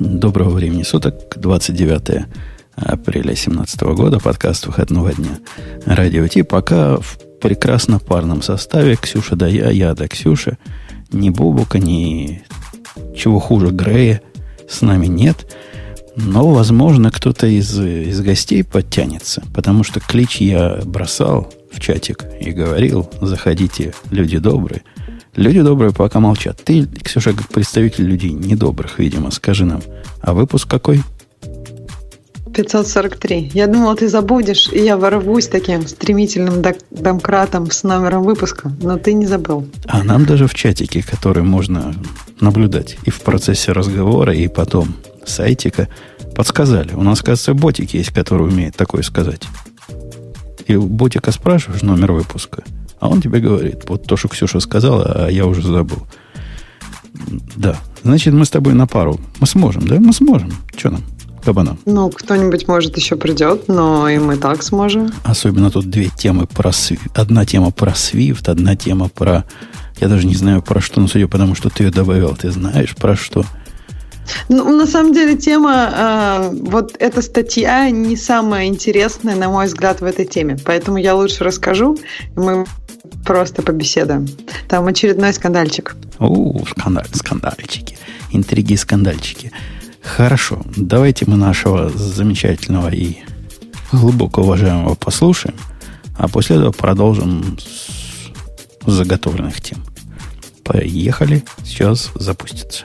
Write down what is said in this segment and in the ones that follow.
Доброго времени суток, 29 апреля 2017 года, подкаст выходного дня. Радио Ти пока в прекрасно парном составе. Ксюша да я, я да Ксюша. Ни Бубука, ни чего хуже Грея с нами нет. Но, возможно, кто-то из, из гостей подтянется, потому что клич я бросал в чатик и говорил, заходите, люди добрые. Люди добрые пока молчат. Ты, Ксюша, как представитель людей недобрых, видимо, скажи нам, а выпуск какой? 543. Я думала, ты забудешь, и я ворвусь таким стремительным домкратом с номером выпуска, но ты не забыл. А нам даже в чатике, который можно наблюдать и в процессе разговора, и потом сайтика, подсказали. У нас, кажется, ботик есть, который умеет такое сказать. И ботика спрашиваешь номер выпуска, а он тебе говорит, вот то, что Ксюша сказала, а я уже забыл. Да. Значит, мы с тобой на пару. Мы сможем, да? Мы сможем. Что нам? Кабана. Ну, кто-нибудь, может, еще придет, но и мы так сможем. Особенно тут две темы про Swift. Одна тема про Swift, одна тема про... Я даже не знаю про что, но судя потому, что ты ее добавил, ты знаешь про что. Ну, на самом деле, тема, э, вот эта статья не самая интересная, на мой взгляд, в этой теме. Поэтому я лучше расскажу, и мы просто побеседуем. Там очередной скандальчик. О, скандаль, скандальчики. Интриги скандальчики. Хорошо, давайте мы нашего замечательного и глубоко уважаемого послушаем, а после этого продолжим с заготовленных тем. Поехали, сейчас запустится.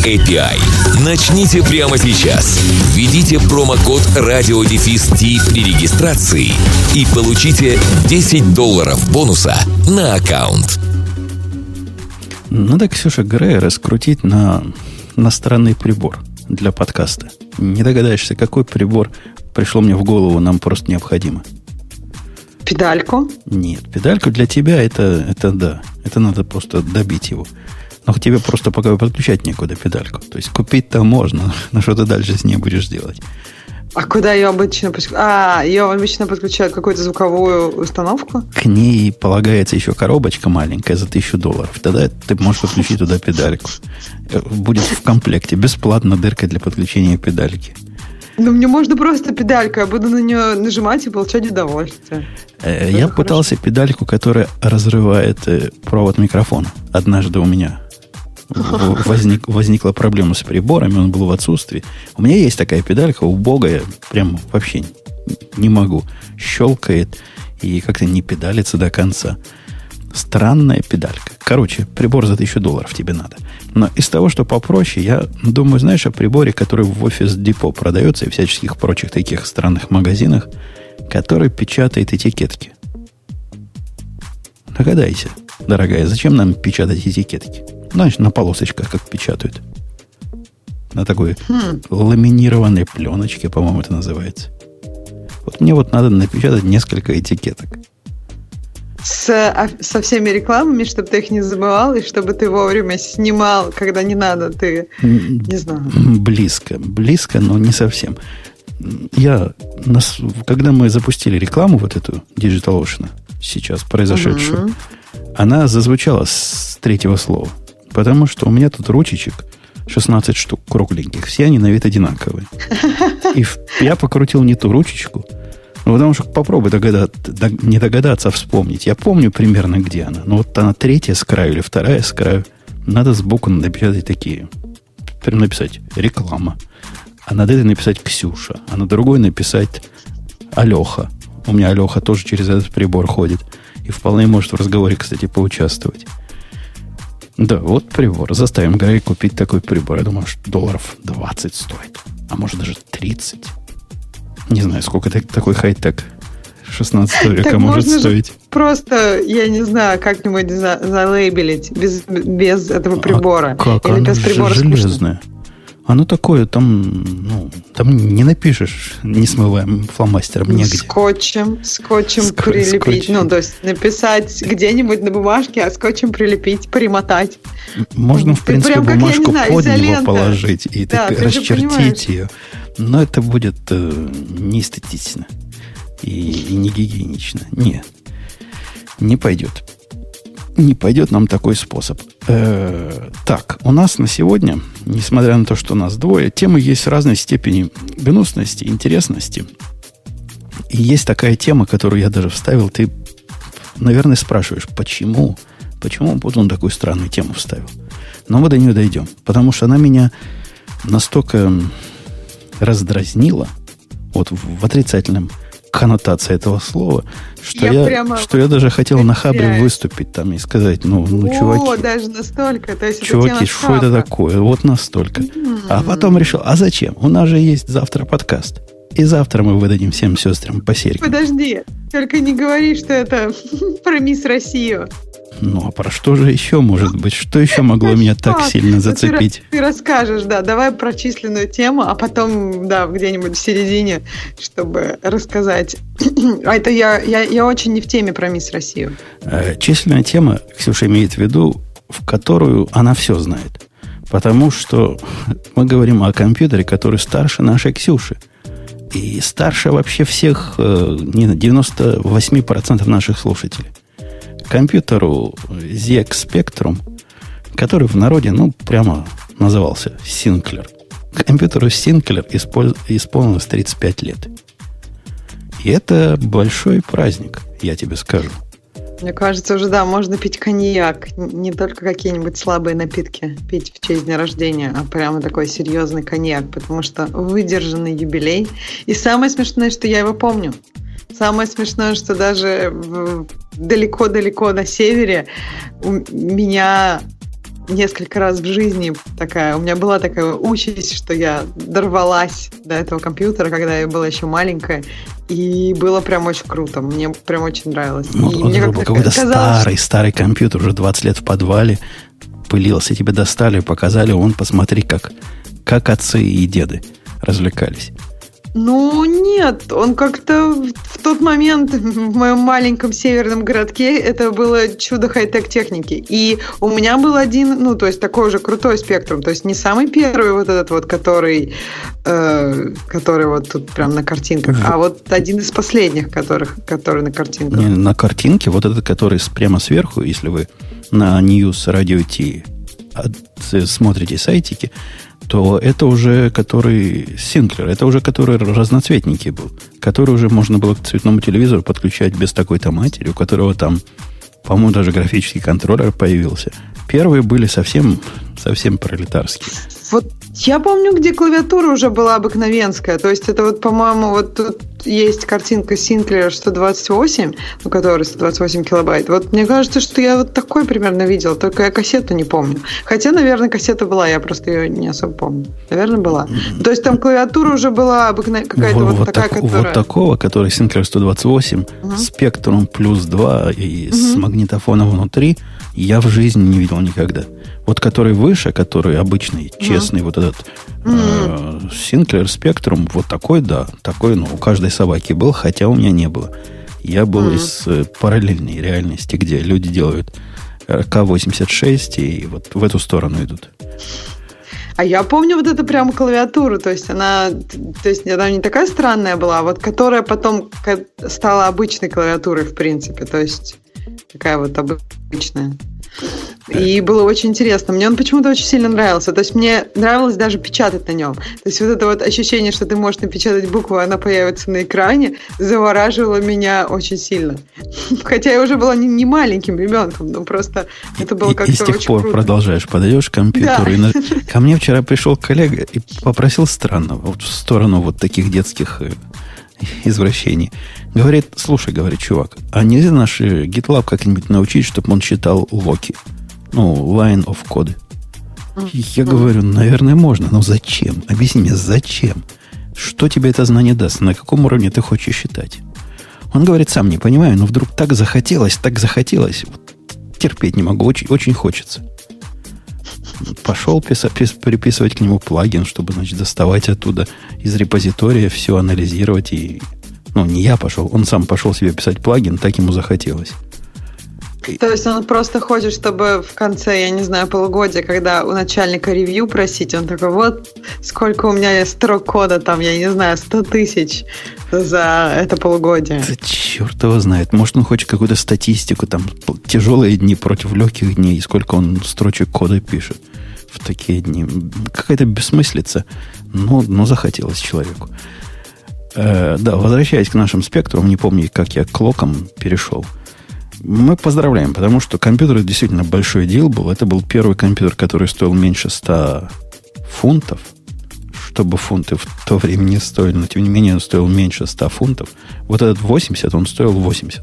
API. Начните прямо сейчас. Введите промокод радиодефис при регистрации и получите 10 долларов бонуса на аккаунт. Надо, Ксюша Грея раскрутить на, на странный прибор для подкаста. Не догадаешься, какой прибор пришло мне в голову, нам просто необходимо. Педальку? Нет, педальку для тебя это, это да. Это надо просто добить его. Но тебе просто пока подключать некуда педальку. То есть купить-то можно, но что ты дальше с ней будешь делать? А куда ее обычно подключают? А, ее обычно подключают какую-то звуковую установку? К ней полагается еще коробочка маленькая за тысячу долларов. Тогда ты можешь подключить туда педальку. Э, будет в комплекте бесплатно дырка для подключения педальки. Ну, мне можно просто педальку, я буду на нее нажимать и получать удовольствие. Э, я пытался педальку, которая разрывает э, провод микрофона. Однажды у меня возник, возникла проблема с приборами, он был в отсутствии. У меня есть такая педалька, убогая, прям вообще не могу. Щелкает и как-то не педалится до конца. Странная педалька. Короче, прибор за тысячу долларов тебе надо. Но из того, что попроще, я думаю, знаешь, о приборе, который в офис депо продается и всяческих прочих таких странных магазинах, который печатает этикетки. Догадайся, дорогая, зачем нам печатать этикетки? Знаешь, на полосочках, как печатают. На такой хм. ламинированной пленочке, по-моему, это называется. Вот мне вот надо напечатать несколько этикеток. С, а, со всеми рекламами, чтобы ты их не забывал, и чтобы ты вовремя снимал, когда не надо, ты не знаю. Близко, близко, но не совсем. Я, нас, когда мы запустили рекламу вот эту Digital Ocean, сейчас произошедшую, угу. она зазвучала с третьего слова. Потому что у меня тут ручечек 16 штук кругленьких. Все они на вид одинаковые. И я покрутил не ту ручечку. Ну, потому что попробуй догадаться, не догадаться, а вспомнить. Я помню примерно, где она. Но вот она третья с краю или вторая с краю. Надо сбоку напечатать такие. Прям написать реклама. А над этой написать Ксюша. А на другой написать Алеха. У меня Алеха тоже через этот прибор ходит. И вполне может в разговоре, кстати, поучаствовать. Да, вот прибор. Заставим Грей купить такой прибор. Я думаю, что долларов 20 стоит. А может даже 30. Не знаю, сколько так, такой хай-тек 16 века может стоить. Просто, я не знаю, как-нибудь за, залейбелить без, без этого а прибора. А как? Или без прибора железное. Скучно. Оно такое, там, ну, там не напишешь не смываем фломастером негде. Скотчем, скотчем Ск- прилепить. Скотчем. Ну, то есть написать где-нибудь на бумажке, а скотчем прилепить, примотать. Можно, в ты принципе, прям, бумажку знаю, под изолента. него положить и да, так расчертить ее. Но это будет э, неэстетично и, и не гигиенично. Нет, не пойдет. Не пойдет нам такой способ. Э, так, у нас на сегодня, несмотря на то, что нас двое, темы есть разной степени гнусности, интересности. И есть такая тема, которую я даже вставил. Ты, наверное, спрашиваешь, почему? Почему вот он такую странную тему вставил? Но мы до нее дойдем. Потому что она меня настолько раздразнила, вот в отрицательном коннотация этого слова, что я, я что я даже хотел на хабре выступить там и сказать, ну, ну О, чуваки. даже настолько. То есть чуваки, что это такое? Вот настолько. Mm-hmm. А потом решил, а зачем? У нас же есть завтра подкаст. И завтра мы выдадим всем сестрам по серии. Подожди, только не говори, что это про мисс Россию. Ну, а про что же еще может быть? Что еще могло меня так сильно зацепить? Ты расскажешь, да. Давай про численную тему, а потом, да, где-нибудь в середине, чтобы рассказать. А это я, я, я очень не в теме про мисс Россию. Э, численная тема, Ксюша имеет в виду, в которую она все знает. Потому что мы говорим о компьютере, который старше нашей Ксюши. И старше вообще всех, э, не 98% наших слушателей компьютеру ZX Spectrum, который в народе, ну, прямо назывался Синклер. Компьютеру Синклер исполнилось 35 лет. И это большой праздник, я тебе скажу. Мне кажется, уже да, можно пить коньяк, не только какие-нибудь слабые напитки пить в честь дня рождения, а прямо такой серьезный коньяк, потому что выдержанный юбилей. И самое смешное, что я его помню. Самое смешное, что даже далеко-далеко на севере у меня несколько раз в жизни такая, у меня была такая участь, что я дорвалась до этого компьютера, когда я была еще маленькая, и было прям очень круто, мне прям очень нравилось. Ну, и мне как какой-то старый, старый компьютер, уже 20 лет в подвале, пылился, тебе достали, показали, он, посмотри, как, как отцы и деды развлекались. Ну, нет, он как-то в тот момент в моем маленьком северном городке это было чудо хай-тек техники. И у меня был один, ну, то есть такой же крутой спектрум. То есть не самый первый вот этот вот, который, э, который вот тут прям на картинках, а вот один из последних, которых, который на картинках. Не, на картинке, вот этот, который прямо сверху, если вы на News Radio T смотрите сайтики, то это уже который синклер, это уже который разноцветненький был, который уже можно было к цветному телевизору подключать без такой-то матери, у которого там, по-моему, даже графический контроллер появился. Первые были совсем, совсем пролетарские. Вот я помню, где клавиатура уже была обыкновенская. То есть это вот, по-моему, вот тут есть картинка Sinclair 128, у которой 128 килобайт. Вот мне кажется, что я вот такой примерно видел, только я кассету не помню. Хотя, наверное, кассета была, я просто ее не особо помню. Наверное, была. То есть там клавиатура уже была обыкновенная, какая-то вот, вот такая, так, которая... Вот такого, который Sinclair 128, угу. Spectrum плюс 2 и угу. с магнитофоном внутри, я в жизни не видел никогда. Вот который выше, который обычный, честный, mm. вот этот mm. Sinclair Spectrum, вот такой, да, такой, ну, у каждой собаки был, хотя у меня не было. Я был mm. из э, параллельной реальности, где люди делают К-86 и вот в эту сторону идут. А я помню вот эту прям клавиатуру, то есть она, то есть она не такая странная была, а вот которая потом стала обычной клавиатурой, в принципе, то есть такая вот обычная. И было очень интересно. Мне он почему-то очень сильно нравился. То есть мне нравилось даже печатать на нем. То есть вот это вот ощущение, что ты можешь напечатать букву, она появится на экране, завораживало меня очень сильно. Хотя я уже была не, не маленьким ребенком, но просто это было как-то И, с тех пор круто. продолжаешь, подаешь компьютер. Да. И на... Ко мне вчера пришел коллега и попросил странно, вот в сторону вот таких детских э, извращений. Говорит, слушай, говорит, чувак, а нельзя наш GitLab как-нибудь научить, чтобы он читал локи? Ну, line of code. Я говорю, наверное, можно, но зачем? Объясни мне, зачем? Что тебе это знание даст? На каком уровне ты хочешь считать? Он говорит, сам не понимаю, но вдруг так захотелось, так захотелось. Вот, терпеть не могу, очень, очень хочется. Пошел писать, приписывать к нему плагин, чтобы, значит, доставать оттуда из репозитория все анализировать и... Ну, не я пошел, он сам пошел себе писать плагин, так ему захотелось. То есть он просто хочет, чтобы в конце, я не знаю, полугодия, когда у начальника ревью просить, он такой, вот сколько у меня строк кода, там, я не знаю, 100 тысяч за это полугодие. Да черт его знает. Может, он хочет какую-то статистику, там, тяжелые дни против легких дней, сколько он строчек кода пишет в такие дни. Какая-то бессмыслица, но, но захотелось человеку. Э, да, возвращаясь к нашим спектрам, не помню, как я к локам перешел – мы поздравляем, потому что компьютер действительно большой дел был. Это был первый компьютер, который стоил меньше 100 фунтов. Чтобы фунты в то время не стоили, но тем не менее он стоил меньше 100 фунтов. Вот этот 80, он стоил 80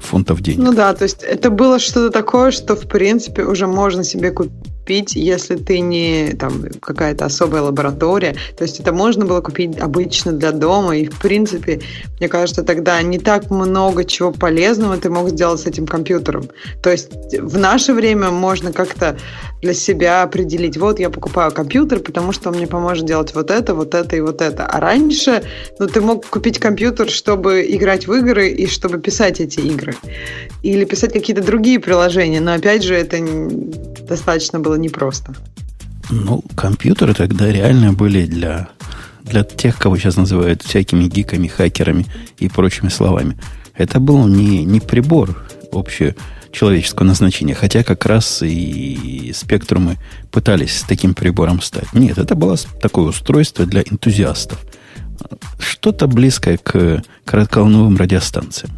фунтов денег. Ну да, то есть это было что-то такое, что в принципе уже можно себе купить купить, если ты не там какая-то особая лаборатория. То есть это можно было купить обычно для дома. И, в принципе, мне кажется, тогда не так много чего полезного ты мог сделать с этим компьютером. То есть в наше время можно как-то для себя определить, вот я покупаю компьютер, потому что он мне поможет делать вот это, вот это и вот это. А раньше ну, ты мог купить компьютер, чтобы играть в игры и чтобы писать эти игры. Или писать какие-то другие приложения. Но опять же, это достаточно было непросто. Ну, компьютеры тогда реально были для, для тех, кого сейчас называют всякими гиками, хакерами и прочими словами. Это был не, не прибор общее человеческого назначения. Хотя как раз и спектрумы пытались с таким прибором стать. Нет, это было такое устройство для энтузиастов. Что-то близкое к коротколновым радиостанциям.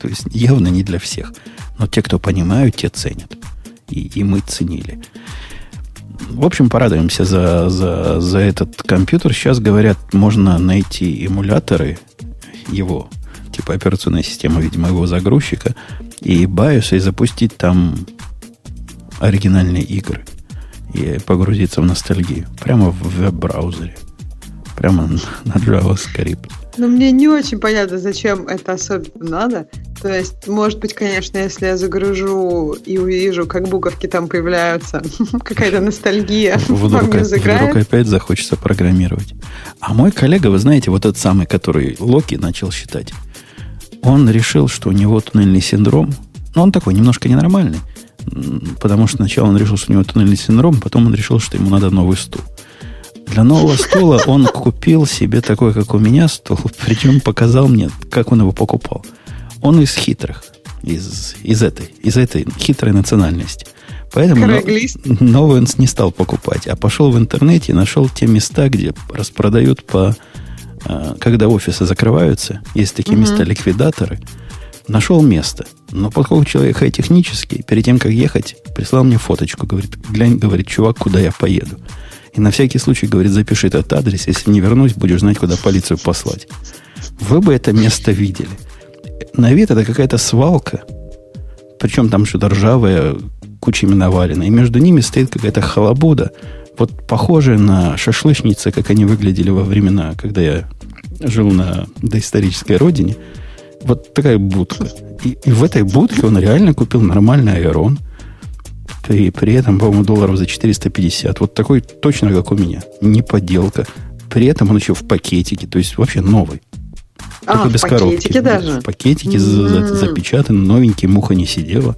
То есть явно не для всех. Но те, кто понимают, те ценят. И, и мы ценили. В общем, порадуемся за, за, за этот компьютер. Сейчас, говорят, можно найти эмуляторы его, типа операционная система, видимо, его загрузчика, и BIOS, и запустить там оригинальные игры. И погрузиться в ностальгию. Прямо в веб-браузере. Прямо на JavaScript. Но мне не очень понятно, зачем это особенно надо. То есть, может быть, конечно, если я загружу и увижу, как буковки там появляются, какая-то ностальгия вдруг, вдруг опять захочется программировать. А мой коллега, вы знаете, вот этот самый, который Локи начал считать, он решил, что у него туннельный синдром, но он такой немножко ненормальный, потому что сначала он решил, что у него туннельный синдром, потом он решил, что ему надо новый стул. Для нового стула он купил себе такой, как у меня, стул, причем показал мне, как он его покупал. Он из хитрых, из, из, этой, из этой хитрой национальности. Поэтому новый он не стал покупать, а пошел в интернете и нашел те места, где распродают по а, когда офисы закрываются, есть такие угу. места ликвидаторы, нашел место. Но поскольку человек технический, перед тем, как ехать, прислал мне фоточку, говорит, глянь, говорит, чувак, куда я поеду. И на всякий случай, говорит, запиши этот адрес, если не вернусь, будешь знать, куда полицию послать. Вы бы это место видели. На вид это какая-то свалка, причем там что-то ржавое, кучами навалено, и между ними стоит какая-то халабуда, вот похожие на шашлычницы, как они выглядели во времена, когда я жил на доисторической родине. Вот такая будка. И, и в этой будке он реально купил нормальный айрон. При, при этом, по-моему, долларов за 450. Вот такой точно, как у меня. Не подделка. При этом он еще в пакетике. То есть вообще новый. А, Только без в коробки. даже? В пакетике mm-hmm. запечатан, новенький, муха не сидела.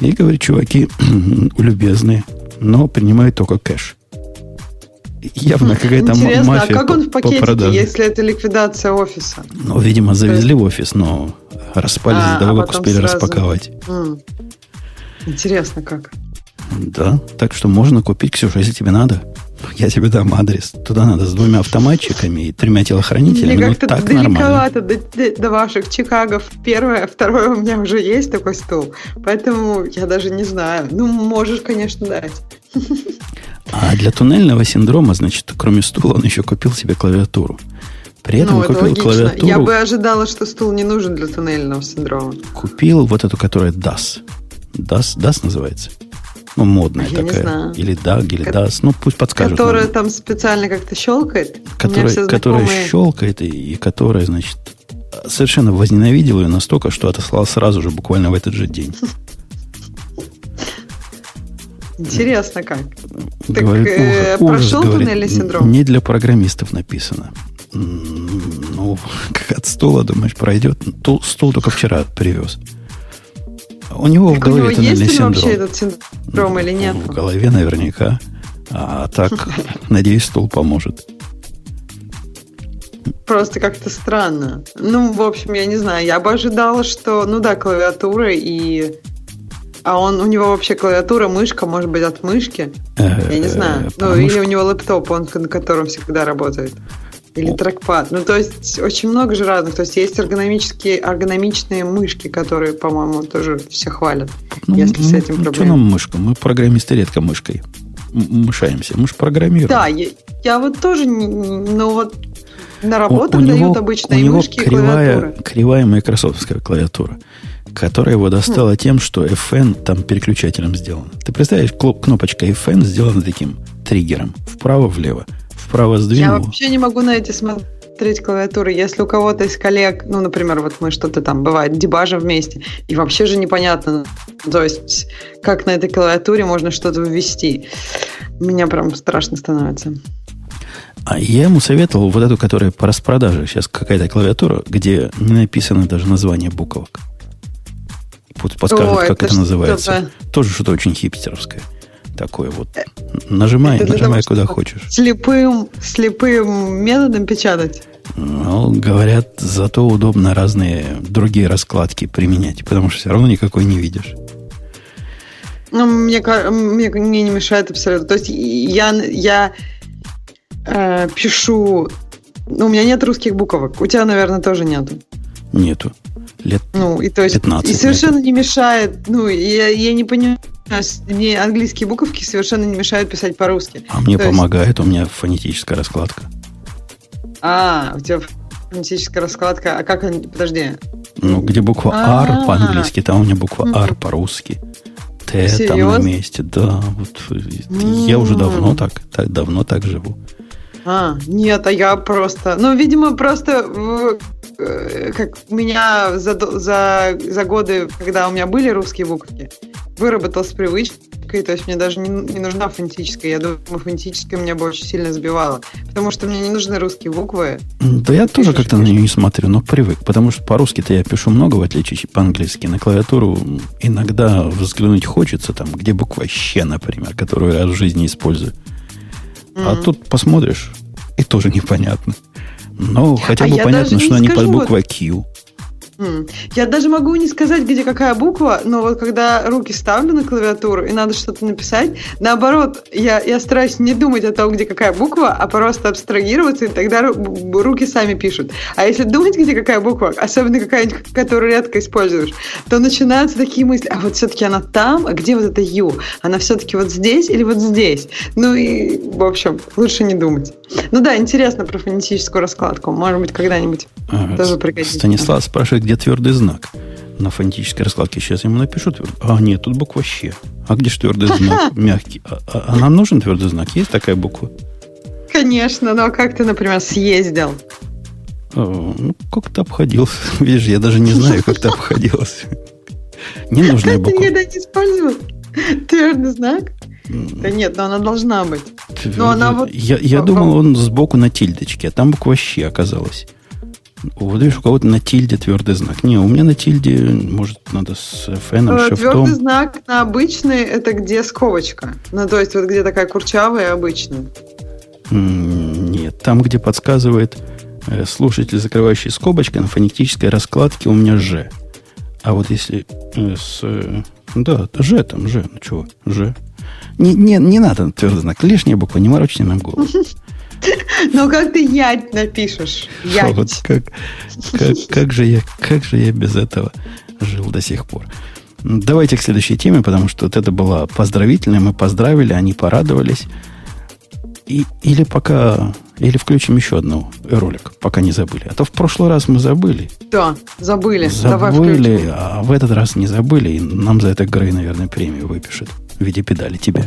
И говорит, чуваки, любезные, но принимает только кэш. Явно какая-то Интересно, мафия а как он в пакетике, если это ликвидация офиса? Ну, видимо, завезли в офис, но распались а, до того, а как успели сразу... распаковать. М. Интересно, как? Да, так что можно купить, Ксюша, если тебе надо. Я тебе дам адрес. Туда надо с двумя автоматчиками и тремя телохранителями. Мне ну, как-то так далековато до, до ваших Чикагов. Первое, второе у меня уже есть такой стул. Поэтому я даже не знаю. Ну, можешь, конечно, дать. А для туннельного синдрома, значит, кроме стула, он еще купил себе клавиатуру. При этом ну, купил логично. клавиатуру... Я бы ожидала, что стул не нужен для туннельного синдрома. Купил вот эту, которая DAS. DAS, DAS называется? Ну, модная я такая. Или DAG, или DAS. Ну, пусть подскажут. Которая нам. там специально как-то щелкает? Которая, которая щелкает и, и которая, значит, совершенно возненавидел ее настолько, что отослал сразу же, буквально в этот же день. Интересно как. Говорит, так э, прошел говорит, туннельный синдром? Не для программистов написано. Ну, как от стула, думаешь, пройдет? Стул только вчера привез. У него так в голове у него есть синдром. вообще этот синдром или нет? В голове наверняка. А так, надеюсь, стул поможет. Просто как-то странно. Ну, в общем, я не знаю. Я бы ожидала, что, ну да, клавиатура и... А он, у него вообще клавиатура, мышка, может быть, от мышки? Я не знаю. Ну, или у него лэптоп, он на котором всегда работает. Или трекпад. Ну, то есть, очень много же разных. То есть, есть эргономические, эргономичные мышки, которые, по-моему, тоже все хвалят, ну, если ну, с этим проблемы. Что нам мышка? Мы программисты редко мышкой мышаемся. Мы же программируем. Да, я, я вот тоже, ну вот на работах у, у дают него, обычно у него мышки кривая, и кривая майкрософтская клавиатура, которая его достала хм. тем, что FN там переключателем сделан. Ты представляешь, кнопочка FN сделана таким триггером. Вправо-влево вправо сдвинул. Я вообще не могу на эти смотреть клавиатуры. Если у кого-то из коллег, ну, например, вот мы что-то там, бывает, дебажим вместе, и вообще же непонятно, то есть, как на этой клавиатуре можно что-то ввести. Меня прям страшно становится. А я ему советовал вот эту, которая по распродаже сейчас какая-то клавиатура, где не написано даже название буквок. Подскажут, О, как это, это называется. Тоже что-то очень хипстеровское такое вот. Нажимай, Это нажимай того, куда хочешь. Слепым, слепым методом печатать? Ну, говорят, зато удобно разные другие раскладки применять, потому что все равно никакой не видишь. Ну, мне, мне, мне не мешает абсолютно. То есть я, я э, пишу... Ну, у меня нет русских буквок. У тебя, наверное, тоже нету. Нету. Лет ну, и то есть, 15 И совершенно нету. не мешает. Ну, я, я не понимаю мне английские буковки совершенно не мешают писать по-русски. А мне То помогает, есть... у меня фонетическая раскладка. А, у тебя фонетическая раскладка. А как они? Подожди. Ну, где буква R по-английски, там у меня буква R по-русски. Т там на месте. Да, вот я уже давно так, так давно так живу. А, нет, а я просто... Ну, видимо, просто э, как меня за, за, за годы, когда у меня были русские буквы, выработалась привычкой, то есть мне даже не, не нужна фонетическая. Я думаю, фонетическая меня бы очень сильно сбивала, потому что мне не нужны русские буквы. Да я тоже как-то на нее не смотрю, но привык, потому что по-русски-то я пишу много, в отличие по-английски. На клавиатуру иногда взглянуть хочется, там, где буква «щ», например, которую я в жизни использую. Mm-hmm. А тут посмотришь, и тоже непонятно. Но хотя бы а понятно, что не под буква Q. Я даже могу не сказать, где какая буква, но вот когда руки ставлю на клавиатуру и надо что-то написать, наоборот, я, я стараюсь не думать о том, где какая буква, а просто абстрагироваться, и тогда руки сами пишут. А если думать, где какая буква, особенно какая-нибудь, которую редко используешь, то начинаются такие мысли, а вот все-таки она там, а где вот эта Ю? Она все-таки вот здесь или вот здесь? Ну и, в общем, лучше не думать. Ну да, интересно про фонетическую раскладку. Может быть, когда-нибудь ага. тоже пригодится. Станислав спрашивает, где твердый знак на фонетической раскладке. Сейчас я ему напишу твердый. А, нет, тут буква «щ». А где же твердый знак? Мягкий. А, а, а нам нужен твердый знак? Есть такая буква? Конечно, но как ты, например, съездил? А, ну, как-то обходился. Видишь, я даже не знаю, как ты обходился. Ненужная буква. Ты никогда не использовал твердый знак? Да нет, но она должна быть. Но она вот... Я, я думал, он сбоку на тильдочке, а там буква «щ» оказалась. Вот видишь, у кого-то на тильде твердый знак. Не, у меня на тильде, может, надо с феном, шифтом. Твердый знак на обычный, это где скобочка. Ну, то есть, вот где такая курчавая обычная. Нет, там, где подсказывает э, слушатель, закрывающий скобочкой, на фонетической раскладке у меня «Ж». А вот если э, с... Э, да, «Ж» там, «Ж», ну чего, «Ж». Не, не, не надо твердый знак, лишняя буква, не морочьте нам голову. Ну, как ты ять напишешь? Ять. Вот как, как, как, же я, как же я без этого жил до сих пор. Давайте к следующей теме, потому что вот это была поздравительная. Мы поздравили, они порадовались. И, или пока... Или включим еще одну ролик, пока не забыли. А то в прошлый раз мы забыли. Да, забыли. Забыли, а в этот раз не забыли. И нам за это Грей, наверное, премию выпишет в виде педали тебе.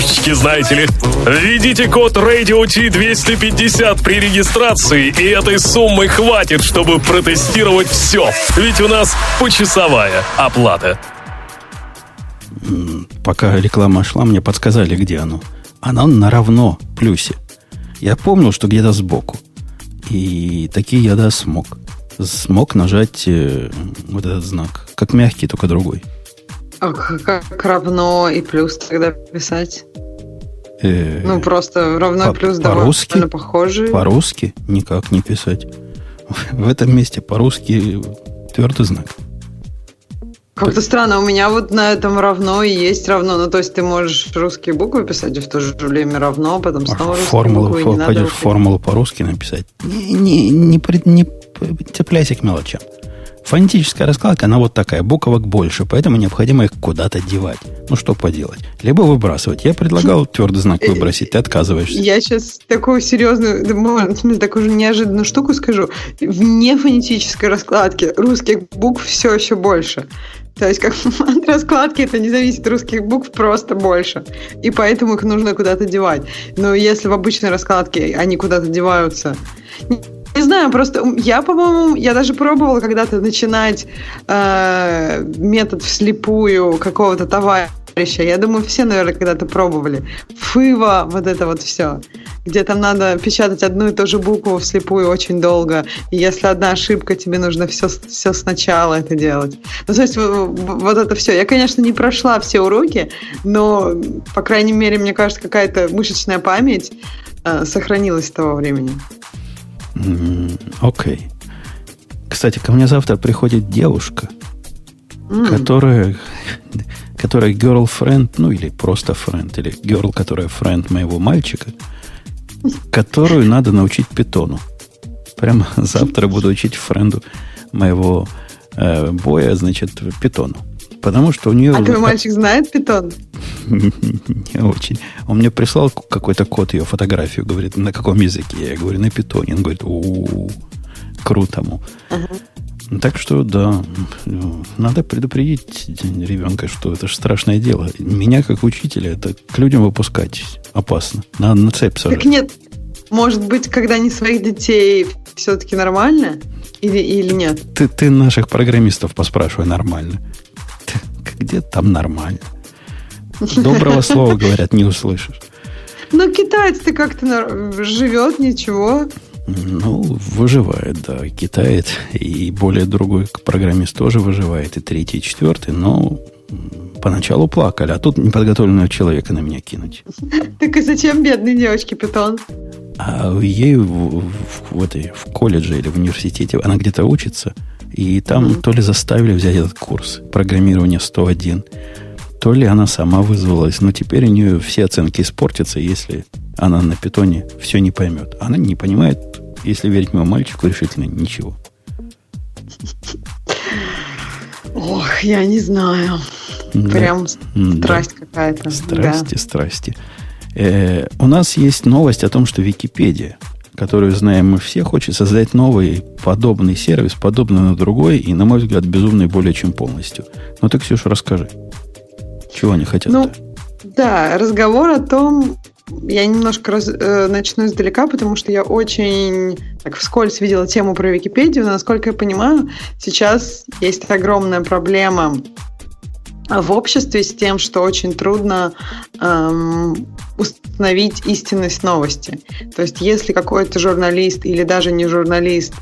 фишечки, знаете ли. Введите код Radio T250 при регистрации, и этой суммы хватит, чтобы протестировать все. Ведь у нас почасовая оплата. Пока реклама шла, мне подсказали, где оно. Оно на равно плюсе. Я помнил, что где-то сбоку. И такие я, да, смог. Смог нажать э, вот этот знак. Как мягкий, только другой. А как равно и плюс тогда писать? Э, ну, просто равно по, плюс по-русски, довольно похожие. По-русски никак не писать. В этом месте по-русски твердый знак. Как-то странно, у меня вот на этом равно и есть равно. Ну, то есть ты можешь русские буквы писать и в то же время равно, а потом снова русские формулу, буквы. Фор, пойдешь формулу по-русски написать. Не, не, не, не цепляйся к мелочам. Фонетическая раскладка, она вот такая, буквок больше, поэтому необходимо их куда-то девать. Ну, что поделать? Либо выбрасывать. Я предлагал твердый знак выбросить, ты отказываешься. Я сейчас такую серьезную, в смысле, такую же неожиданную штуку скажу. В нефонетической раскладке русских букв все еще больше. То есть, как от раскладки это не зависит, русских букв просто больше. И поэтому их нужно куда-то девать. Но если в обычной раскладке они куда-то деваются, не знаю, просто я, по-моему, я даже пробовала когда-то начинать э, метод вслепую какого-то товарища. Я думаю, все, наверное, когда-то пробовали. Фыва, вот это вот все. Где там надо печатать одну и ту же букву вслепую очень долго. И если одна ошибка, тебе нужно все, все сначала это делать. Ну, то есть вот это все. Я, конечно, не прошла все уроки, но, по крайней мере, мне кажется, какая-то мышечная память э, сохранилась с того времени. Окей. Кстати, ко мне завтра приходит девушка, mm. которая, которая girlfriend, ну или просто friend, или girl, которая friend моего мальчика, которую надо научить питону. Прямо завтра буду учить френду моего э, боя, значит, питону. Потому что у нее... А твой мальчик знает питон? Не очень. Он мне прислал какой-то код, ее фотографию, говорит, на каком языке? Я говорю, на питоне. Он говорит, у круто му. Так что, да, надо предупредить ребенка, что это же страшное дело. Меня, как учителя, это к людям выпускать опасно. Надо на цепь сажать. Так нет, может быть, когда не своих детей все-таки нормально? Или, или нет? Ты, ты наших программистов поспрашивай нормально. Где там нормально? Доброго слова, говорят, не услышишь. Ну, китаец-то как-то живет, ничего. Ну, выживает, да. Китаец и более другой программист тоже выживает, и третий, и четвертый, но поначалу плакали, а тут неподготовленного человека на меня кинуть. Так и зачем бедной девочке питон? А ей в, в, в, этой, в колледже или в университете она где-то учится, и там mm-hmm. то ли заставили взять этот курс программирования 101, то ли она сама вызвалась, но теперь у нее все оценки испортятся, если она на питоне все не поймет. Она не понимает, если верить моему мальчику, решительно ничего. Ох, я не знаю. Да. Прям страсть да. какая-то. Страсти, да. страсти. Э, у нас есть новость о том, что Википедия, которую знаем мы все, хочет создать новый подобный сервис, подобный на другой, и, на мой взгляд, безумный более чем полностью. Ну ты, Ксюша, расскажи. Чего они хотят? Ну, да, разговор о том, я немножко раз, э, начну издалека, потому что я очень так вскользь видела тему про Википедию. Но, насколько я понимаю, сейчас есть огромная проблема в обществе с тем, что очень трудно эм, установить истинность новости. То есть, если какой-то журналист или даже не журналист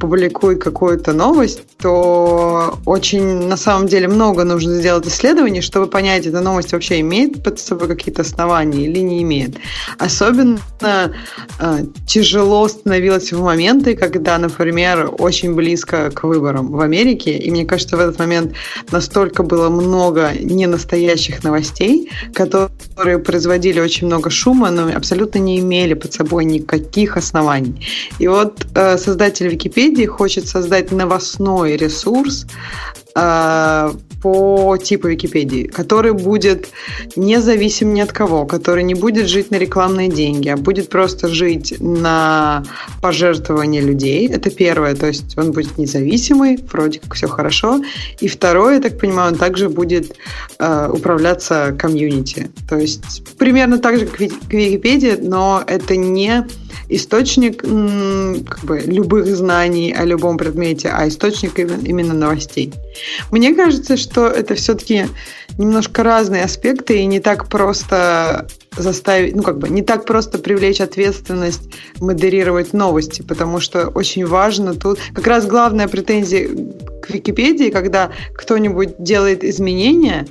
публикует какую-то новость, то очень на самом деле много нужно сделать исследований, чтобы понять, эта новость вообще имеет под собой какие-то основания или не имеет. Особенно э, тяжело становилось в моменты, когда, например, очень близко к выборам в Америке, и мне кажется, в этот момент настолько было много ненастоящих новостей, которые производили очень много шума, но абсолютно не имели под собой никаких оснований. И вот э, создатель Википедии хочет создать новостной ресурс, э, по типу Википедии, который будет независим ни от кого, который не будет жить на рекламные деньги, а будет просто жить на пожертвования людей. Это первое, то есть он будет независимый, вроде как все хорошо. И второе, я так понимаю, он также будет э, управляться комьюнити. То есть примерно так же, как Википедия, но это не источник как бы, любых знаний о любом предмете, а источник именно новостей. Мне кажется, что это все-таки немножко разные аспекты и не так просто заставить, ну как бы не так просто привлечь ответственность модерировать новости, потому что очень важно тут, как раз главная претензия к Википедии, когда кто-нибудь делает изменения,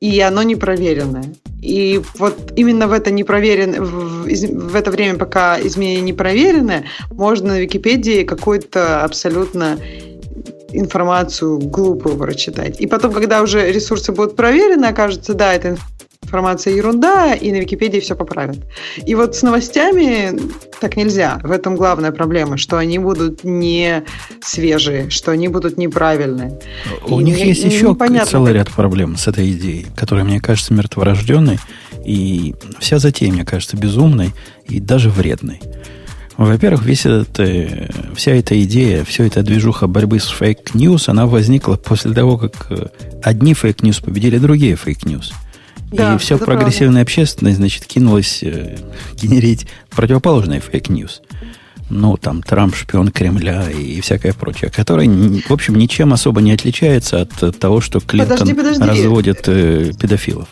и оно не проверенное. И вот именно в это непроверенное, в, в это время, пока изменения не проверены, можно на Википедии какую-то абсолютно информацию глупую прочитать. И потом, когда уже ресурсы будут проверены, окажется, да, это информация ерунда, и на Википедии все поправят. И вот с новостями так нельзя. В этом главная проблема, что они будут не свежие, что они будут неправильные. У и них не, есть еще непонятно, целый ряд проблем с этой идеей, которая, мне кажется, мертворожденной, и вся затея, мне кажется, безумной и даже вредной. Во-первых, весь этот, э, вся эта идея, вся эта движуха борьбы с fake news, она возникла после того, как э, одни fake news победили другие fake news. Да, и вся прогрессивная правда. общественность, значит, кинулась э, генерить противоположный fake news. Ну, там, Трамп шпион Кремля и всякое прочее, которое, в общем, ничем особо не отличается от того, что Клинтон подожди, подожди. разводит э, педофилов.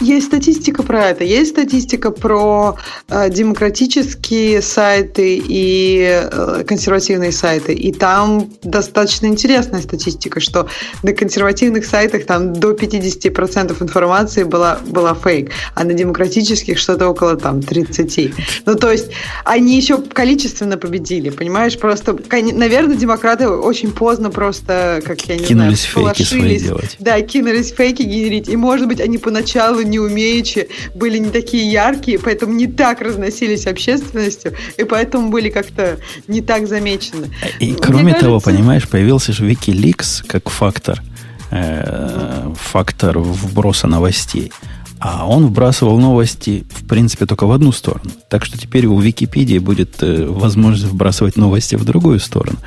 Есть статистика про это. Есть статистика про э, демократические сайты и э, консервативные сайты. И там достаточно интересная статистика, что на консервативных сайтах там до 50% информации была, была фейк, а на демократических что-то около там 30. Ну, то есть они еще количественно победили, понимаешь? Просто, наверное, демократы очень поздно просто, как я не кинулись знаю, фейки свои делать. Да, кинулись фейки генерить. И, может быть, они поначалу не умеючи, были не такие яркие, поэтому не так разносились общественностью, и поэтому были как-то не так замечены. И Мне кроме кажется... того, понимаешь, появился же Wikileaks как фактор, э, фактор вброса новостей. А он вбрасывал новости, в принципе, только в одну сторону. Так что теперь у Википедии будет э, возможность вбрасывать новости в другую сторону.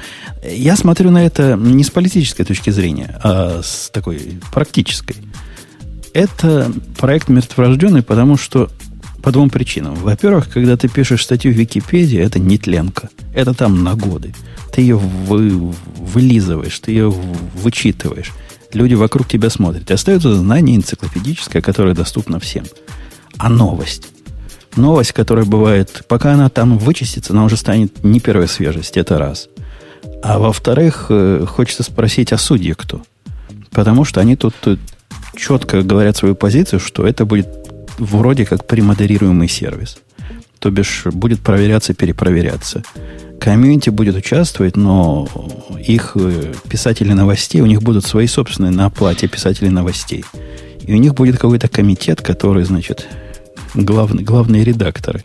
Я смотрю на это не с политической точки зрения, а с такой практической. Это проект мертворожденный, потому что по двум причинам. Во-первых, когда ты пишешь статью в Википедии, это не тленка. Это там на годы. Ты ее вы, вылизываешь, ты ее вычитываешь. Люди вокруг тебя смотрят. Остается знание энциклопедическое, которое доступно всем. А новость? Новость, которая бывает, пока она там вычистится, она уже станет не первой свежести, это раз. А во-вторых, э, хочется спросить, а судьи кто? Потому что они тут четко говорят свою позицию, что это будет вроде как премодерируемый сервис. То бишь будет проверяться, перепроверяться. Комьюнити будет участвовать, но их э, писатели новостей, у них будут свои собственные на оплате писатели новостей. И у них будет какой-то комитет, который, значит, главный, главные редакторы,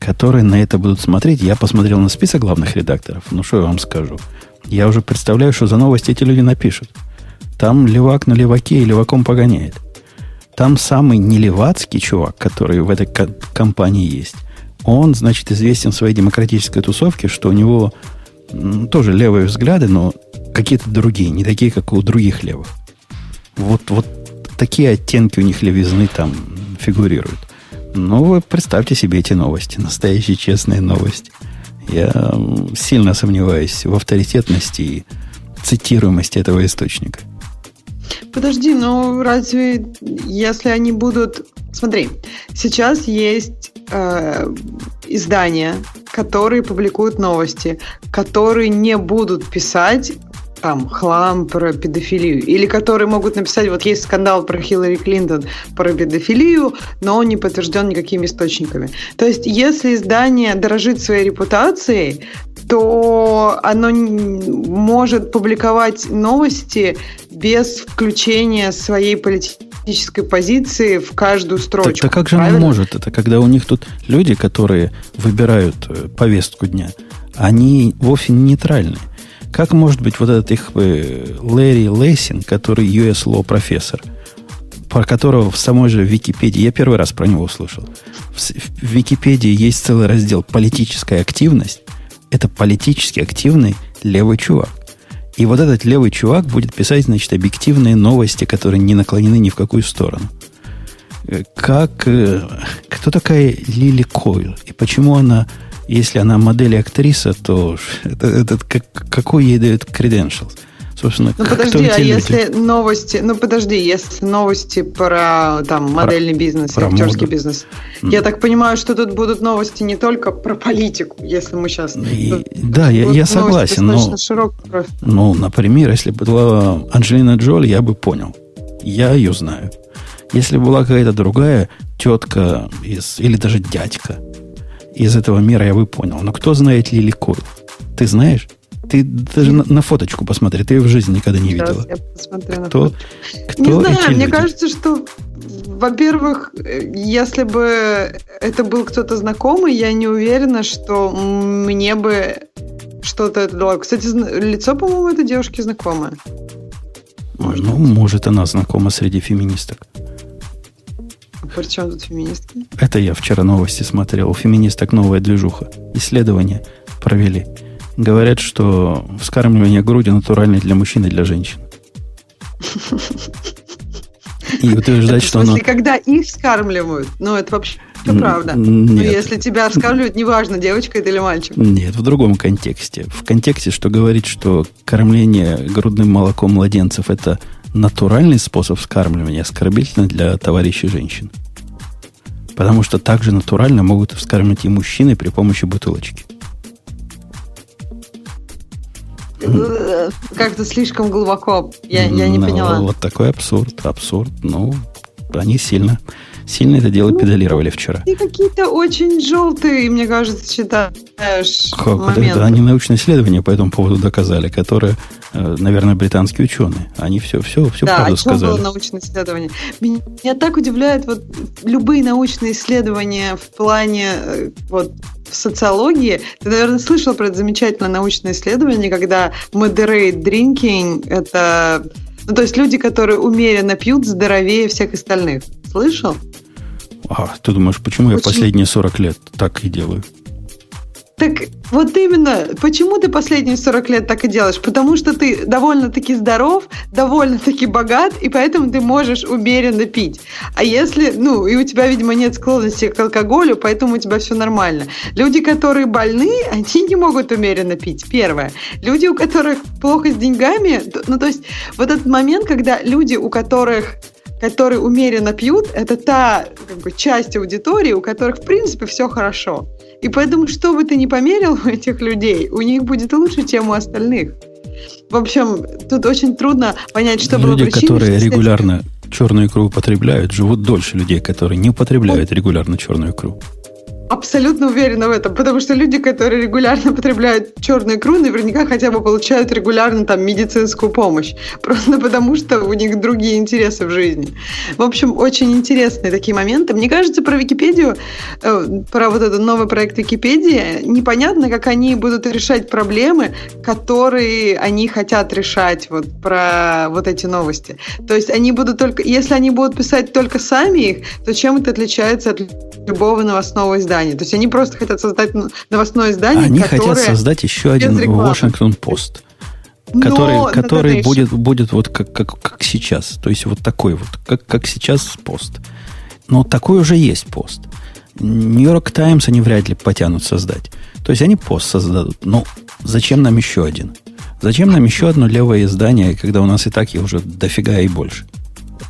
которые на это будут смотреть. Я посмотрел на список главных редакторов. Ну, что я вам скажу? Я уже представляю, что за новости эти люди напишут. Там левак на леваке и леваком погоняет. Там самый нелевацкий чувак, который в этой компании есть, он, значит, известен своей демократической тусовке, что у него тоже левые взгляды, но какие-то другие, не такие, как у других левых. Вот, вот такие оттенки у них левизны там фигурируют. Ну, вы представьте себе эти новости, настоящие честные новости. Я сильно сомневаюсь в авторитетности и цитируемости этого источника. Подожди, ну разве если они будут Смотри, сейчас есть э, издания, которые публикуют новости, которые не будут писать там хлам про педофилию, или которые могут написать, вот есть скандал про Хиллари Клинтон про педофилию, но он не подтвержден никакими источниками. То есть, если издание дорожит своей репутацией, то оно может публиковать новости без включения своей политической позиции в каждую строчку. Так, так как же правильно? оно может? Это когда у них тут люди, которые выбирают э, повестку дня, они вовсе не нейтральны. Как может быть вот этот их э, Лэри Лейсин, который US Law профессор, про которого в самой же Википедии, я первый раз про него услышал, в, в Википедии есть целый раздел «Политическая активность», это политически активный левый чувак. И вот этот левый чувак будет писать, значит, объективные новости, которые не наклонены ни в какую сторону. Э, как... Э, кто такая Лили Койл? И почему она если она модель и актриса, то это, это, как, какой ей дает credentials? Собственно, ну подожди, а если новости, ну подожди, если новости про там модельный про, бизнес, про актерский моду. бизнес, mm. я так понимаю, что тут будут новости не только про политику, если мы сейчас. И, да, я, я согласен, но, ну, например, если бы была Анджелина Джоли, я бы понял, я ее знаю. Если была какая-то другая тетка из, или даже дядька, из этого мира я бы понял. Но кто знает Лили Койл? Ты знаешь? Ты даже на, на фоточку посмотри, ты ее в жизни никогда не Сейчас видела. Я посмотрю на кто, кто не знаю, мне люди? кажется, что, во-первых, если бы это был кто-то знакомый, я не уверена, что мне бы что-то это дало. Кстати, лицо, по-моему, этой девушки знакомое. Может. Ну, может, она знакома среди феминисток. При чем тут феминистки? Это я вчера новости смотрел. У феминисток новая движуха. Исследование провели. Говорят, что вскармливание груди натуральное для мужчин и для женщин. И утверждать, что оно... когда их вскармливают, ну, это вообще это правда. Ну, нет. Но если тебя вскармливают, неважно, девочка это или мальчик. Нет, в другом контексте. В контексте, что говорит, что кормление грудным молоком младенцев это натуральный способ вскармливания, оскорбительно для товарищей женщин. Потому что также натурально могут вскармливать и мужчины при помощи бутылочки. Как-то слишком глубоко. Я, я не ну, поняла. Вот такой абсурд. Абсурд. Ну, они сильно Сильно это дело ну, педалировали вчера. Ты какие-то очень желтые, мне кажется, считаешь как, моменты. Да, они научные исследования по этому поводу доказали, которые, э, наверное, британские ученые. Они все, все, все да, правду сказали. Да, было научное исследование. Меня так удивляет вот любые научные исследования в плане э, вот в социологии. Ты, наверное, слышал про это замечательное научное исследование, когда moderate drinking – это ну, то есть люди, которые умеренно пьют, здоровее всех остальных. Слышал? А, ты думаешь, почему Очень... я последние 40 лет так и делаю? Так вот именно, почему ты последние 40 лет так и делаешь? Потому что ты довольно-таки здоров, довольно-таки богат, и поэтому ты можешь умеренно пить. А если, ну, и у тебя, видимо, нет склонности к алкоголю, поэтому у тебя все нормально. Люди, которые больны, они не могут умеренно пить, первое. Люди, у которых плохо с деньгами, ну, то есть вот этот момент, когда люди, у которых которые умеренно пьют, это та как бы, часть аудитории, у которых, в принципе, все хорошо. И поэтому, что бы ты ни померил у этих людей, у них будет лучше, чем у остальных. В общем, тут очень трудно понять, что Люди, было причиной. которые регулярно черную икру употребляют, живут дольше людей, которые не употребляют регулярно черную икру. Абсолютно уверена в этом, потому что люди, которые регулярно потребляют черную икру, наверняка хотя бы получают регулярно там медицинскую помощь, просто потому что у них другие интересы в жизни. В общем, очень интересные такие моменты. Мне кажется, про Википедию, э, про вот этот новый проект Википедии, непонятно, как они будут решать проблемы, которые они хотят решать вот про вот эти новости. То есть они будут только, если они будут писать только сами их, то чем это отличается от любого новостного издания? Издание. То есть они просто хотят создать новостное издание, Они хотят создать еще один Washington Post. Который, Но, который будет, будет вот как, как, как сейчас. То есть вот такой вот, как, как сейчас пост. Но такой уже есть пост. Нью-Йорк Таймс они вряд ли потянут создать. То есть они пост создадут. Но зачем нам еще один? Зачем нам еще одно левое издание, когда у нас и так их уже дофига и больше?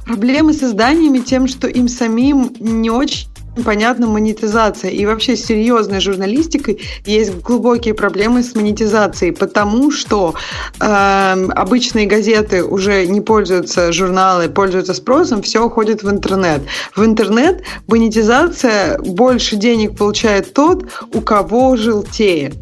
проблемы с изданиями тем, что им самим не очень понятна монетизация. И вообще с серьезной журналистикой есть глубокие проблемы с монетизацией, потому что э, обычные газеты уже не пользуются, журналы пользуются спросом, все уходит в интернет. В интернет монетизация больше денег получает тот, у кого желтеет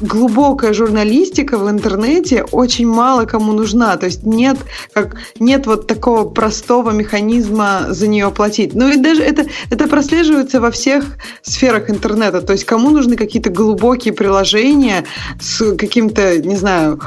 глубокая журналистика в интернете очень мало кому нужна. То есть нет, как, нет вот такого простого механизма за нее платить. Ну и даже это, это прослеживается во всех сферах интернета. То есть кому нужны какие-то глубокие приложения с каким-то, не знаю,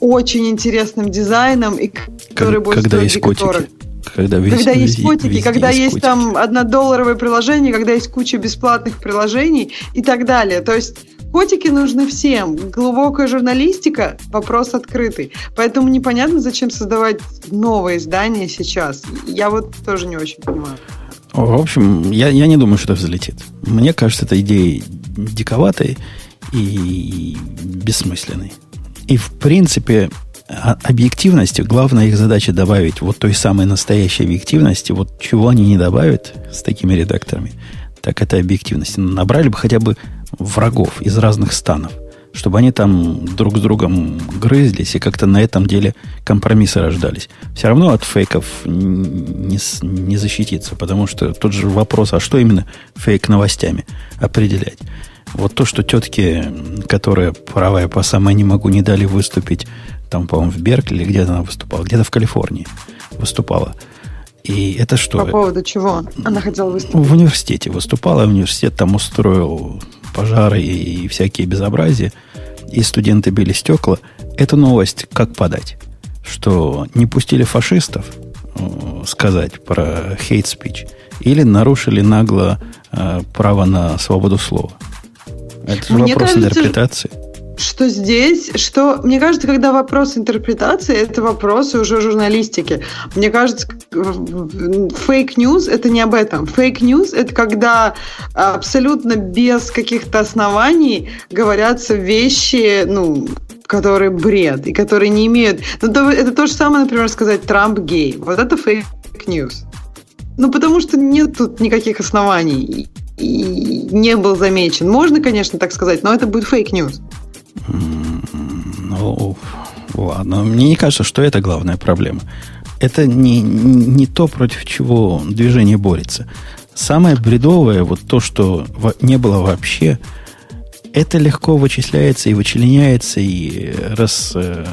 очень интересным дизайном, и которые будут когда есть котики. Когда, весь, когда есть котики, когда есть, есть там однодолларовое приложение, когда есть куча бесплатных приложений и так далее. То есть Котики нужны всем. Глубокая журналистика – вопрос открытый. Поэтому непонятно, зачем создавать новое издание сейчас. Я вот тоже не очень понимаю. В общем, я, я не думаю, что это взлетит. Мне кажется, эта идея диковатой и бессмысленной. И, в принципе, объективности, главная их задача добавить вот той самой настоящей объективности, вот чего они не добавят с такими редакторами, так это объективность. Набрали бы хотя бы врагов из разных станов, чтобы они там друг с другом грызлись и как-то на этом деле компромиссы рождались. Все равно от фейков не, не защититься, потому что тот же вопрос, а что именно фейк новостями определять? Вот то, что тетки, которые правая по самой не могу, не дали выступить, там, по-моему, в Беркли, где она выступала, где-то в Калифорнии выступала. И это что? По поводу чего она хотела выступить? В университете выступала, университет там устроил пожары и всякие безобразия, и студенты били стекла. Эту новость как подать? Что не пустили фашистов э, сказать про speech или нарушили нагло э, право на свободу слова? Это же Мне вопрос кажется, интерпретации что здесь, что, мне кажется, когда вопрос интерпретации, это вопросы уже журналистики. Мне кажется, fake news это не об этом. Fake news это когда абсолютно без каких-то оснований говорятся вещи, ну, которые бред и которые не имеют... Ну, то, это то же самое, например, сказать Трамп гей. Вот это fake news. Ну, потому что нет тут никаких оснований и не был замечен. Можно, конечно, так сказать, но это будет fake news. Ну, ладно. Мне не кажется, что это главная проблема. Это не, не то, против чего движение борется. Самое бредовое, вот то, что не было вообще, это легко вычисляется и вычленяется, и раз, э,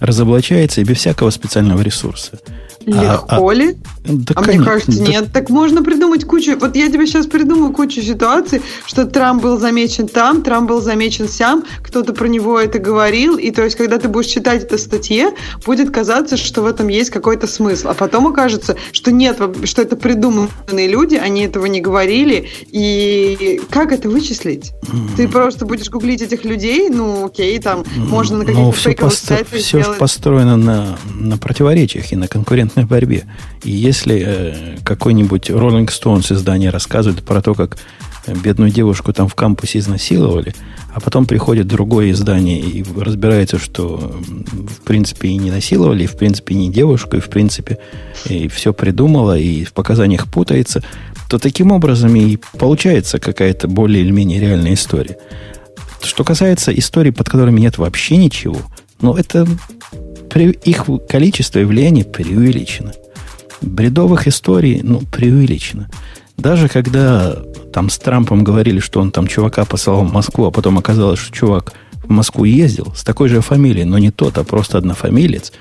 разоблачается и без всякого специального ресурса. Легко а, ли? Да, а конечно, мне кажется, да. нет. Так можно придумать кучу... Вот я тебе сейчас придумаю кучу ситуаций, что Трамп был замечен там, Трамп был замечен сям, кто-то про него это говорил, и то есть, когда ты будешь читать это статье, будет казаться, что в этом есть какой-то смысл. А потом окажется, что нет, что это придуманные люди, они этого не говорили, и как это вычислить? Mm. Ты просто будешь гуглить этих людей, ну окей, там mm. можно на каких-то фейковых посто... сайтах Все сделать... построено на, на противоречиях и на конкурентных конкурентной борьбе. И если э, какой-нибудь Rolling Stones издание рассказывает про то, как бедную девушку там в кампусе изнасиловали, а потом приходит другое издание и разбирается, что в принципе и не насиловали, и в принципе не девушку, и в принципе и все придумала, и в показаниях путается, то таким образом и получается какая-то более или менее реальная история. Что касается историй, под которыми нет вообще ничего, ну, это их количество и влияние преувеличено. Бредовых историй, ну, преувеличено. Даже когда там с Трампом говорили, что он там чувака послал в Москву, а потом оказалось, что чувак в Москву ездил с такой же фамилией, но не тот, а просто однофамилец,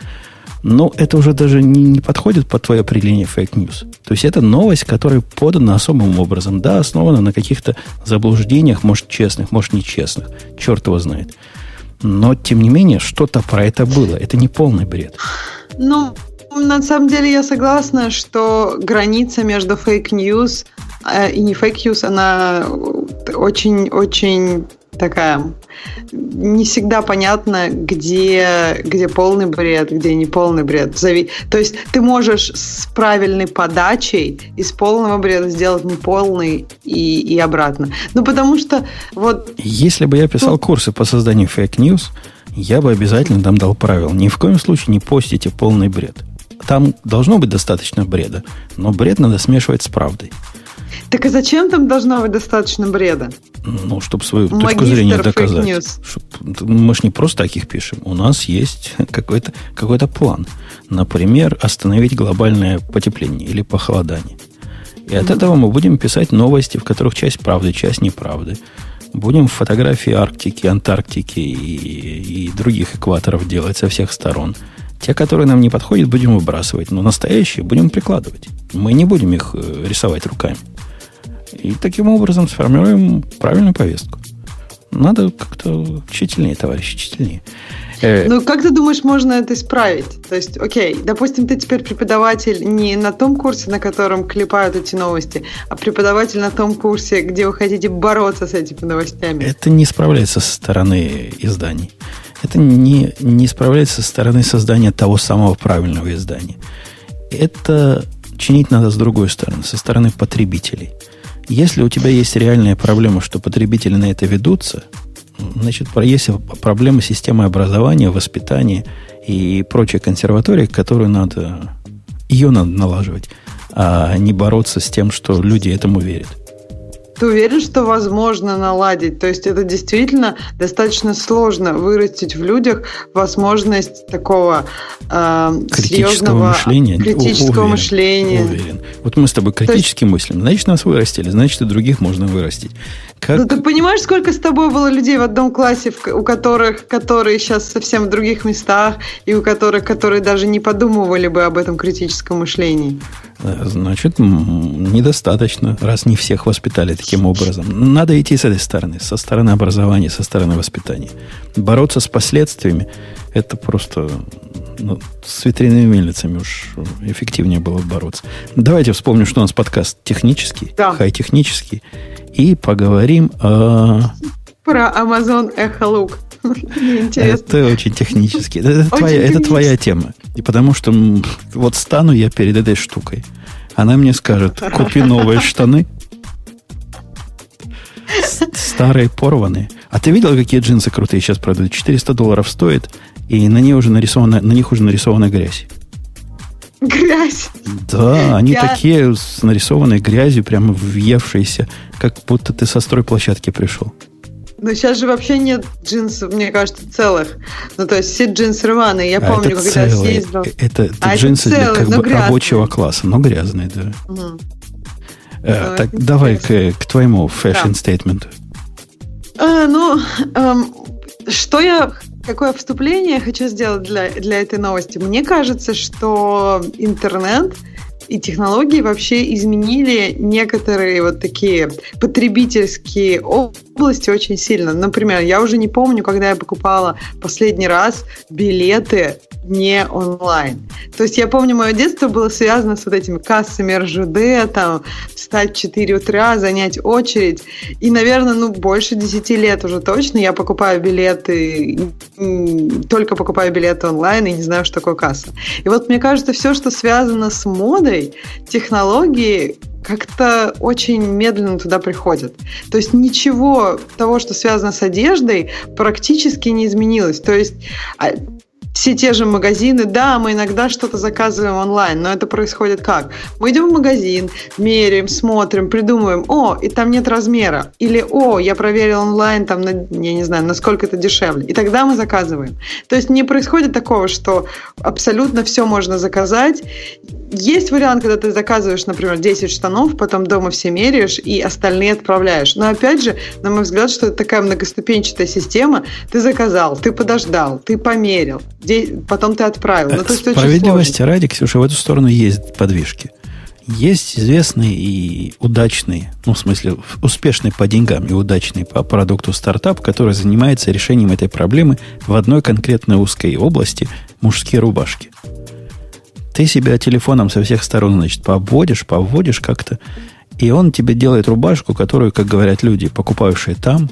но это уже даже не, не подходит под твое определение fake news. То есть это новость, которая подана особым образом. Да, основана на каких-то заблуждениях, может, честных, может, нечестных. Черт его знает. Но, тем не менее, что-то про это было. Это не полный бред. Ну, на самом деле я согласна, что граница между fake news э, и не fake news, она очень-очень такая не всегда понятно, где, где полный бред, где не полный бред. То есть ты можешь с правильной подачей из полного бреда сделать неполный и, и обратно. Ну, потому что вот... Если бы я писал курсы по созданию fake news, я бы обязательно там дал правила. Ни в коем случае не постите полный бред. там должно быть достаточно бреда, но бред надо смешивать с правдой. Так а зачем там должно быть достаточно бреда? Ну, чтобы свою Магистр точку зрения доказать. Чтоб, мы же не просто таких пишем. У нас есть какой-то какой план. Например, остановить глобальное потепление или похолодание. И от этого мы будем писать новости, в которых часть правды, часть неправды. Будем фотографии Арктики, Антарктики и, и других экваторов делать со всех сторон. Те, которые нам не подходят, будем выбрасывать. Но настоящие будем прикладывать. Мы не будем их э, рисовать руками. И таким образом сформируем правильную повестку. Надо как-то тщательнее, товарищи, тщательнее. Э, ну, как ты думаешь, можно это исправить? То есть, окей, допустим, ты теперь преподаватель не на том курсе, на котором клепают эти новости, а преподаватель на том курсе, где вы хотите бороться с этими новостями. Это не справляется со стороны изданий. Это не, не справляется со стороны создания того самого правильного издания. Это чинить надо с другой стороны, со стороны потребителей – если у тебя есть реальная проблема, что потребители на это ведутся, значит, есть проблема системы образования, воспитания и прочей консерватории, которую надо, ее надо налаживать, а не бороться с тем, что люди этому верят. Ты уверен, что возможно наладить? То есть это действительно достаточно сложно вырастить в людях возможность такого э, критического серьезного мышления. критического уверен, мышления. Уверен. Вот мы с тобой критически есть... мыслим. Значит, нас вырастили, значит, и других можно вырастить. Как... Ну, ты понимаешь, сколько с тобой было людей в одном классе, у которых, которые сейчас совсем в других местах, и у которых, которые даже не подумывали бы об этом критическом мышлении? Э, значит, недостаточно, раз не всех воспитали таким образом. Надо идти с этой стороны, со стороны образования, со стороны воспитания. Бороться с последствиями, это просто ну, с ветряными мельницами уж эффективнее было бороться. Давайте вспомним, что у нас подкаст технический, да. хай-технический, и поговорим о... Про Amazon Echo Look. Это очень технически. Это, очень твоя, это твоя тема. И потому что вот стану я перед этой штукой. Она мне скажет, купи новые штаны. Старые порванные. А ты видел, какие джинсы крутые сейчас продают? 400 долларов стоит, и на, ней уже нарисована, на них уже нарисована грязь. Грязь. Да, они Я... такие с нарисованной грязью, прямо въевшиеся, как будто ты со стройплощадки пришел. Но сейчас же вообще нет джинсов, мне кажется, целых. Ну, то есть все джинсы рваные. Я а помню, это когда целые. съездил. Это, это а джинсы это целые, для как бы рабочего класса, но грязные, да. Угу. Э, так, давай к, к твоему fashion да. statement. А, ну, эм, что я Какое вступление я хочу сделать для, для этой новости? Мне кажется, что интернет и технологии вообще изменили некоторые вот такие потребительские области очень сильно. Например, я уже не помню, когда я покупала последний раз билеты не онлайн. То есть я помню, мое детство было связано с вот этими кассами РЖД, там, встать в 4 утра, занять очередь. И, наверное, ну, больше 10 лет уже точно я покупаю билеты, только покупаю билеты онлайн и не знаю, что такое касса. И вот мне кажется, все, что связано с модой, технологии, как-то очень медленно туда приходят. То есть ничего того, что связано с одеждой, практически не изменилось. То есть а, все те же магазины, да, мы иногда что-то заказываем онлайн, но это происходит как? Мы идем в магазин, меряем, смотрим, придумываем, о, и там нет размера, или о, я проверил онлайн, там, на, я не знаю, насколько это дешевле, и тогда мы заказываем. То есть не происходит такого, что абсолютно все можно заказать. Есть вариант, когда ты заказываешь, например, 10 штанов, потом дома все меряешь и остальные отправляешь. Но опять же, на мой взгляд, что это такая многоступенчатая система. Ты заказал, ты подождал, ты померил, потом ты отправил. Ну, Справедливости ради, Ксюша, в эту сторону есть подвижки. Есть известный и удачный, ну, в смысле, успешный по деньгам и удачный по продукту стартап, который занимается решением этой проблемы в одной конкретной узкой области – мужские рубашки. Ты себя телефоном со всех сторон, значит, поводишь, поводишь как-то, и он тебе делает рубашку, которую, как говорят люди, покупавшие там,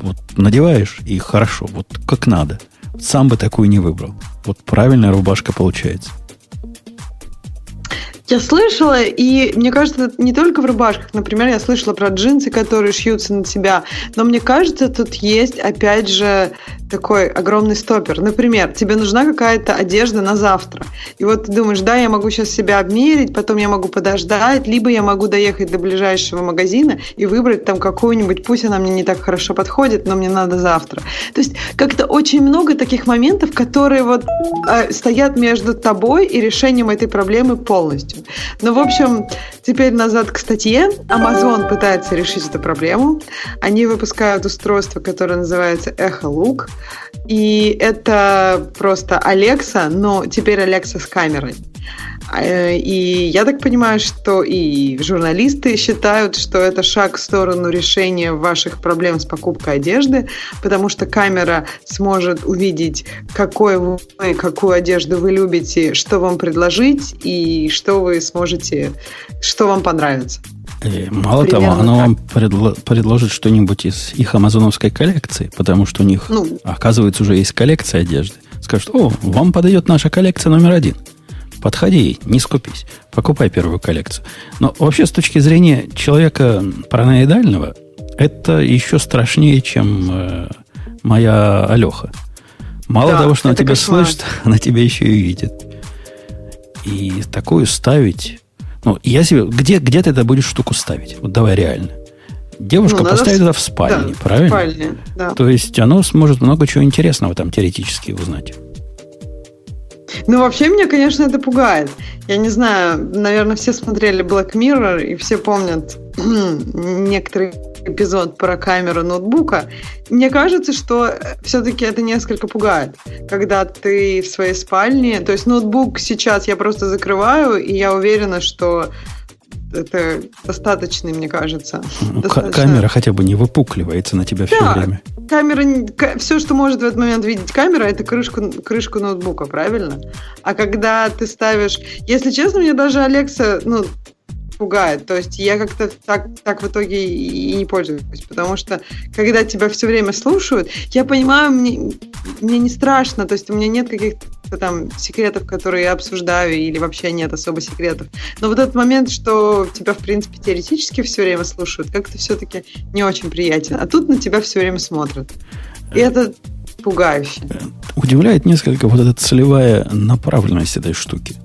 вот надеваешь, и хорошо, вот как надо – сам бы такую не выбрал. Вот правильная рубашка получается. Я слышала, и мне кажется, не только в рубашках. Например, я слышала про джинсы, которые шьются на тебя. Но мне кажется, тут есть, опять же, такой огромный стопер. Например, тебе нужна какая-то одежда на завтра. И вот ты думаешь, да, я могу сейчас себя обмерить, потом я могу подождать, либо я могу доехать до ближайшего магазина и выбрать там какую-нибудь, пусть она мне не так хорошо подходит, но мне надо завтра. То есть как-то очень много таких моментов, которые вот э, стоят между тобой и решением этой проблемы полностью. Но, в общем, теперь назад к статье. Amazon пытается решить эту проблему. Они выпускают устройство, которое называется Echo Look. И это просто Alexa, но теперь Alexa с камерой. Э, и я так понимаю, что и журналисты считают, что это шаг в сторону решения ваших проблем с покупкой одежды, потому что камера сможет увидеть, какой вы, какую одежду вы любите, что вам предложить и что вы сможете, что вам понравится. И мало Примерно того, оно вам предло- предложит что-нибудь из их амазоновской коллекции, потому что у них, ну, оказывается, уже есть коллекция одежды. Скажут, о, вам подойдет наша коллекция номер один. Подходи, не скупись, покупай первую коллекцию. Но вообще, с точки зрения человека параноидального, это еще страшнее, чем э, моя Алеха. Мало да, того, что она тебя кошмар. слышит, она тебя еще и видит. И такую ставить ну, я себе... Где, где ты это будешь штуку ставить? Вот давай реально. Девушка ну, поставит это в спальне, да, правильно? В спальне, да. То есть оно сможет много чего интересного там теоретически узнать. Ну, вообще меня, конечно, это пугает. Я не знаю, наверное, все смотрели Black Mirror, и все помнят некоторые эпизод про камеру ноутбука, мне кажется, что все-таки это несколько пугает, когда ты в своей спальне, то есть ноутбук сейчас я просто закрываю, и я уверена, что это достаточный, мне кажется. Ну, достаточно... Камера хотя бы не выпукливается на тебя да, все время. Камера, все, что может в этот момент видеть камера, это крышку, крышку ноутбука, правильно? А когда ты ставишь... Если честно, мне даже Алекса, ну, пугает. То есть я как-то так, так в итоге и не пользуюсь. Потому что когда тебя все время слушают, я понимаю, мне, мне не страшно. То есть у меня нет каких-то там секретов, которые я обсуждаю, или вообще нет особо секретов. Но вот этот момент, что тебя, в принципе, теоретически все время слушают, как-то все-таки не очень приятен. А тут на тебя все время смотрят. И это пугающе. Удивляет несколько вот эта целевая направленность этой штуки.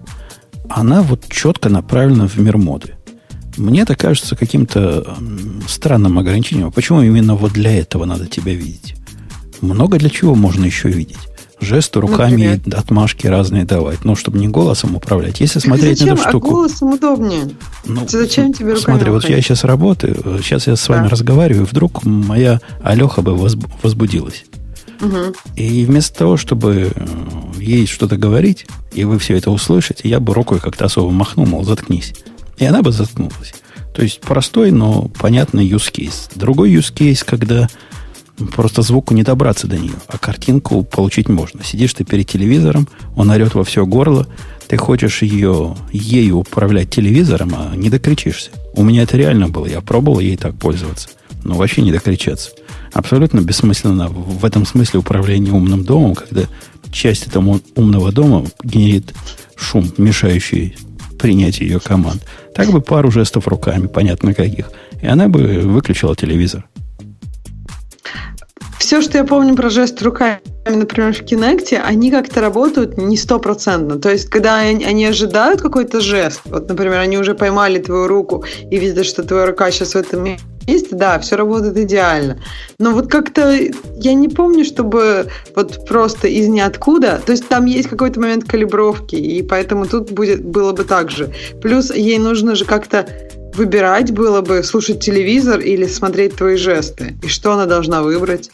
Она вот четко направлена в мир моды. Мне это кажется каким-то странным ограничением. Почему именно вот для этого надо тебя видеть? Много для чего можно еще видеть. Жесты руками, Например? отмашки разные давать. Ну, чтобы не голосом управлять. Если смотреть зачем? на эту штуку... А голосом удобнее. Ну, зачем тебе руками Смотри, вот я сейчас работаю, сейчас я с вами да. разговариваю, вдруг моя Алеха бы возбудилась. Угу. И вместо того, чтобы э, ей что-то говорить, и вы все это услышите, я бы рукой как-то особо махнул, мол, заткнись. И она бы заткнулась. То есть простой, но понятный use case. Другой use case, когда просто звуку не добраться до нее, а картинку получить можно. Сидишь ты перед телевизором, он орет во все горло, ты хочешь ее, ею управлять телевизором, а не докричишься. У меня это реально было, я пробовал ей так пользоваться. Но вообще не докричаться. Абсолютно бессмысленно в этом смысле управление умным домом, когда часть этого умного дома генерит шум, мешающий принятия ее команд. Так бы пару жестов руками, понятно каких. И она бы выключила телевизор. Все, что я помню про жест руками, например, в Кинекте, они как-то работают не стопроцентно. То есть, когда они, ожидают какой-то жест, вот, например, они уже поймали твою руку и видят, что твоя рука сейчас в этом месте, да, все работает идеально. Но вот как-то я не помню, чтобы вот просто из ниоткуда, то есть там есть какой-то момент калибровки, и поэтому тут будет, было бы так же. Плюс ей нужно же как-то выбирать было бы, слушать телевизор или смотреть твои жесты. И что она должна выбрать?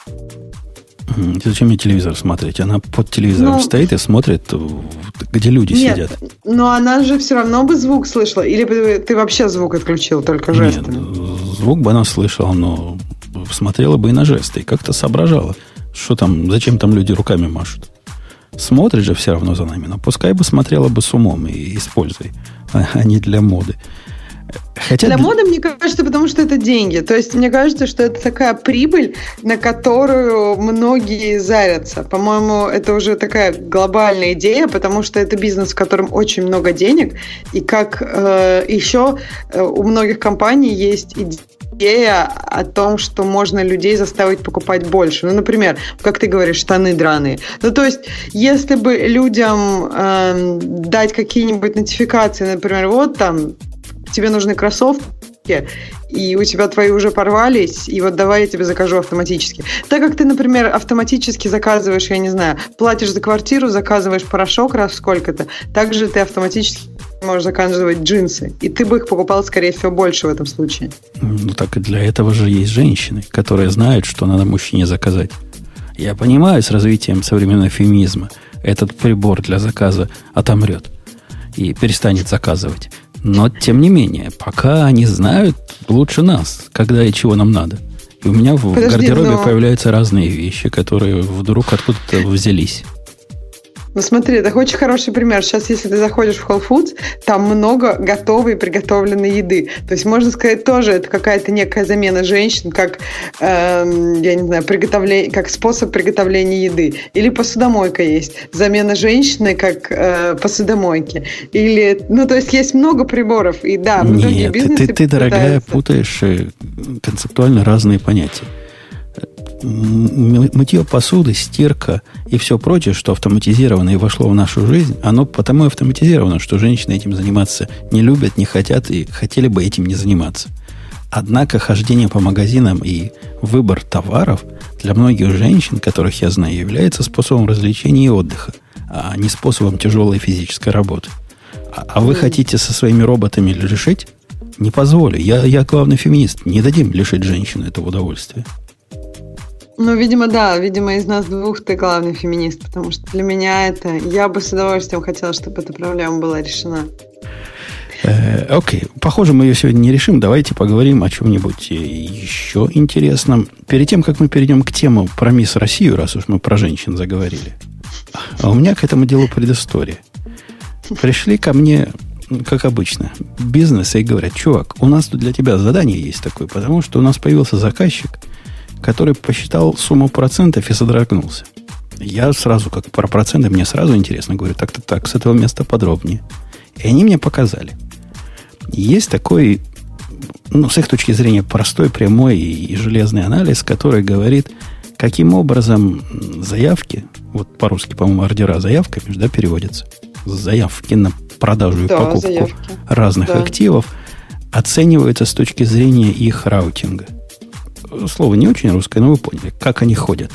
Зачем мне телевизор смотреть? Она под телевизором ну, стоит и смотрит, где люди нет, сидят. Но она же все равно бы звук слышала. Или бы ты вообще звук отключил, только жестами? Нет, звук бы она слышала, но смотрела бы и на жесты. И как-то соображала, что там, зачем там люди руками машут. Смотрит же все равно за нами. Но пускай бы смотрела бы с умом и используй, а не для моды. Хотя для моды, мне кажется, потому что это деньги. То есть мне кажется, что это такая прибыль, на которую многие зарятся. По-моему, это уже такая глобальная идея, потому что это бизнес, в котором очень много денег. И как э, еще э, у многих компаний есть идея о том, что можно людей заставить покупать больше. Ну, например, как ты говоришь, штаны драные. Ну, то есть, если бы людям э, дать какие-нибудь нотификации, например, вот там тебе нужны кроссовки, и у тебя твои уже порвались, и вот давай я тебе закажу автоматически. Так как ты, например, автоматически заказываешь, я не знаю, платишь за квартиру, заказываешь порошок раз сколько-то, также ты автоматически можешь заказывать джинсы, и ты бы их покупал, скорее всего, больше в этом случае. Ну так и для этого же есть женщины, которые знают, что надо мужчине заказать. Я понимаю, с развитием современного феминизма этот прибор для заказа отомрет и перестанет заказывать. Но, тем не менее, пока они знают лучше нас, когда и чего нам надо. И у меня в Подожди, гардеробе но... появляются разные вещи, которые вдруг откуда-то взялись. Ну смотри, это очень хороший пример. Сейчас, если ты заходишь в Whole Foods, там много готовой и приготовленной еды. То есть, можно сказать, тоже это какая-то некая замена женщин, как, э, я не знаю, приготовление, как способ приготовления еды. Или посудомойка есть. Замена женщины как э, посудомойки. Или, ну, то есть, есть много приборов. И да, Нет, ты, ты, дорогая, путаешь э, концептуально разные понятия мытье посуды, стирка и все прочее, что автоматизировано и вошло в нашу жизнь, оно потому и автоматизировано, что женщины этим заниматься не любят, не хотят и хотели бы этим не заниматься. Однако хождение по магазинам и выбор товаров для многих женщин, которых я знаю, является способом развлечения и отдыха, а не способом тяжелой физической работы. А, а вы хотите со своими роботами лишить? Не позволю. Я, я главный феминист. Не дадим лишить женщину этого удовольствия. Ну, видимо, да. Видимо, из нас двух ты главный феминист, потому что для меня это... Я бы с удовольствием хотела, чтобы эта проблема была решена. Э, окей, okay. похоже, мы ее сегодня не решим. Давайте поговорим о чем-нибудь еще интересном. Перед тем, как мы перейдем к тему про мисс Россию, раз уж мы про женщин заговорили. А у меня к этому делу предыстория. Пришли ко мне, как обычно, бизнес и говорят, чувак, у нас тут для тебя задание есть такое, потому что у нас появился заказчик – который посчитал сумму процентов и содрогнулся. Я сразу, как про проценты, мне сразу интересно, говорю, так-то так, с этого места подробнее. И они мне показали. Есть такой, ну, с их точки зрения, простой, прямой и железный анализ, который говорит, каким образом заявки, вот по-русски, по-моему, ордера заявками, да, переводятся, заявки на продажу и да, покупку заявки. разных да. активов оцениваются с точки зрения их раутинга слово не очень русское, но вы поняли, как они ходят.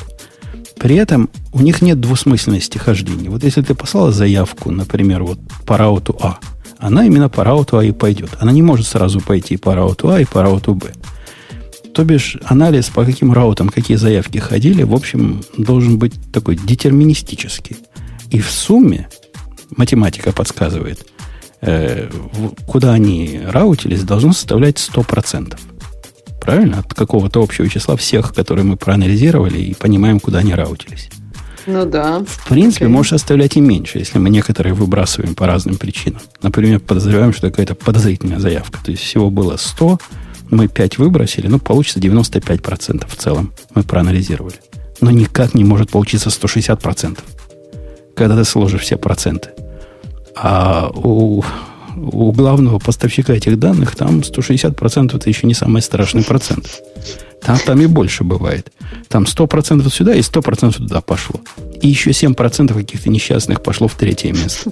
При этом у них нет двусмысленности хождения. Вот если ты послала заявку, например, вот по рауту А, она именно по рауту А и пойдет. Она не может сразу пойти по рауту А и по рауту Б. То бишь, анализ, по каким раутам какие заявки ходили, в общем, должен быть такой детерминистический. И в сумме, математика подсказывает, э, куда они раутились, должно составлять 100%. Правильно? От какого-то общего числа всех, которые мы проанализировали и понимаем, куда они раутились. Ну да. В принципе, okay. можешь оставлять и меньше, если мы некоторые выбрасываем по разным причинам. Например, подозреваем, что какая-то подозрительная заявка. То есть всего было 100, мы 5 выбросили, ну, получится 95% в целом. Мы проанализировали. Но никак не может получиться 160%, когда ты сложишь все проценты. А у у главного поставщика этих данных там 160% это еще не самый страшный процент. Там, там и больше бывает. Там 100% сюда и 100% туда пошло. И еще 7% каких-то несчастных пошло в третье место.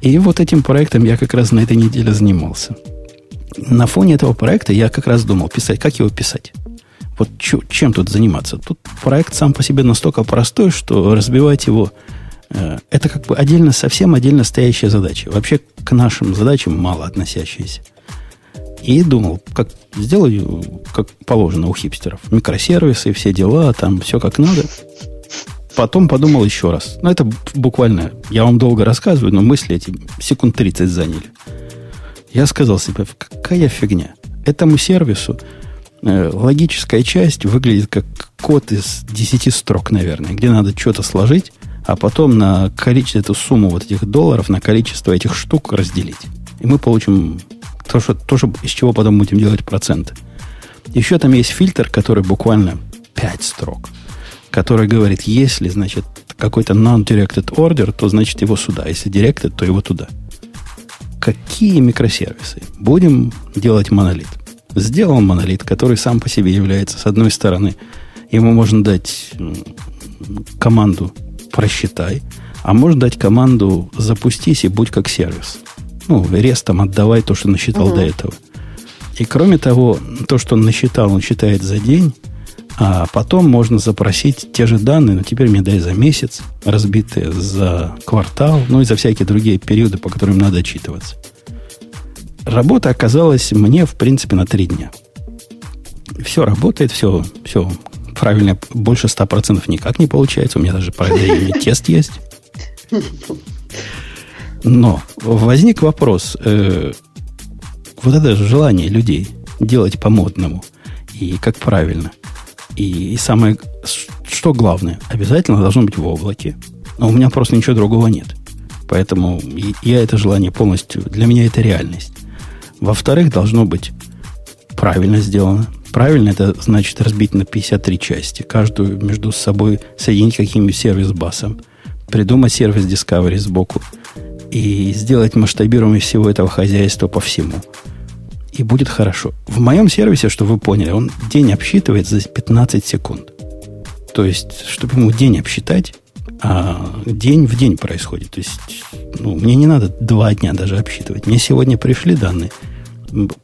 И вот этим проектом я как раз на этой неделе занимался. На фоне этого проекта я как раз думал, писать, как его писать. Вот чем тут заниматься? Тут проект сам по себе настолько простой, что разбивать его это как бы отдельно, совсем отдельно стоящая задача. Вообще к нашим задачам мало относящаяся. И думал, как сделаю, как положено у хипстеров. Микросервисы, все дела, там все как надо. Потом подумал еще раз. Ну, это буквально, я вам долго рассказываю, но мысли эти секунд 30 заняли. Я сказал себе, какая фигня. Этому сервису э, логическая часть выглядит как код из 10 строк, наверное, где надо что-то сложить, а потом на количество, эту сумму вот этих долларов, на количество этих штук разделить. И мы получим то, что, то, что, из чего потом будем делать проценты. Еще там есть фильтр, который буквально 5 строк, который говорит, если, значит, какой-то non-directed order, то значит его сюда. Если directed, то его туда. какие микросервисы? Будем делать монолит. Сделал монолит, который сам по себе является, с одной стороны, ему можно дать команду «просчитай», а можно дать команду «запустись и будь как сервис». Ну, рестом отдавай то, что насчитал угу. до этого. И кроме того, то, что он насчитал, он считает за день, а потом можно запросить те же данные, но теперь мне дай за месяц, разбитые за квартал, ну и за всякие другие периоды, по которым надо отчитываться. Работа оказалась мне, в принципе, на три дня. Все работает, все, все правильно, больше 100% никак не получается. У меня даже проверенный тест есть. Но возник вопрос, э, вот это желание людей делать по-модному и как правильно. И самое, что главное, обязательно должно быть в облаке. Но у меня просто ничего другого нет. Поэтому я это желание полностью, для меня это реальность. Во-вторых, должно быть правильно сделано. Правильно это значит разбить на 53 части. Каждую между собой соединить каким-нибудь сервис-басом. Придумать сервис Discovery сбоку. И сделать масштабируемость всего этого хозяйства по всему и будет хорошо. В моем сервисе, что вы поняли, он день обсчитывает за 15 секунд. То есть, чтобы ему день обсчитать, а день в день происходит. То есть, ну, мне не надо два дня даже обсчитывать. Мне сегодня пришли данные,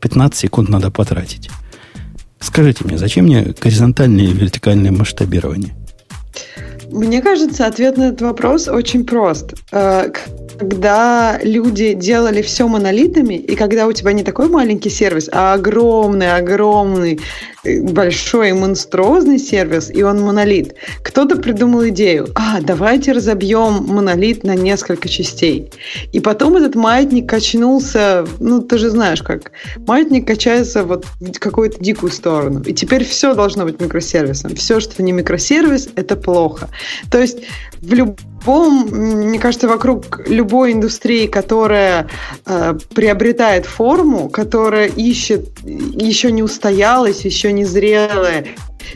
15 секунд надо потратить. Скажите мне, зачем мне горизонтальное и вертикальное масштабирование? Мне кажется, ответ на этот вопрос очень прост. Э, когда люди делали все монолитами, и когда у тебя не такой маленький сервис, а огромный, огромный, большой, монструозный сервис, и он монолит, кто-то придумал идею, а, давайте разобьем монолит на несколько частей. И потом этот маятник качнулся, ну, ты же знаешь, как маятник качается вот в какую-то дикую сторону. И теперь все должно быть микросервисом. Все, что не микросервис, это плохо. То есть в любом, мне кажется, вокруг любой индустрии, которая э, приобретает форму, которая ищет, еще не устоялась, еще не зрелая,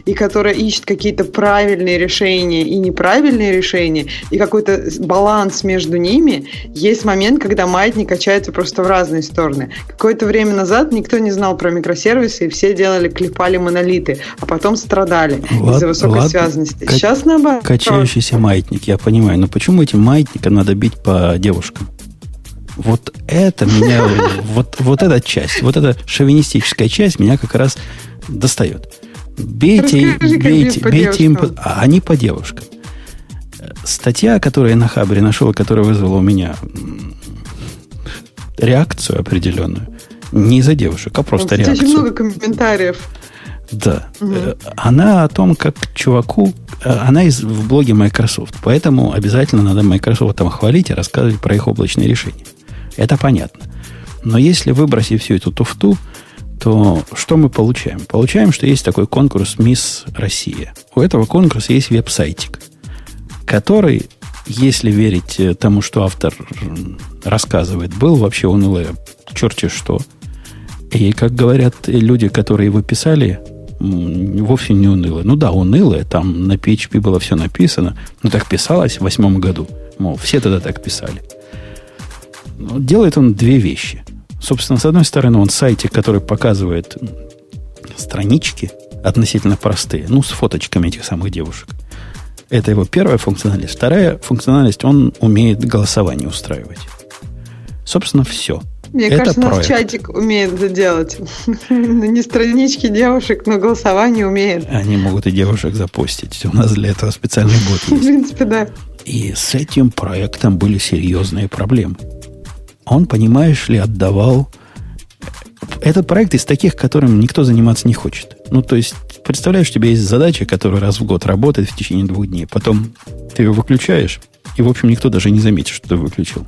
и которая ищет какие-то правильные решения и неправильные решения, и какой-то баланс между ними, есть момент, когда маятник качается просто в разные стороны. Какое-то время назад никто не знал про микросервисы, и все делали, клепали монолиты, а потом страдали Лад, из-за высокой ладно, связанности. К- Сейчас наоборот. Качающийся маятник, я понимаю, но почему эти маятника надо бить по девушкам? Вот это меня, вот, вот эта часть, вот эта шовинистическая часть меня как раз достает. Бейте, Расскажи, бейте, бейте им, а они по девушкам. Статья, которую я на Хабре нашел, которая вызвала у меня реакцию определенную, не из-за девушек, а просто Кстати, реакцию. Очень много комментариев. Да. Угу. Она о том, как чуваку... Э, она из, в блоге Microsoft. Поэтому обязательно надо Microsoft там хвалить и рассказывать про их облачные решения. Это понятно. Но если выбросить всю эту туфту, то что мы получаем? Получаем, что есть такой конкурс «Мисс Россия». У этого конкурса есть веб-сайтик, который, если верить э, тому, что автор рассказывает, был вообще унылый черти что. И, как говорят люди, которые его писали, вовсе не унылое. Ну да, унылое, там на PHP было все написано, но так писалось в восьмом году. Мол, все тогда так писали. Делает он две вещи – Собственно, с одной стороны, он сайтик, который показывает странички относительно простые, ну, с фоточками этих самых девушек. Это его первая функциональность. Вторая функциональность, он умеет голосование устраивать. Собственно, все. Мне это кажется, проект. наш чатик умеет это делать. Не странички девушек, но голосование умеет. Они могут и девушек запустить. У нас для этого специальный бот есть. В принципе, да. И с этим проектом были серьезные проблемы он, понимаешь ли, отдавал... Этот проект из таких, которым никто заниматься не хочет. Ну, то есть, представляешь, у тебя есть задача, которая раз в год работает в течение двух дней. Потом ты ее выключаешь, и, в общем, никто даже не заметит, что ты выключил.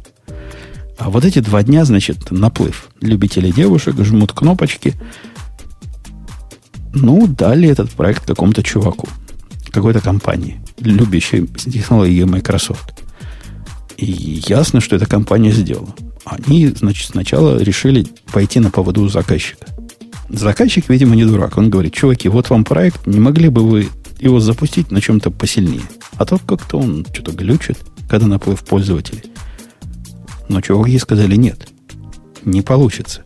А вот эти два дня, значит, наплыв. Любители девушек жмут кнопочки. Ну, дали этот проект какому-то чуваку. Какой-то компании, любящей технологии Microsoft. И ясно, что эта компания сделала. Они, значит, сначала решили пойти на поводу у заказчика. Заказчик, видимо, не дурак. Он говорит, чуваки, вот вам проект, не могли бы вы его запустить на чем-то посильнее? А то как-то он что-то глючит, когда наплыв пользователей. Но чуваки сказали нет. Не получится.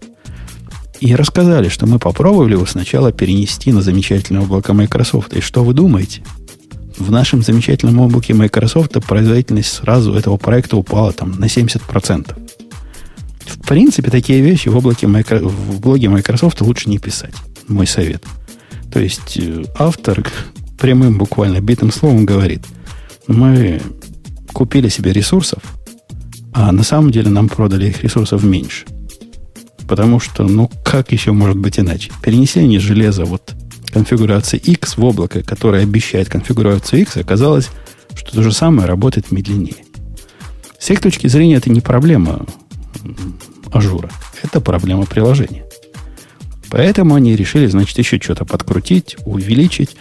И рассказали, что мы попробовали его сначала перенести на замечательное облако Microsoft. И что вы думаете? В нашем замечательном облаке Microsoft производительность сразу этого проекта упала там на 70%. В принципе, такие вещи в, облаке в блоге Microsoft лучше не писать. Мой совет. То есть э, автор прямым буквально битым словом говорит, мы купили себе ресурсов, а на самом деле нам продали их ресурсов меньше. Потому что, ну, как еще может быть иначе? Перенесение железа вот конфигурации X в облако, которое обещает конфигурацию X, оказалось, что то же самое работает медленнее. С их точки зрения это не проблема Azure а, это проблема приложения. Поэтому они решили, значит, еще что-то подкрутить, увеличить.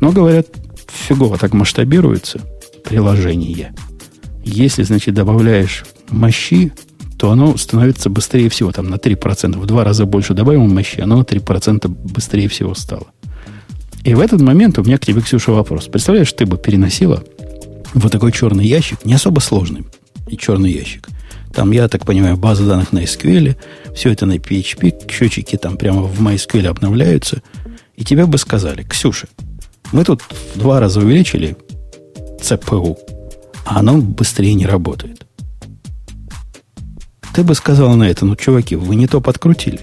Но, говорят, фигово так масштабируется приложение. Если, значит, добавляешь мощи, то оно становится быстрее всего, там на 3%. В два раза больше добавим мощи, оно на 3% быстрее всего стало. И в этот момент у меня к тебе, Ксюша, вопрос. Представляешь, ты бы переносила вот такой черный ящик, не особо сложный, и черный ящик. Там, я так понимаю, база данных на SQL, все это на PHP, счетчики там прямо в MySQL обновляются. И тебе бы сказали, Ксюша, мы тут в два раза увеличили CPU, а оно быстрее не работает. Ты бы сказал на это, ну, чуваки, вы не то подкрутили.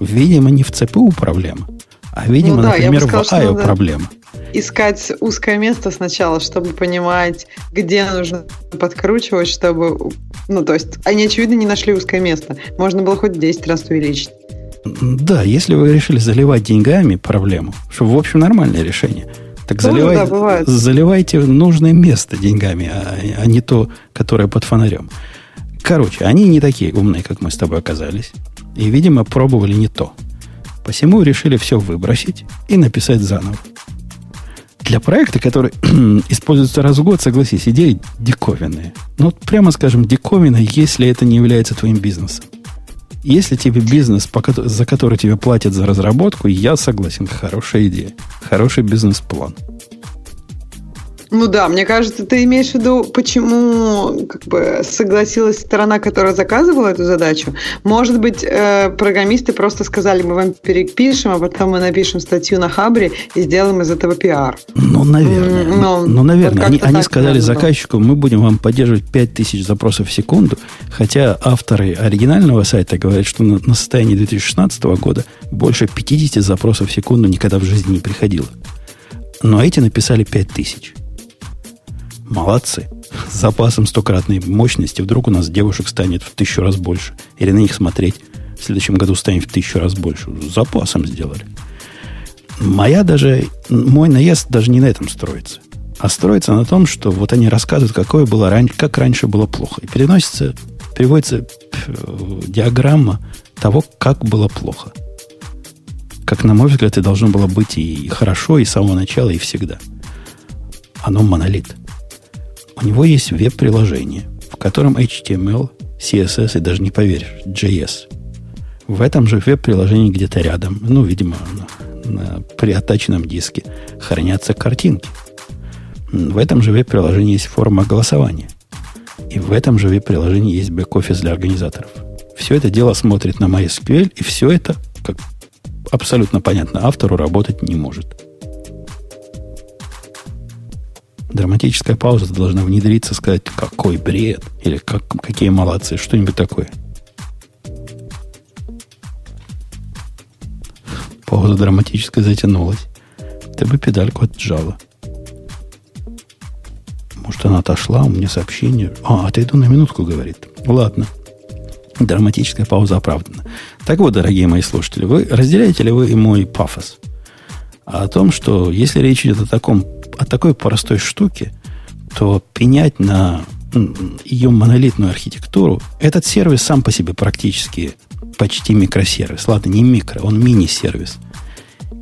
Видимо, не в CPU проблема, а, видимо, ну, да, например, сказала, в IO проблема. Искать узкое место сначала, чтобы понимать, где нужно подкручивать, чтобы... Ну, то есть, они, очевидно, не нашли узкое место. Можно было хоть 10 раз увеличить. Да, если вы решили заливать деньгами проблему, что, в общем, нормальное решение, так заливай, да, заливайте нужное место деньгами, а, а не то, которое под фонарем. Короче, они не такие умные, как мы с тобой оказались. И, видимо, пробовали не то. Посему решили все выбросить и написать заново. Для проекта, который используется раз в год, согласись, идеи диковинные. Ну, вот прямо скажем, диковина, если это не является твоим бизнесом. Если тебе бизнес, за который тебе платят за разработку, я согласен, хорошая идея. Хороший бизнес-план. Ну да, мне кажется, ты имеешь в виду, почему как бы согласилась сторона, которая заказывала эту задачу. Может быть, э, программисты просто сказали, мы вам перепишем, а потом мы напишем статью на Хабре и сделаем из этого пиар. Ну, наверное. Но, ну, наверное. Вот они, они сказали заказчику, мы будем вам поддерживать 5000 запросов в секунду, хотя авторы оригинального сайта говорят, что на, на состоянии 2016 года больше 50 запросов в секунду никогда в жизни не приходило. Но эти написали 5000. Молодцы. С запасом стократной мощности вдруг у нас девушек станет в тысячу раз больше. Или на них смотреть в следующем году станет в тысячу раз больше. С запасом сделали. Моя даже, мой наезд даже не на этом строится. А строится на том, что вот они рассказывают, какое было раньше, как раньше было плохо. И переносится, приводится диаграмма того, как было плохо. Как, на мой взгляд, и должно было быть и хорошо, и с самого начала, и всегда. Оно монолит. У него есть веб-приложение, в котором HTML, CSS и даже не поверишь, JS. В этом же веб-приложении где-то рядом, ну, видимо, на, на приотаченном диске, хранятся картинки. В этом же веб-приложении есть форма голосования. И в этом же веб-приложении есть бэк-офис для организаторов. Все это дело смотрит на MySQL, и все это, как абсолютно понятно, автору работать не может. Драматическая пауза должна внедриться, сказать, какой бред, или как, какие молодцы, что-нибудь такое. Пауза драматическая затянулась. Ты бы педальку отжала. Может, она отошла, у меня сообщение. А, отойду на минутку, говорит. Ладно. Драматическая пауза оправдана. Так вот, дорогие мои слушатели, вы разделяете ли вы мой пафос? О том, что если речь идет о таком о такой простой штуке, то пенять на ее монолитную архитектуру, этот сервис сам по себе практически почти микросервис. Ладно, не микро, он мини-сервис.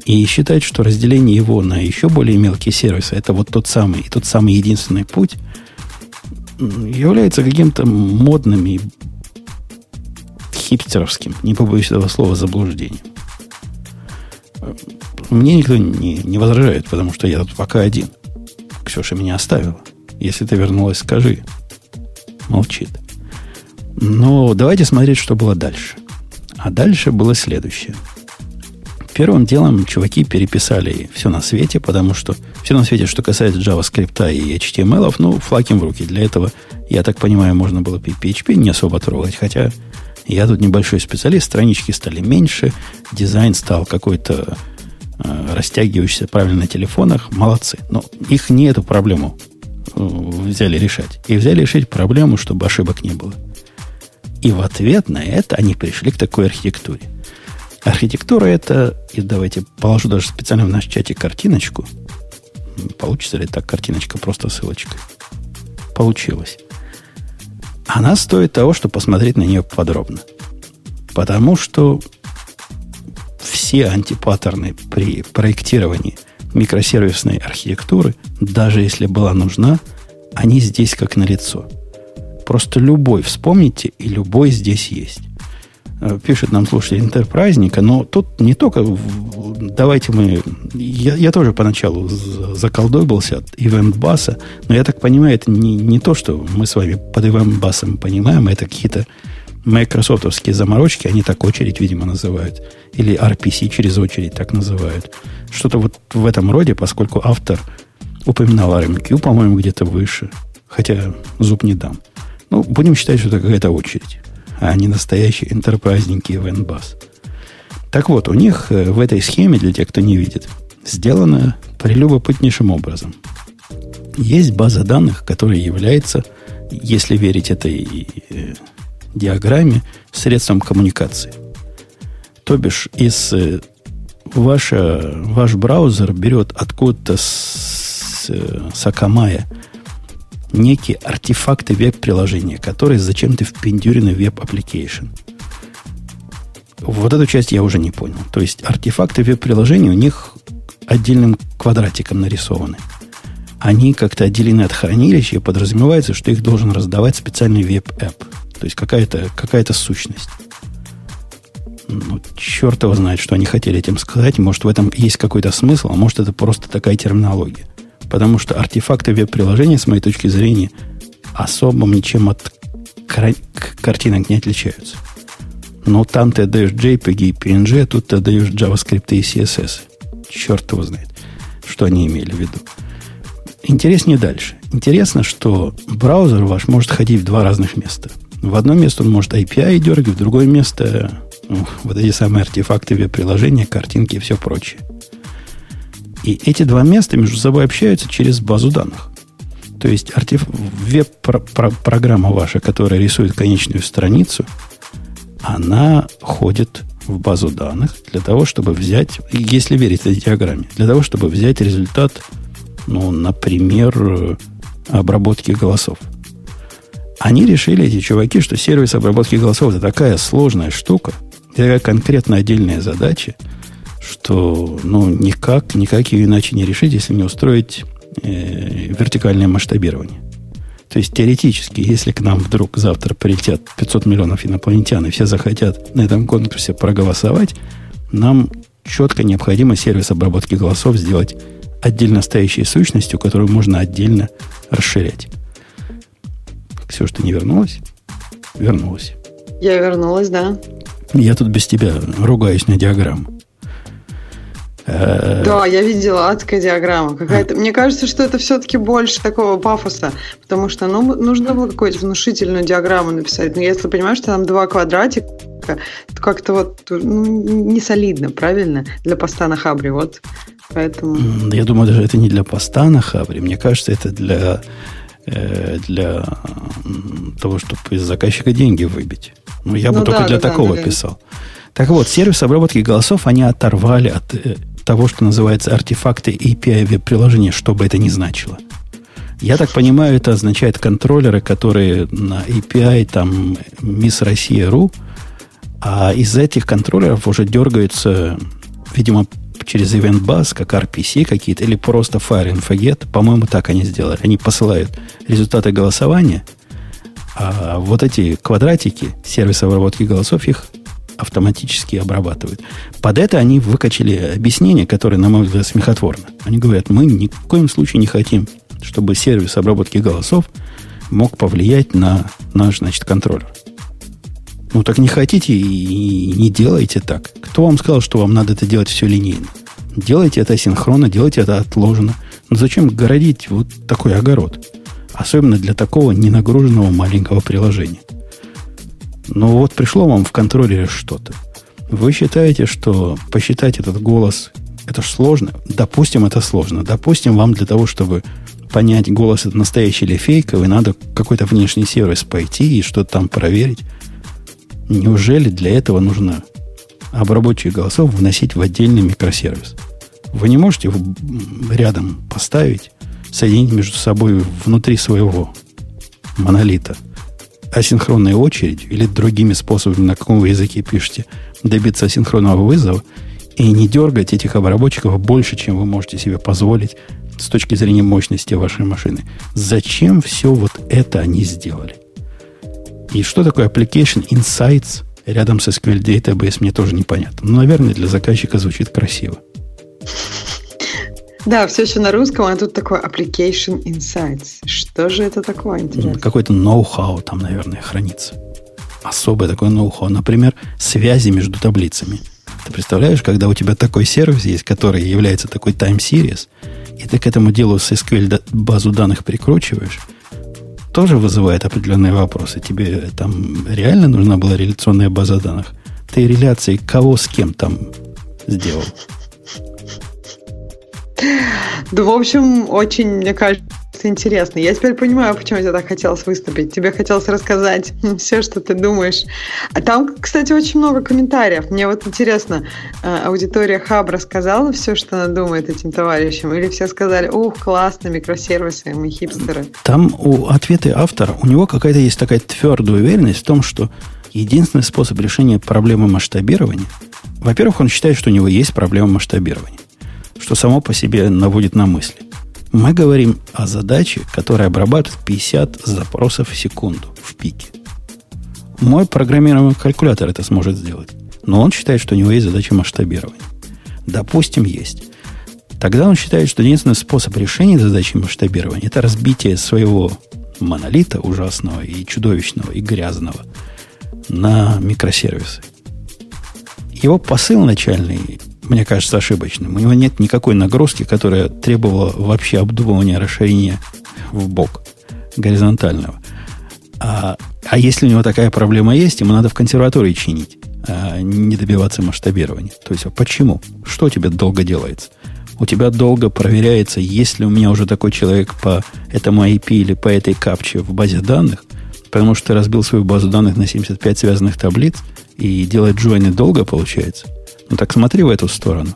И считать, что разделение его на еще более мелкие сервисы, это вот тот самый, тот самый единственный путь, является каким-то модным и хипстеровским, не побоюсь этого слова, заблуждением. Мне никто не, не возражает, потому что я тут пока один. Ксюша меня оставила. Если ты вернулась, скажи. Молчит. Но давайте смотреть, что было дальше. А дальше было следующее. Первым делом чуваки переписали все на свете, потому что все на свете, что касается JavaScript и HTML, ну, флаг им в руки. Для этого, я так понимаю, можно было PHP не особо трогать, хотя я тут небольшой специалист, странички стали меньше, дизайн стал какой-то э, растягивающийся правильно на телефонах. Молодцы. Но их не эту проблему э, взяли решать. И взяли решить проблему, чтобы ошибок не было. И в ответ на это они пришли к такой архитектуре. Архитектура это, и давайте положу даже специально в наш чате картиночку. Получится ли так картиночка просто ссылочкой? Получилось. Она стоит того, чтобы посмотреть на нее подробно. Потому что все антипаттерны при проектировании микросервисной архитектуры, даже если была нужна, они здесь как на лицо. Просто любой вспомните, и любой здесь есть. Э, пишет нам слушатель интерпрайзника, но тут не только... Давайте мы... Я, я тоже поначалу заколдобился от ивент-баса, но я так понимаю, это не, не то, что мы с вами под ивент-басом понимаем, это какие-то майкрософтовские заморочки, они так очередь, видимо, называют. Или RPC через очередь так называют. Что-то вот в этом роде, поскольку автор упоминал RMQ, по-моему, где-то выше. Хотя зуб не дам. Ну, будем считать, что это какая-то очередь, а не настоящий интерпрайзненький венбас. Так вот, у них э, в этой схеме, для тех, кто не видит, сделано прелюбопытнейшим образом. Есть база данных, которая является, если верить этой э, диаграмме, средством коммуникации. То бишь, из э, ваша, ваш браузер берет откуда-то с, с Акамая некие артефакты веб-приложения, которые зачем-то впендюрены в web application. Вот эту часть я уже не понял. То есть артефакты веб-приложения у них отдельным квадратиком нарисованы. Они как-то отделены от хранилища, и подразумевается, что их должен раздавать специальный web app. То есть какая-то какая сущность. Ну, черт его знает, что они хотели этим сказать. Может, в этом есть какой-то смысл, а может, это просто такая терминология. Потому что артефакты веб-приложения, с моей точки зрения, особым ничем от картинок не отличаются. Но там ты отдаешь JPG и PNG, а тут ты отдаешь JavaScript и CSS. Черт его знает, что они имели в виду. Интереснее дальше. Интересно, что браузер ваш может ходить в два разных места. В одно место он может API дергать, в другое место ну, вот эти самые артефакты веб-приложения, картинки и все прочее. И эти два места между собой общаются через базу данных. То есть артеф... веб-программа ваша, которая рисует конечную страницу, она ходит в базу данных для того, чтобы взять, если верить этой диаграмме, для того, чтобы взять результат, ну, например, обработки голосов. Они решили, эти чуваки, что сервис обработки голосов это такая сложная штука, такая конкретно отдельная задача – что ну, никак, никак ее иначе не решить, если не устроить э, вертикальное масштабирование. То есть теоретически, если к нам вдруг завтра прилетят 500 миллионов инопланетян, и все захотят на этом конкурсе проголосовать, нам четко необходимо сервис обработки голосов сделать отдельно стоящей сущностью, которую можно отдельно расширять. Все, что не вернулось? Вернулось. Я вернулась, да. Я тут без тебя ругаюсь на диаграмму. Э, да, я видела адская диаграмма. Какая-то. Мне кажется, что это все-таки больше такого пафоса, потому что ну, нужно было какую-то внушительную диаграмму написать. Но если понимаешь, что там два квадратика, то как-то вот ну, не солидно, правильно? Для поста на Хабре. Вот поэтому... Я думаю, даже это не для поста на Хабре. Мне кажется, это для э, для того, чтобы из заказчика деньги выбить. Ну, я ну, бы да, только для да, такого да, писал. Так вот, сервис обработки голосов они оторвали от э, того, что называется артефакты API веб-приложения, что бы это ни значило. Я так понимаю, это означает контроллеры, которые на API, там, Miss Россия.ру, а из этих контроллеров уже дергаются, видимо, через Event Bus, как RPC какие-то, или просто Fire and Forget. По-моему, так они сделали. Они посылают результаты голосования, а вот эти квадратики сервиса обработки голосов их автоматически обрабатывают. Под это они выкачали объяснение, которое, на мой взгляд, смехотворно. Они говорят, мы ни в коем случае не хотим, чтобы сервис обработки голосов мог повлиять на наш, значит, контроллер. Ну так не хотите и не делайте так. Кто вам сказал, что вам надо это делать все линейно? Делайте это синхронно, делайте это отложено. Но зачем городить вот такой огород? Особенно для такого ненагруженного маленького приложения. Ну вот пришло вам в контроллере что-то. Вы считаете, что посчитать этот голос это же сложно. Допустим, это сложно. Допустим, вам для того, чтобы понять, голос это настоящий или фейковый, надо какой-то внешний сервис пойти и что-то там проверить. Неужели для этого нужно обработчик голосов вносить в отдельный микросервис? Вы не можете его рядом поставить, соединить между собой внутри своего монолита асинхронной очередь или другими способами, на каком вы языке пишете, добиться асинхронного вызова и не дергать этих обработчиков больше, чем вы можете себе позволить с точки зрения мощности вашей машины. Зачем все вот это они сделали? И что такое Application Insights рядом с SQL Database, мне тоже непонятно. Но, наверное, для заказчика звучит красиво. Да, все еще на русском, а тут такой Application Insights. Что же это такое, интересно? Какой-то ноу-хау там, наверное, хранится. Особое такое ноу-хау. Например, связи между таблицами. Ты представляешь, когда у тебя такой сервис есть, который является такой time series, и ты к этому делу с SQL базу данных прикручиваешь, тоже вызывает определенные вопросы. Тебе там реально нужна была реляционная база данных? Ты реляции кого с кем там сделал? Да, в общем, очень, мне кажется, интересно. Я теперь понимаю, почему тебе так хотелось выступить. Тебе хотелось рассказать все, что ты думаешь. А там, кстати, очень много комментариев. Мне вот интересно, э, аудитория Хаб рассказала все, что она думает этим товарищам? Или все сказали, ух, классно, микросервисы, мы хипстеры? Там у ответы автора, у него какая-то есть такая твердая уверенность в том, что единственный способ решения проблемы масштабирования, во-первых, он считает, что у него есть проблема масштабирования, что само по себе наводит на мысли. Мы говорим о задаче, которая обрабатывает 50 запросов в секунду в пике. Мой программируемый калькулятор это сможет сделать. Но он считает, что у него есть задача масштабирования. Допустим, есть. Тогда он считает, что единственный способ решения задачи масштабирования это разбитие своего монолита ужасного и чудовищного и грязного на микросервисы. Его посыл начальный мне кажется, ошибочным. У него нет никакой нагрузки, которая требовала вообще обдумывания расширения в бок горизонтального. А, а если у него такая проблема есть, ему надо в консерватории чинить, а не добиваться масштабирования. То есть, а почему? Что у тебя долго делается? У тебя долго проверяется, есть ли у меня уже такой человек по этому IP или по этой капче в базе данных, потому что ты разбил свою базу данных на 75 связанных таблиц, и делать джойны долго получается – ну так смотри в эту сторону.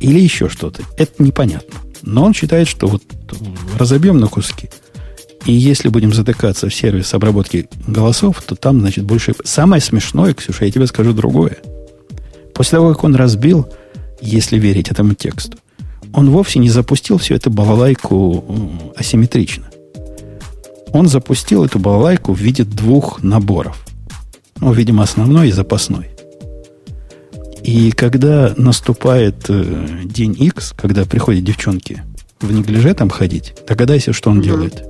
Или еще что-то. Это непонятно. Но он считает, что вот разобьем на куски. И если будем затыкаться в сервис обработки голосов, то там, значит, больше... Самое смешное, Ксюша, я тебе скажу другое. После того, как он разбил, если верить этому тексту, он вовсе не запустил всю эту балалайку асимметрично. Он запустил эту балалайку в виде двух наборов. Ну, видимо, основной и запасной. И когда наступает э, день X, когда приходят девчонки в неглиже там ходить, догадайся, что он угу. делает.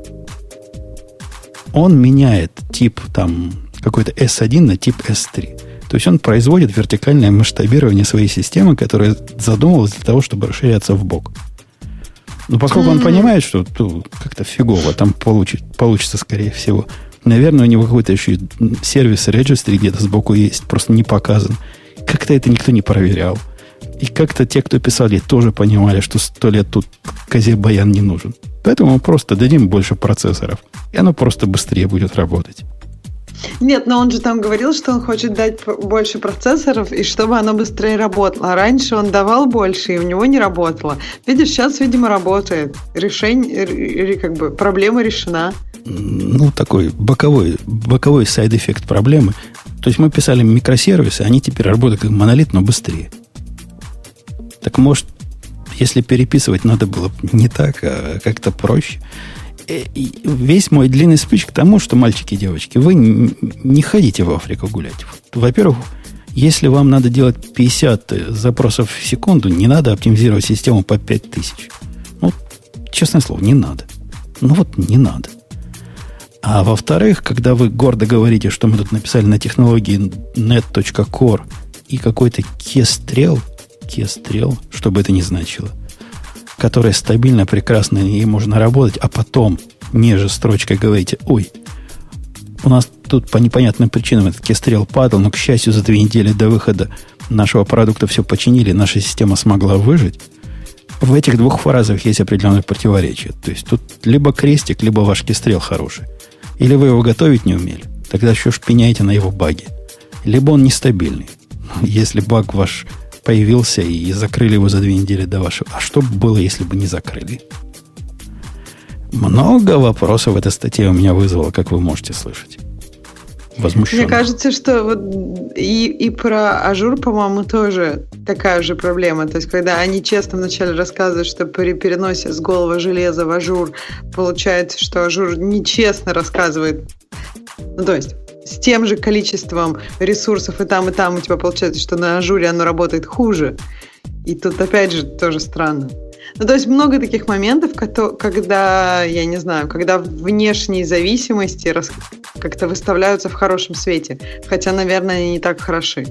Он меняет тип там какой-то S1 на тип S3. То есть он производит вертикальное масштабирование своей системы, которая задумывалась для того, чтобы расширяться в бок. Но поскольку mm-hmm. он понимает, что ну, как-то фигово там получит, получится, скорее всего, наверное, у него какой-то еще сервис registry где-то сбоку есть, просто не показан. Как-то это никто не проверял. И как-то те, кто писали, тоже понимали, что сто лет тут козе баян не нужен. Поэтому мы просто дадим больше процессоров. И оно просто быстрее будет работать. Нет, но он же там говорил, что он хочет дать больше процессоров, и чтобы оно быстрее работало. А раньше он давал больше, и у него не работало. Видишь, сейчас, видимо, работает. Решение, как бы, проблема решена. Ну, такой боковой, боковой side effect проблемы. То есть мы писали микросервисы, они теперь работают как монолит, но быстрее. Так может, если переписывать надо было не так, а как-то проще. Э, весь мой длинный спич к тому, что, мальчики и девочки, вы не ходите в Африку гулять. Во-первых, если вам надо делать 50 запросов в секунду, не надо оптимизировать систему по 5000. Ну, честное слово, не надо. Ну вот не надо. А во-вторых, когда вы гордо говорите, что мы тут написали на технологии net.core и какой-то кестрел, кестрел, что бы это ни значило, которая стабильно, прекрасно, и можно работать, а потом ниже строчкой говорите, ой, у нас тут по непонятным причинам этот кестрел падал, но, к счастью, за две недели до выхода нашего продукта все починили, наша система смогла выжить. В этих двух фразах есть определенное противоречие. То есть тут либо крестик, либо ваш кестрел хороший. Или вы его готовить не умели, тогда еще шпиняете на его баге. Либо он нестабильный. Если баг ваш появился и закрыли его за две недели до вашего. А что было, если бы не закрыли? Много вопросов эта статья у меня вызвала, как вы можете слышать. Возмущенно. Мне кажется, что вот и, и про Azure, по-моему, тоже такая же проблема. То есть, когда они честно вначале рассказывают, что при переносе с голого железа в Azure получается, что Azure нечестно рассказывает. Ну, то есть, с тем же количеством ресурсов и там, и там у тебя получается, что на Azure оно работает хуже. И тут опять же тоже странно. Ну, то есть много таких моментов, когда, я не знаю, когда внешние зависимости как-то выставляются в хорошем свете. Хотя, наверное, они не так хороши.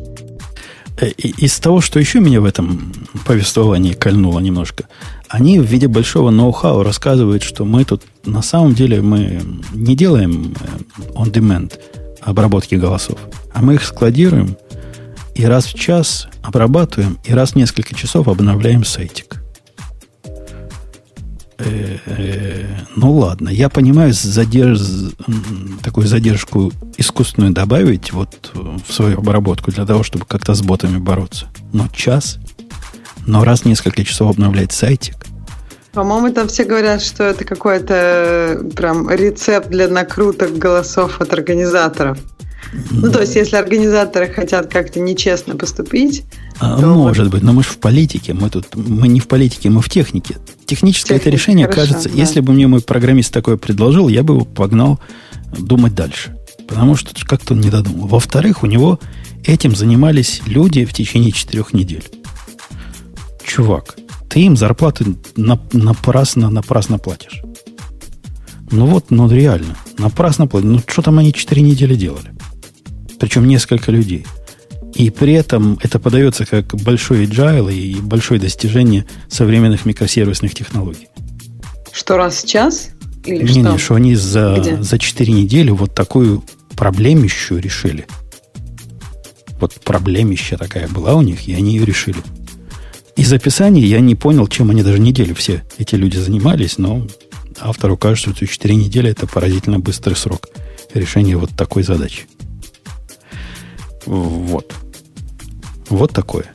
Э, из того, что еще меня в этом повествовании кольнуло немножко, они в виде большого ноу-хау рассказывают, что мы тут на самом деле мы не делаем э, on-demand обработки голосов, а мы их складируем и раз в час обрабатываем, и раз в несколько часов обновляем сайтик. Э, ну ладно, я понимаю, задерж... такую задержку искусственную добавить вот в свою обработку для того, чтобы как-то с ботами бороться. Но час, но раз в несколько часов обновлять сайтик. По-моему, там все говорят, что это какой-то прям рецепт для накруток голосов от организаторов. Ну, то есть, если организаторы хотят как-то нечестно поступить... А, может вот... быть, но мы же в политике. Мы тут мы не в политике, мы в технике. Техническое Техника, это решение, хорошо, кажется, да. если бы мне мой программист такое предложил, я бы его погнал думать дальше. Потому что как-то он не додумал. Во-вторых, у него этим занимались люди в течение четырех недель. Чувак, ты им зарплаты напрасно, напрасно платишь. Ну вот, ну реально, напрасно платишь. Ну что там они четыре недели делали? причем несколько людей. И при этом это подается как большой agile и большое достижение современных микросервисных технологий. Что раз в час? Или не, что? не, что они за, за 4 недели вот такую проблемищу решили. Вот проблемища такая была у них, и они ее решили. Из описания я не понял, чем они даже неделю все эти люди занимались, но автору кажется, что 4 недели это поразительно быстрый срок решения вот такой задачи. Вот. Вот такое.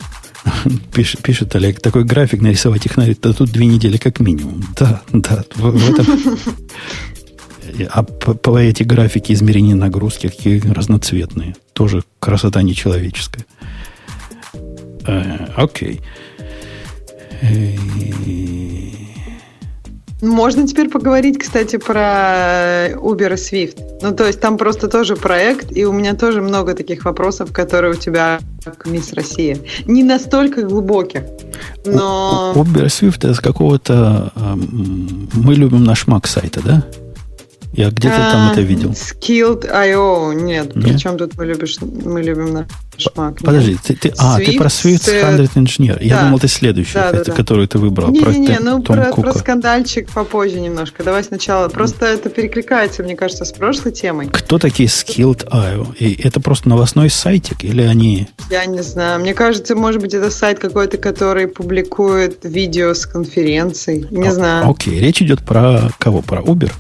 Пишет, пишет Олег, такой график нарисовать их надо, да тут две недели как минимум. Да, да. В, в этом... А по, по эти графики измерения нагрузки, какие разноцветные. Тоже красота нечеловеческая. Э, окей. Можно теперь поговорить, кстати, про Uber и Swift. Ну, то есть там просто тоже проект, и у меня тоже много таких вопросов, которые у тебя как Мисс Россия. Не настолько глубоких, но... Uber и Swift это с какого-то... Мы любим наш Mac сайта, да? Я где-то а, там это видел. Skilled.io. Нет, Нет? причем тут мы, любишь, мы любим наш Mac. Подожди, ты, ты, а, ты про Swift 100 Engineer. Я да. думал, ты следующий, да, это, да, которую ты выбрал. Не-не-не, ну про, про скандальчик попозже немножко. Давай сначала. Просто это перекликается, мне кажется, с прошлой темой. Кто такие Skilled.io? И это просто новостной сайтик или они... Я не знаю. Мне кажется, может быть, это сайт какой-то, который публикует видео с конференций. Не знаю. Окей, речь идет про кого? Про Uber?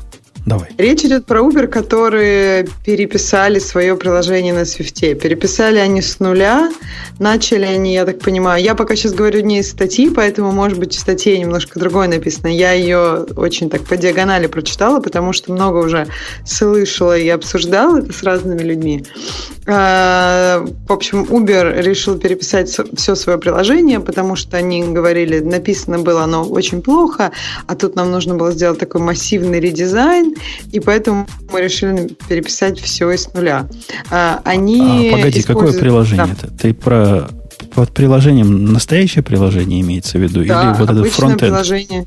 Давай. Речь идет про Uber, которые переписали свое приложение на Swift. Переписали они с нуля. Начали они, я так понимаю, я пока сейчас говорю не из статьи, поэтому, может быть, в статье немножко другое написано. Я ее очень так по диагонали прочитала, потому что много уже слышала и обсуждала это с разными людьми. А, в общем, Uber решил переписать все свое приложение, потому что они говорили, написано было оно очень плохо, а тут нам нужно было сделать такой массивный редизайн, и поэтому мы решили переписать все из нуля. А, они а, погоди, используют... какое приложение-то? Да. Ты про под приложением настоящее приложение имеется в виду? Да, или вот это фронтенд? приложение.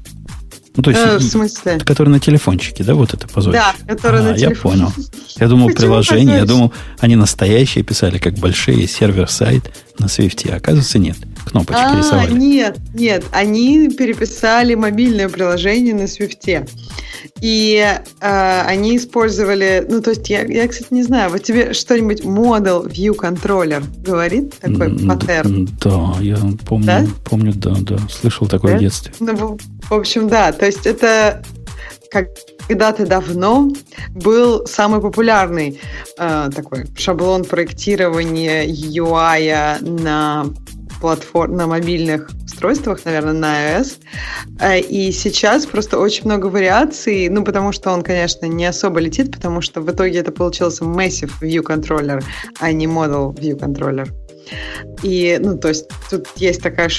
Ну, то есть, Э, в смысле? который на телефончике, да, вот это позорище? Да, который а, на я телефоне. понял. Я думал, Почему приложение, я думал, они настоящие писали, как большие сервер-сайт на Swift. А оказывается, нет. Кнопочки А, рисовали. нет, нет, они переписали мобильное приложение на Свифте. И э, они использовали, ну, то есть, я, я, кстати, не знаю, вот тебе что-нибудь Model View Controller говорит такой паттерн? Да, я помню, Да? помню, да, да. Слышал такое Да? в детстве. Ну, в- в общем, да, то есть это как когда-то давно был самый популярный э, такой шаблон проектирования UI на платформ, на мобильных устройствах, наверное, на iOS. Э, И сейчас просто очень много вариаций, ну, потому что он, конечно, не особо летит, потому что в итоге это получился Massive View Controller, а не Model View Controller. И, ну, то есть тут есть такая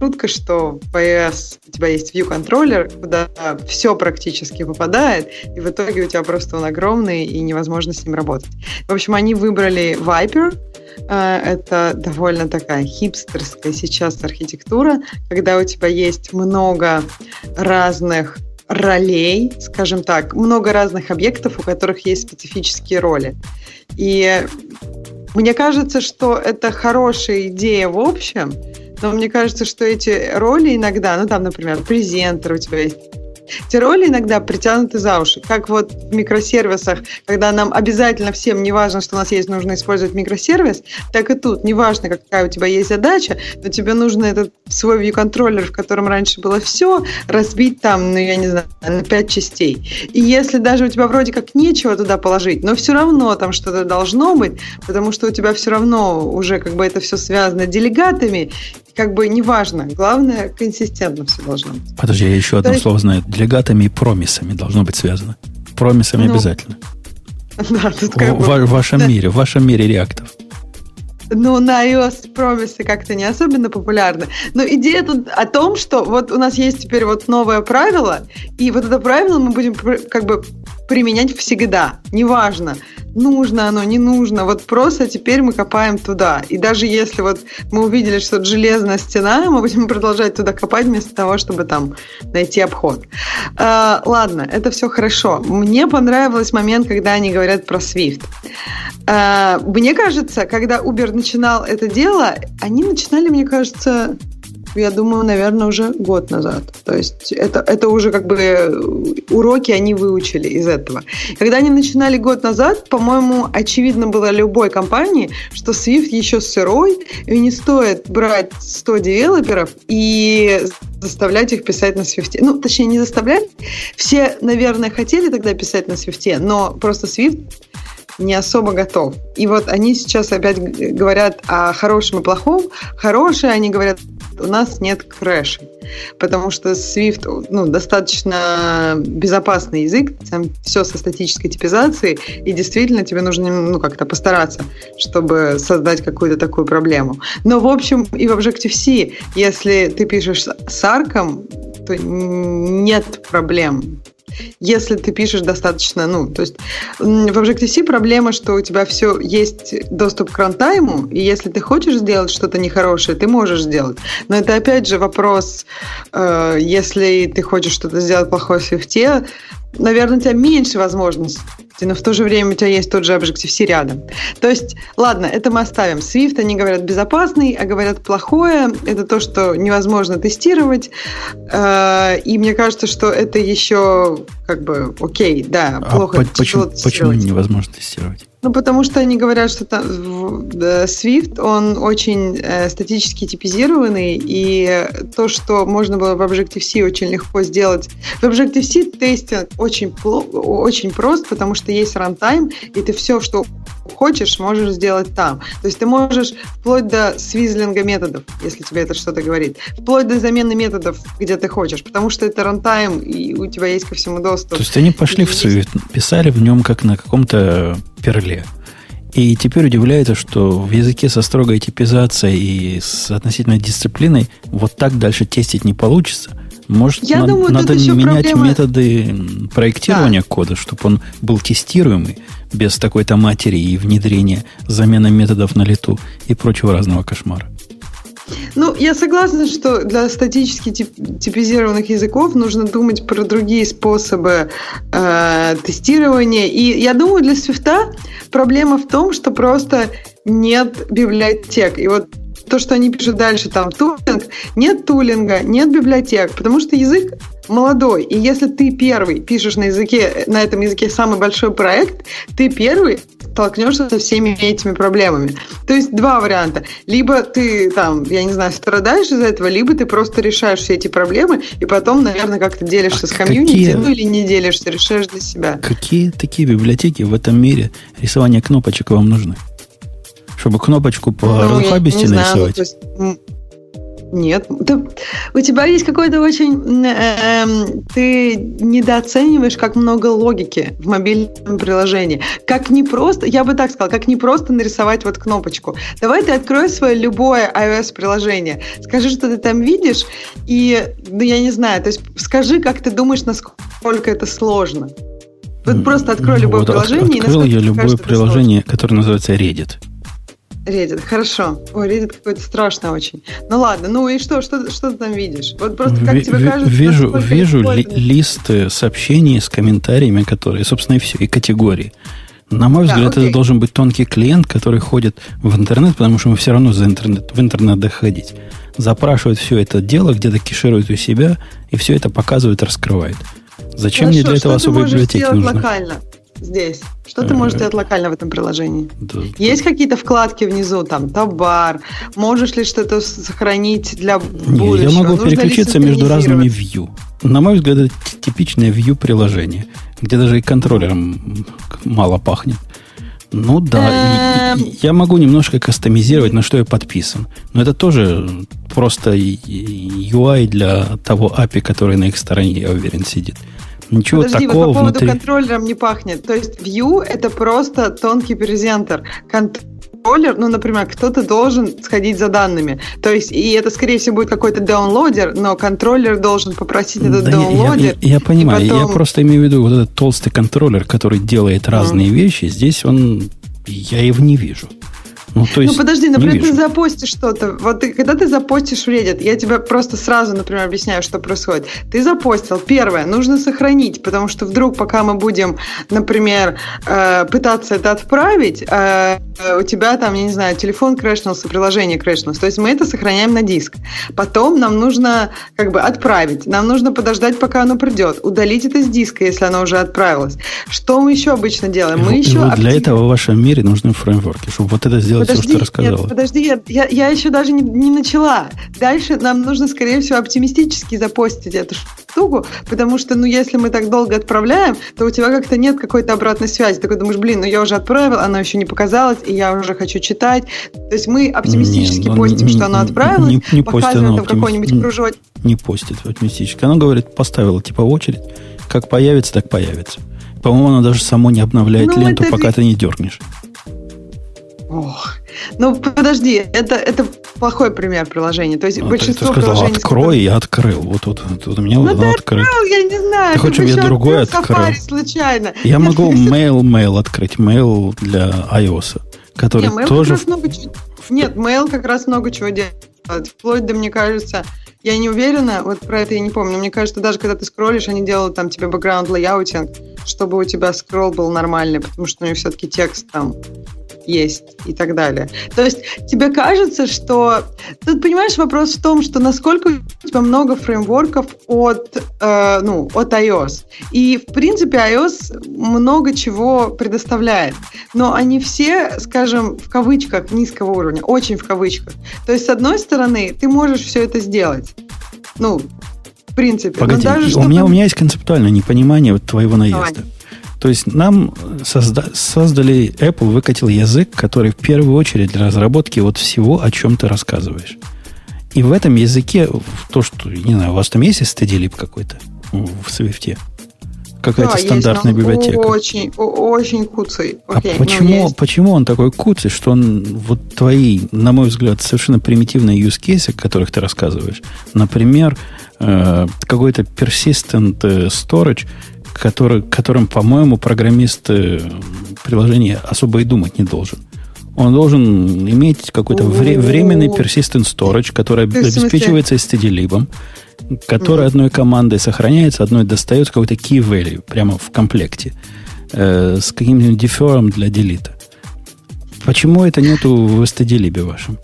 шутка, что в iOS у тебя есть view контроллер, куда все практически попадает, и в итоге у тебя просто он огромный, и невозможно с ним работать. В общем, они выбрали Viper, Э, это довольно такая хипстерская сейчас архитектура, когда у тебя есть много разных ролей, скажем так, много разных объектов, у которых есть специфические роли. И мне кажется, что это хорошая идея в общем, но мне кажется, что эти роли иногда, ну там, например, презентер у тебя есть, эти роли иногда притянуты за уши. Как вот в микросервисах, когда нам обязательно всем, не важно, что у нас есть, нужно использовать микросервис, так и тут, неважно, какая у тебя есть задача, но тебе нужно этот свой view-контроллер, в котором раньше было все, разбить там, ну, я не знаю, на пять частей. И если даже у тебя вроде как нечего туда положить, но все равно там что-то должно быть, потому что у тебя все равно уже как бы это все связано делегатами, как бы неважно. Главное, консистентно все должно быть. Подожди, я еще То одно есть- слово знаю. Делегатами и промисами должно быть связано. Промисами Ну, обязательно. Да, тут В, как бы- в вашем да. мире, в вашем мире реактов. Ну, на iOS промисы как-то не особенно популярны. Но идея тут о том, что вот у нас есть теперь вот новое правило, и вот это правило мы будем как бы применять всегда. Неважно, нужно оно, не нужно. Вот просто теперь мы копаем туда. И даже если вот мы увидели, что это железная стена, мы будем продолжать туда копать вместо того, чтобы там найти обход. А, ладно, это все хорошо. Мне понравился момент, когда они говорят про Swift. А, Мне кажется, когда Uber начинал это дело, они начинали, мне кажется, я думаю, наверное, уже год назад. То есть это, это уже как бы уроки они выучили из этого. Когда они начинали год назад, по-моему, очевидно было любой компании, что Swift еще сырой, и не стоит брать 100 девелоперов и заставлять их писать на Swift. Ну, точнее, не заставлять. Все, наверное, хотели тогда писать на Swift, но просто Swift не особо готов. И вот они сейчас опять говорят о хорошем и плохом. Хорошее, они говорят, у нас нет крэшей. Потому что Swift ну, достаточно безопасный язык, там все со статической типизацией, и действительно тебе нужно ну, как-то постараться, чтобы создать какую-то такую проблему. Но, в общем, и в Objective-C, если ты пишешь с арком, то нет проблем если ты пишешь достаточно, ну, то есть в Objective-C проблема, что у тебя все есть доступ к рантайму, и если ты хочешь сделать что-то нехорошее, ты можешь сделать. Но это опять же вопрос, э, если ты хочешь что-то сделать плохое в Swift, наверное, у тебя меньше возможностей, но в то же время у тебя есть тот же Objective-C рядом. То есть, ладно, это мы оставим. Swift, они говорят безопасный, а говорят плохое. Это то, что невозможно тестировать. Э, И мне кажется, что это еще как бы окей, да, А плохо. тяжело почему, почему невозможно тестировать? Ну, потому что они говорят, что там, Swift, он очень э, статически типизированный, и то, что можно было в Objective-C очень легко сделать. В Objective-C testing очень, очень прост, потому что есть runtime, и ты все, что хочешь, можешь сделать там. То есть ты можешь вплоть до swizzling а методов, если тебе это что-то говорит, вплоть до замены методов, где ты хочешь, потому что это runtime, и у тебя есть ко всему доступ. То есть они пошли в. Swift, писали в нем как на каком-то перле. И теперь удивляется, что в языке со строгой типизацией и с относительной дисциплиной вот так дальше тестить не получится. Может, Я на- думаю, надо менять проблема- методы проектирования кода, чтобы он был тестируемый без такой-то матери и внедрения, замена методов на лету и прочего разного кошмара. Ну, я согласна, что для статически тип типизированных языков нужно думать про другие способы э, тестирования. И я думаю, для Свифта проблема в том, что просто нет библиотек. И вот то, что они пишут дальше, там, тулинг, нет тулинга, нет библиотек, потому что язык молодой. И если ты первый пишешь на языке, на этом языке самый большой проект, ты первый столкнешься со всеми этими проблемами. То есть два варианта. Либо ты там, я не знаю, страдаешь из-за этого, либо ты просто решаешь все эти проблемы, и потом, наверное, как-то делишься а с комьюнити, какие, ну или не делишься, решаешь для себя. Какие такие библиотеки в этом мире рисования кнопочек вам нужны? Чтобы кнопочку по ну, разухабисти нарисовать? Знаю, ну, нет. Ты, у тебя есть какой-то очень... Э, э, ты недооцениваешь, как много логики в мобильном приложении. Как не просто, я бы так сказала, как не просто нарисовать вот кнопочку. Давай ты открой свое любое iOS-приложение. Скажи, что ты там видишь, и, ну, я не знаю, то есть скажи, как ты думаешь, насколько это сложно. Вот просто открой любое вот приложение. Открыл и я любое приложение, которое называется Reddit. Reddit, хорошо. Ой, Reddit какой-то страшный очень. Ну ладно, ну и что, что, что ты там видишь? Вот просто как тебе кажется... Вижу, вижу ли, лист сообщений с комментариями, которые, собственно, и все, и категории. На мой да, взгляд, окей. это должен быть тонкий клиент, который ходит в интернет, потому что мы все равно за интернет, в интернет доходить. Запрашивает все это дело, где-то кеширует у себя, и все это показывает, раскрывает. Зачем Хорошо, мне для этого особой библиотеки нужно? локально? Здесь? Что ты можешь делать локально в этом приложении? Да, Есть да. какие-то вкладки внизу, там, табар? Можешь ли что-то сохранить для будущего? Не, я могу Нужно переключиться между разными view. На мой взгляд, это типичное view приложение, где даже и контроллером мало пахнет. Ну да, эм. я могу немножко кастомизировать, на что я подписан. Но это тоже просто UI для того API, который на их стороне, я уверен, сидит. Ничего Подожди, такого вот по поводу внутри... контроллером не пахнет. То есть View это просто тонкий презентер. Контроллер, ну, например, кто-то должен сходить за данными. То есть, и это, скорее всего, будет какой-то даунлодер, но контроллер должен попросить этот да, даунлодер. Я, я, я понимаю, потом... я просто имею в виду вот этот толстый контроллер, который делает разные mm. вещи. Здесь он, я его не вижу. Ну, то есть, ну подожди, например, ты запостишь что-то. Вот ты, когда ты запостишь в Reddit, я тебе просто сразу, например, объясняю, что происходит. Ты запостил. Первое, нужно сохранить, потому что вдруг, пока мы будем, например, э, пытаться это отправить, э, у тебя там, я не знаю, телефон крэшнулся, приложение крэшнулось. То есть мы это сохраняем на диск. Потом нам нужно как бы отправить. Нам нужно подождать, пока оно придет. Удалить это с диска, если оно уже отправилось. Что мы еще обычно делаем? Мы еще вот для этого в вашем мире нужны фреймворки, чтобы вот это сделать подожди, все, что рассказала. Нет, подожди, я, я, я еще даже не, не начала. Дальше нам нужно, скорее всего, оптимистически запостить эту штуку, потому что, ну, если мы так долго отправляем, то у тебя как-то нет какой-то обратной связи. Ты такой думаешь, блин, ну я уже отправил, оно еще не показалось, и я уже хочу читать. То есть мы оптимистически не, ну, постим, не, что оно отправилось, не, не показываем там какой-нибудь кружок. Не постит оптимистически. Оно говорит, поставила типа очередь, как появится, так появится. По-моему, оно даже само не обновляет ну, ленту, пока ты не дернешь. Ох. Ну, подожди, это, это плохой пример приложения. То есть ну, большинство ты, ты сказал, приложений... открой, я открыл. Вот тут, тут у меня ну, вот ты открыл, я не знаю. Ты хочешь, я другой открыл? Случайно. Я могу mail, mail открыть, mail для iOS, который Нет, тоже... Много... Нет, mail как раз много чего делает. Вплоть до, мне кажется, я не уверена, вот про это я не помню. Мне кажется, даже когда ты скроллишь, они делают там тебе background layouting, чтобы у тебя скролл был нормальный, потому что у них все-таки текст там есть и так далее. То есть тебе кажется, что... Тут, понимаешь, вопрос в том, что насколько у тебя много фреймворков от, э, ну, от iOS. И, в принципе, iOS много чего предоставляет. Но они все, скажем, в кавычках низкого уровня, очень в кавычках. То есть, с одной стороны, ты можешь все это сделать. Ну, в принципе. Погоди, даже, у, меня, у меня есть концептуальное непонимание вот твоего наезда. Давай. То есть нам созда- создали, Apple выкатил язык, который в первую очередь для разработки вот всего, о чем ты рассказываешь. И в этом языке, то, что, не знаю, у вас там есть stdlib какой-то в Swift? Какая-то да, стандартная есть, библиотека. Очень, очень куцый. Окей, а почему, ну, почему он такой куцый, что он вот твои, на мой взгляд, совершенно примитивные use cases, о которых ты рассказываешь, например, э, какой-то persistent э, storage, который, которым, по-моему, программист приложения особо и думать не должен. Он должен иметь какой-то вре- временный persistent storage, который обеспечивается stdlib, который одной командой сохраняется, одной достается какой-то key value прямо в комплекте э, с каким-нибудь дефером для делита. Почему это нету в stdlib вашем?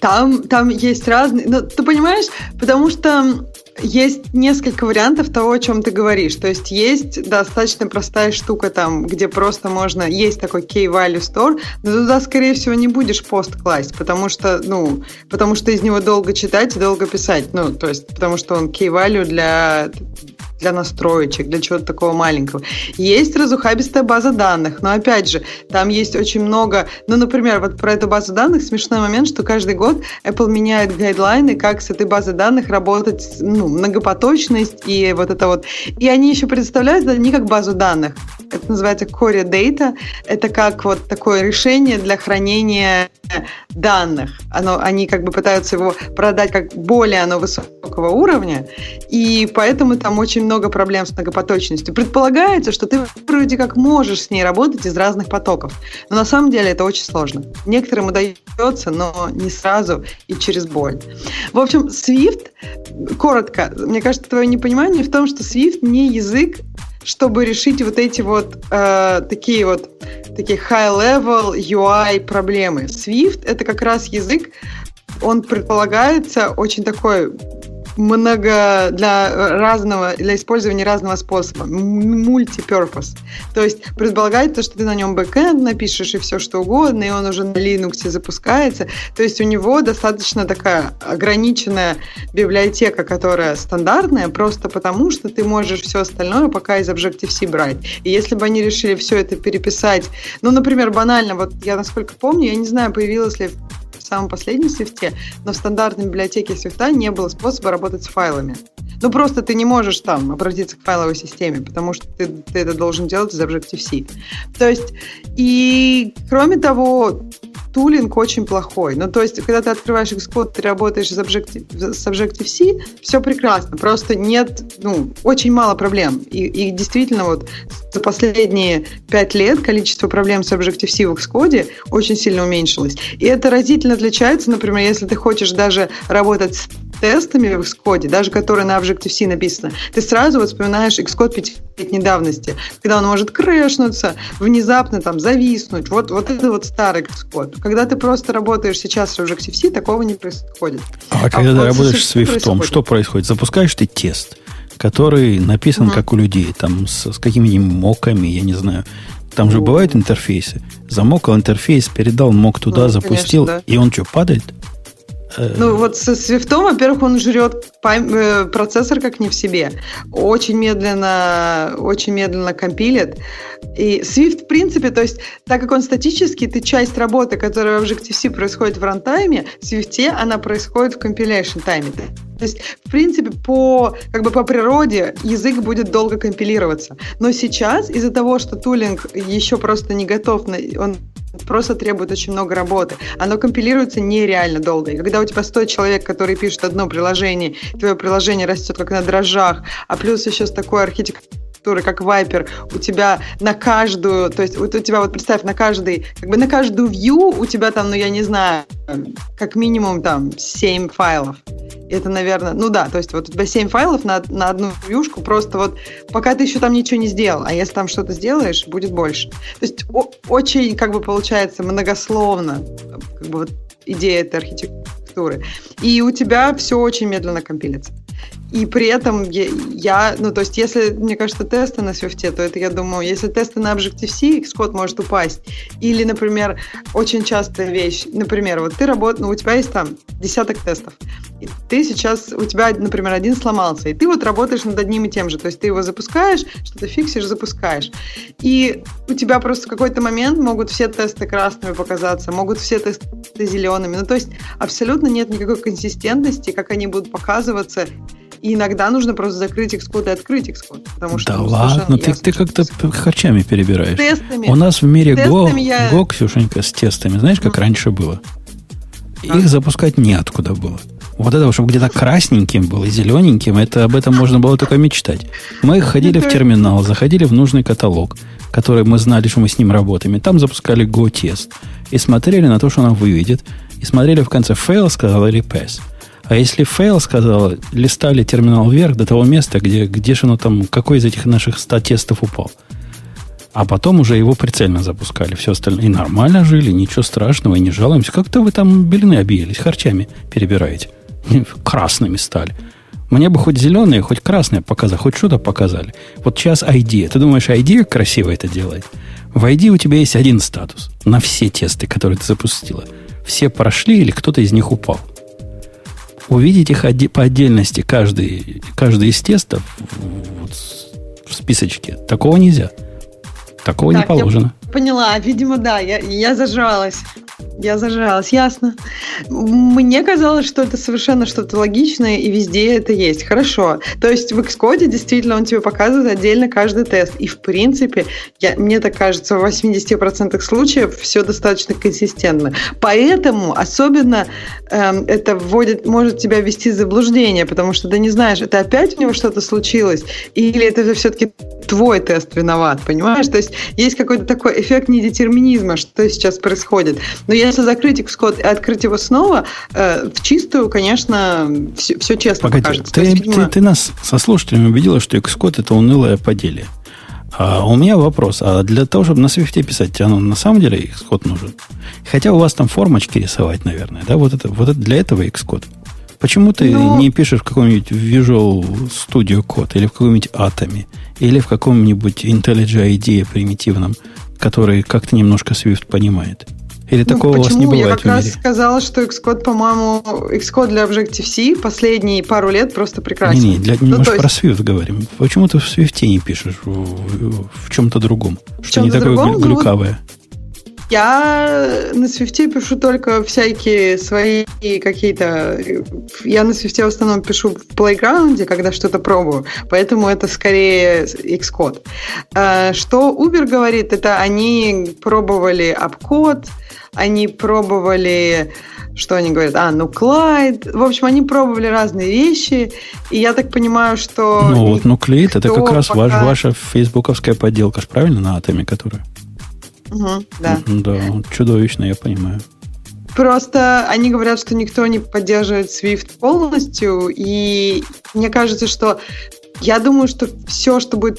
Там, там есть разные... Ну, ты понимаешь, потому что есть несколько вариантов того, о чем ты говоришь. То есть есть достаточно простая штука там, где просто можно... Есть такой key-value store, но туда, скорее всего, не будешь пост класть, потому что, ну, потому что из него долго читать и долго писать. Ну, то есть, потому что он key-value для для настроечек, для чего-то такого маленького. Есть разухабистая база данных, но опять же, там есть очень много, ну, например, вот про эту базу данных смешной момент, что каждый год Apple меняет гайдлайны, как с этой базой данных работать, ну, многопоточность и вот это вот. И они еще представляют не как базу данных, это называется Core Data, это как вот такое решение для хранения данных. Оно, они как бы пытаются его продать как более оно высокого уровня, и поэтому там очень много проблем с многопоточностью. Предполагается, что ты вроде как можешь с ней работать из разных потоков, но на самом деле это очень сложно. Некоторым удается, но не сразу и через боль. В общем, Swift, коротко, мне кажется, твое непонимание в том, что Swift не язык чтобы решить вот эти вот э, такие вот такие high-level UI проблемы. Swift это как раз язык, он предполагается очень такой много для разного, для использования разного способа, мультипurpose. То есть предполагается, что ты на нем бэкэнд напишешь и все что угодно, и он уже на Linux запускается. То есть у него достаточно такая ограниченная библиотека, которая стандартная, просто потому что ты можешь все остальное пока из Objective-C брать. И если бы они решили все это переписать, ну, например, банально, вот я насколько помню, я не знаю, появилась ли самом последнем свифте, но в стандартной библиотеке свифта не было способа работать с файлами. Ну, просто ты не можешь там обратиться к файловой системе, потому что ты, ты это должен делать из Objective-C. То есть, и кроме того, тулинг очень плохой. Ну, то есть, когда ты открываешь Xcode, ты работаешь с Objective, с Objective-C, все прекрасно. Просто нет, ну, очень мало проблем. И, и действительно, вот за последние пять лет количество проблем с Objective-C в Xcode очень сильно уменьшилось. И это разительно отличается, например, если ты хочешь даже работать с тестами в Xcode, даже которые на Objective-C написаны, ты сразу вот вспоминаешь Xcode 5 давности, когда он может крэшнуться, внезапно там зависнуть. Вот, вот это вот старый Xcode. Когда ты просто работаешь сейчас с Objective-C, такого не происходит. А, а когда вот ты работаешь с Swift, что происходит? Запускаешь ты тест, который написан угу. как у людей, там с, с какими-нибудь моками, я не знаю. Там же бывают интерфейсы. Замокал интерфейс, передал мок туда, ну, запустил, конечно, да. и он что, падает? Э, ну вот со Свифтом, во-первых, он жрет э, процессор как не в себе. Очень медленно, очень медленно компилит. И Swift, в принципе, то есть, так как он статический, ты часть работы, которая в Objective-C происходит в рантайме, в Swift она происходит в compilation тайме. То есть, в принципе, по, как бы по природе язык будет долго компилироваться. Но сейчас из-за того, что тулинг еще просто не готов, он просто требует очень много работы. Оно компилируется нереально долго. И когда у тебя 100 человек, которые пишут одно приложение, твое приложение растет как на дрожжах, а плюс еще с такой архитектурой архитектуры, как Viper, у тебя на каждую, то есть вот у тебя вот представь, на каждый, как бы на каждую view у тебя там, ну я не знаю, как минимум там 7 файлов. Это, наверное, ну да, то есть вот у тебя 7 файлов на, на одну вьюшку, просто вот пока ты еще там ничего не сделал, а если там что-то сделаешь, будет больше. То есть о, очень, как бы получается, многословно, как бы вот идея этой архитектуры. И у тебя все очень медленно компилится. И при этом я, ну, то есть, если, мне кажется, тесты на Swift, то это, я думаю, если тесты на Objective-C, Xcode может упасть. Или, например, очень частая вещь, например, вот ты работаешь, ну, у тебя есть там десяток тестов, и ты сейчас, у тебя, например, один сломался, и ты вот работаешь над одним и тем же, то есть ты его запускаешь, что-то фиксишь, запускаешь. И у тебя просто в какой-то момент могут все тесты красными показаться, могут все тесты зелеными. Ну, то есть абсолютно нет никакой консистентности, как они будут показываться и иногда нужно просто закрыть Xcode и открыть Xcode. Потому что, да ну, ладно, ты, ты как-то харчами перебираешь. Тестами. У нас в мире Go, я... Go, Ксюшенька, с тестами. Знаешь, как mm. раньше было? Их а? запускать неоткуда было. Вот это, чтобы где-то красненьким был и зелененьким, это об этом можно было только мечтать. Мы ходили в терминал, заходили в нужный каталог, который мы знали, что мы с ним работаем, и там запускали Go-тест. И смотрели на то, что она выведет, и смотрели в конце fail, сказал или pass. А если fail сказал, листали терминал вверх до того места, где, где же оно там, какой из этих наших 100 тестов упал. А потом уже его прицельно запускали. Все остальное. И нормально жили, ничего страшного, и не жалуемся. Как-то вы там белины объелись, харчами перебираете. Красными стали. Мне бы хоть зеленые, хоть красные показали, хоть что-то показали. Вот сейчас ID. Ты думаешь, ID красиво это делает? В ID у тебя есть один статус на все тесты, которые ты запустила. Все прошли или кто-то из них упал увидеть их по отдельности, каждый, каждый из тестов вот, в списочке, такого нельзя. Такого так, не положено. Я поняла, видимо, да, я, я зажралась. Я зажралась, ясно. Мне казалось, что это совершенно что-то логичное, и везде это есть. Хорошо. То есть в Xcode действительно он тебе показывает отдельно каждый тест. И в принципе, я, мне так кажется, в 80% случаев все достаточно консистентно. Поэтому особенно э, это вводит, может тебя ввести в заблуждение, потому что ты не знаешь, это опять у него что-то случилось, или это все-таки твой тест виноват, понимаешь? То есть есть какой-то такой эффект недетерминизма, что сейчас происходит. Но если закрыть Xcode и открыть его снова, э, в чистую, конечно, все, все честно Погоди, покажется. Ты, есть, видимо... ты, ты нас со слушателями убедила, что Xcode это унылое поделие. А у меня вопрос. А для того, чтобы на Swift писать, тебе ну, на самом деле Xcode нужен? Хотя у вас там формочки рисовать, наверное, да? Вот это, вот это для этого Xcode. Почему ты ну, не пишешь в каком-нибудь Visual Studio Code или в каком-нибудь Atom или в каком-нибудь IntelliJ IDEA примитивном, который как-то немножко Swift понимает? Или ну, такого почему? у вас не бывает Я как раз сказала, что Xcode, по-моему, Xcode для Objective-C последние пару лет просто прекрасен. Не, не, для, ну, мы же есть... про Swift говорим. Почему ты в Swift не пишешь в, в, в чем-то другом? В что не такое другом? глюкавое? Ну, я на Swift пишу только всякие свои какие-то... Я на Swift в основном пишу в плейграунде, когда что-то пробую, поэтому это скорее Xcode. А, что Uber говорит, это они пробовали обкод, они пробовали, что они говорят, а, ну, Клайд. В общем, они пробовали разные вещи, и я так понимаю, что... Ну, вот Нуклеид, это как раз пока... ваш, ваша фейсбуковская подделка, правильно, на атоме, которая? Угу, да. Да, чудовищно, я понимаю. Просто они говорят, что никто не поддерживает Swift полностью, и мне кажется, что я думаю, что все, что будет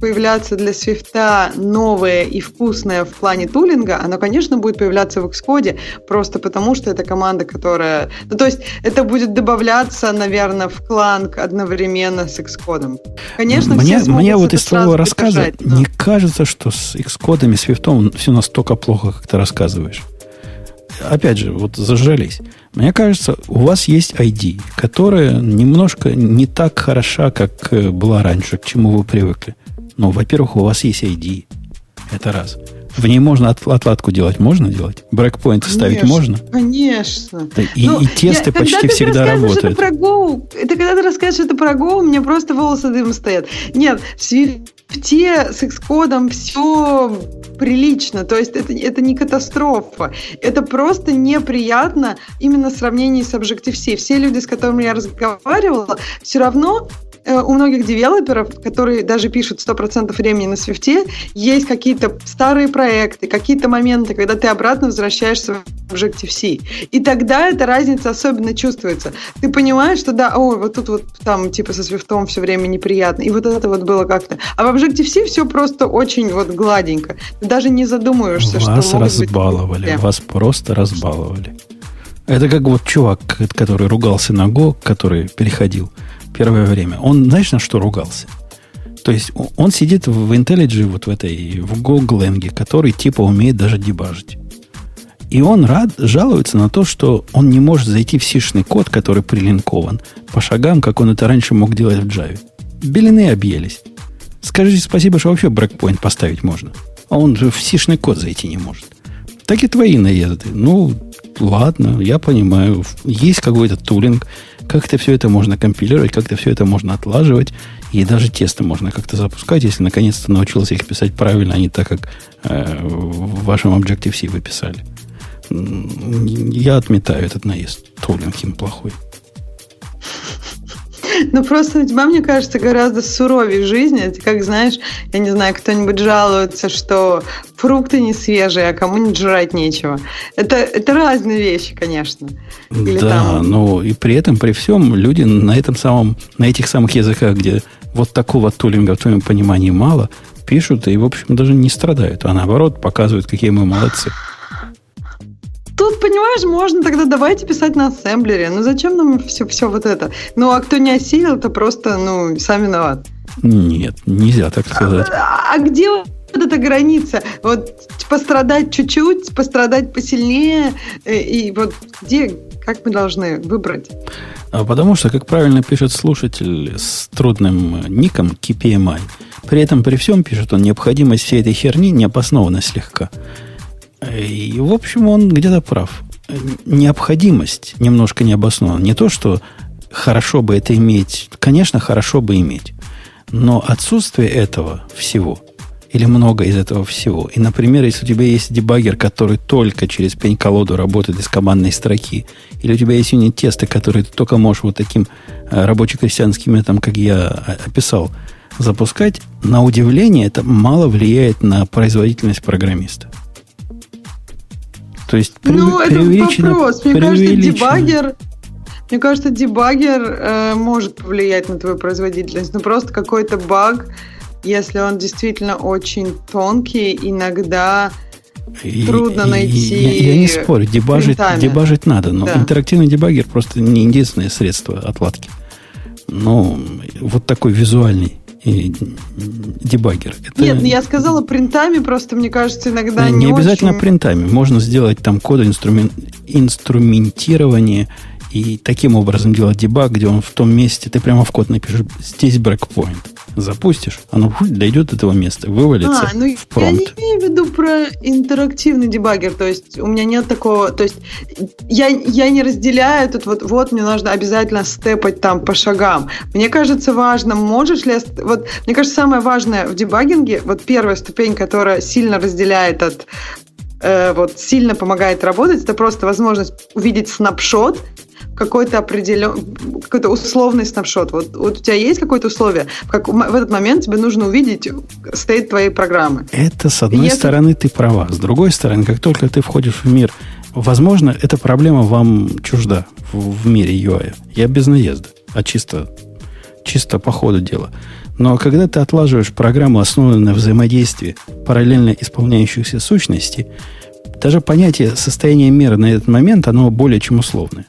появляться для свифта новое и вкусное в плане тулинга, оно, конечно, будет появляться в Xcode, просто потому что это команда, которая... Ну, то есть это будет добавляться, наверное, в кланг одновременно с Xcode. Конечно, мне, все мне вот из твоего рассказа но... не кажется, что с Xcode и свифтом все настолько плохо, как ты рассказываешь. Опять же, вот зажрались. Мне кажется, у вас есть ID, которая немножко не так хороша, как э, была раньше, к чему вы привыкли. Ну, во-первых, у вас есть ID. Это раз. В ней можно от, отладку делать, можно делать? Брейкпоинты ставить можно? Конечно. Да, и, ну, и тесты я, почти всегда работают. Это про Go, это когда ты расскажешь это про Go, у меня просто волосы дым стоят. Нет, в Свифте с Xcode все прилично, то есть это, это не катастрофа, это просто неприятно именно в сравнении с Objective-C. Все люди, с которыми я разговаривала, все равно Э, у многих девелоперов, которые даже пишут 100% времени на свифте, есть какие-то старые проекты, какие-то моменты, когда ты обратно возвращаешься в Objective-C. И тогда эта разница особенно чувствуется. Ты понимаешь, что да, ой, вот тут вот там типа со свифтом все время неприятно, и вот это вот было как-то. А в Objective-C все просто очень вот гладенько. Ты даже не задумываешься, вас что Вас разбаловали, быть вас просто разбаловали. Это как вот чувак, который ругался на Go, который переходил первое время, он, знаешь, на что ругался? То есть он сидит в IntelliJ, вот в этой, в GoGlang, который типа умеет даже дебажить. И он рад, жалуется на то, что он не может зайти в сишный код, который прилинкован, по шагам, как он это раньше мог делать в Java. Белины объелись. Скажите спасибо, что вообще брекпоинт поставить можно. А он же в сишный код зайти не может. Так и твои наезды. Ну, ладно, я понимаю. Есть какой-то тулинг, как-то все это можно компилировать, как-то все это можно отлаживать, и даже тесты можно как-то запускать, если наконец-то научился их писать правильно, а не так, как э, в вашем Objective-C вы писали. Я отметаю этот наезд. Тулинг им плохой. Ну, просто у тебя, мне кажется, гораздо суровее жизнь. Это как, знаешь, я не знаю, кто-нибудь жалуется, что фрукты не свежие, а кому-нибудь жрать нечего. Это, это разные вещи, конечно. Или да, там... но и при этом, при всем, люди на этом самом, на этих самых языках, где вот такого тулинга в твоем понимании мало, пишут и, в общем, даже не страдают, а наоборот показывают, какие мы молодцы. Тут, понимаешь, можно тогда давайте писать на ассемблере. Ну зачем нам все, все вот это? Ну, а кто не осилил, то просто, ну, сам виноват. Нет, нельзя так сказать. А, а где вот эта граница? Вот пострадать чуть-чуть, пострадать посильнее, э, и вот где, как мы должны выбрать? А потому что, как правильно пишет слушатель с трудным ником KPMI, при этом при всем пишет он, необходимость всей этой херни необоснована слегка. И, в общем, он где-то прав. Необходимость немножко необоснована. Не то, что хорошо бы это иметь. Конечно, хорошо бы иметь. Но отсутствие этого всего, или много из этого всего, и, например, если у тебя есть дебаггер, который только через пень-колоду работает из командной строки, или у тебя есть юнит-тесты, которые ты только можешь вот таким э, рабоче-крестьянским методом, как я описал, запускать, на удивление это мало влияет на производительность программиста. То есть ну, это вопрос. Мне кажется, дебаггер, мне кажется, дебаггер э, может повлиять на твою производительность. Ну, просто какой-то баг, если он действительно очень тонкий, иногда и, трудно найти. Я, я не спорю, дебажить, дебажить надо, но да. интерактивный дебаггер просто не единственное средство отладки. Ну, вот такой визуальный и дебаггер. Это... Нет, ну я сказала принтами, просто мне кажется, иногда не, не обязательно очень... принтами. Можно сделать там код инструмен... инструментирование и таким образом делать дебаг, где он в том месте, ты прямо в код напишешь, здесь брейкпоинт. Запустишь, оно дойдет до этого места, вывалится а, ну, в промпт. Я не имею в виду про интерактивный дебаггер, то есть у меня нет такого, то есть я, я не разделяю тут вот, вот мне нужно обязательно степать там по шагам. Мне кажется важно, можешь ли, вот мне кажется самое важное в дебагинге, вот первая ступень, которая сильно разделяет от э, вот сильно помогает работать, это просто возможность увидеть снапшот какой-то определенный, какой-то условный снапшот. Вот, вот у тебя есть какое-то условие, в, как, в этот момент тебе нужно увидеть стоит твоей программы. Это, с одной Если... стороны, ты права. С другой стороны, как только ты входишь в мир, возможно, эта проблема вам чужда в, в мире UI. Я без наезда, а чисто, чисто по ходу дела. Но когда ты отлаживаешь программу, основанную на взаимодействии параллельно исполняющихся сущностей, даже понятие состояния мира на этот момент, оно более чем условное.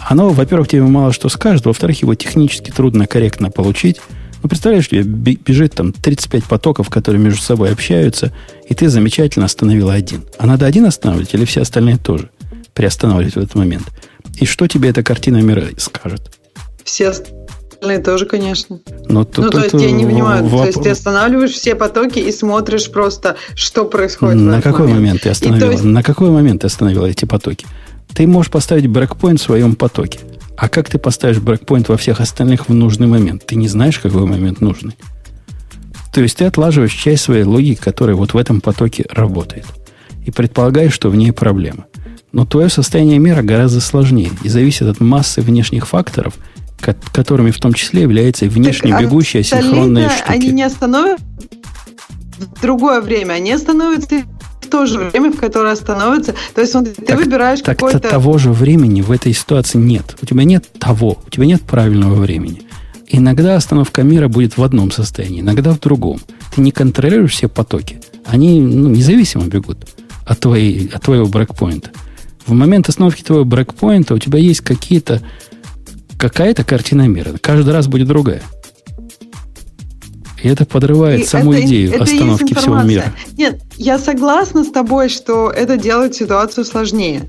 Оно, во-первых, тебе мало что скажет, во-вторых, его технически трудно корректно получить. Ну, представляешь, тебе бежит там 35 потоков, которые между собой общаются, и ты замечательно остановила один. А надо один останавливать или все остальные тоже приостанавливать в этот момент? И что тебе эта картина мира скажет? Все остальные тоже, конечно. Но ну, то есть я не понимаю, воп... то есть ты останавливаешь все потоки и смотришь просто, что происходит На какой момент, момент ты остановила? Есть... На какой момент ты остановила эти потоки? Ты можешь поставить брекпоинт в своем потоке. А как ты поставишь брекпоинт во всех остальных в нужный момент? Ты не знаешь, какой момент нужный. То есть ты отлаживаешь часть своей логики, которая вот в этом потоке работает. И предполагаешь, что в ней проблема. Но твое состояние мира гораздо сложнее и зависит от массы внешних факторов, которыми в том числе является внешне так, бегущая синхронная штука. Они не остановят в другое время, они остановятся то же время, в которое становится. То есть вот, ты так, выбираешь так какой-то... того же времени в этой ситуации нет. У тебя нет того, у тебя нет правильного времени. Иногда остановка мира будет в одном состоянии, иногда в другом. Ты не контролируешь все потоки. Они ну, независимо бегут от, твоей, от твоего брекпоинта. В момент остановки твоего брекпоинта у тебя есть какие-то какая-то картина мира. Каждый раз будет другая. И это подрывает и саму это, идею это остановки всего мира. Нет, я согласна с тобой, что это делает ситуацию сложнее.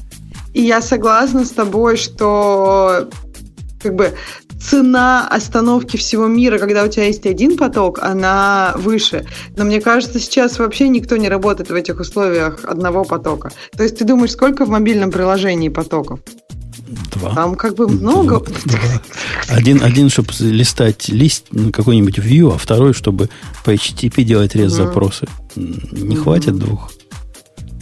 И я согласна с тобой, что как бы цена остановки всего мира, когда у тебя есть один поток, она выше. Но мне кажется, сейчас вообще никто не работает в этих условиях одного потока. То есть ты думаешь, сколько в мобильном приложении потоков? Два. Там как бы много. Два. Один, один, чтобы листать лист на какой-нибудь view, а второй, чтобы по HTTP делать рез запросы. Не хватит двух.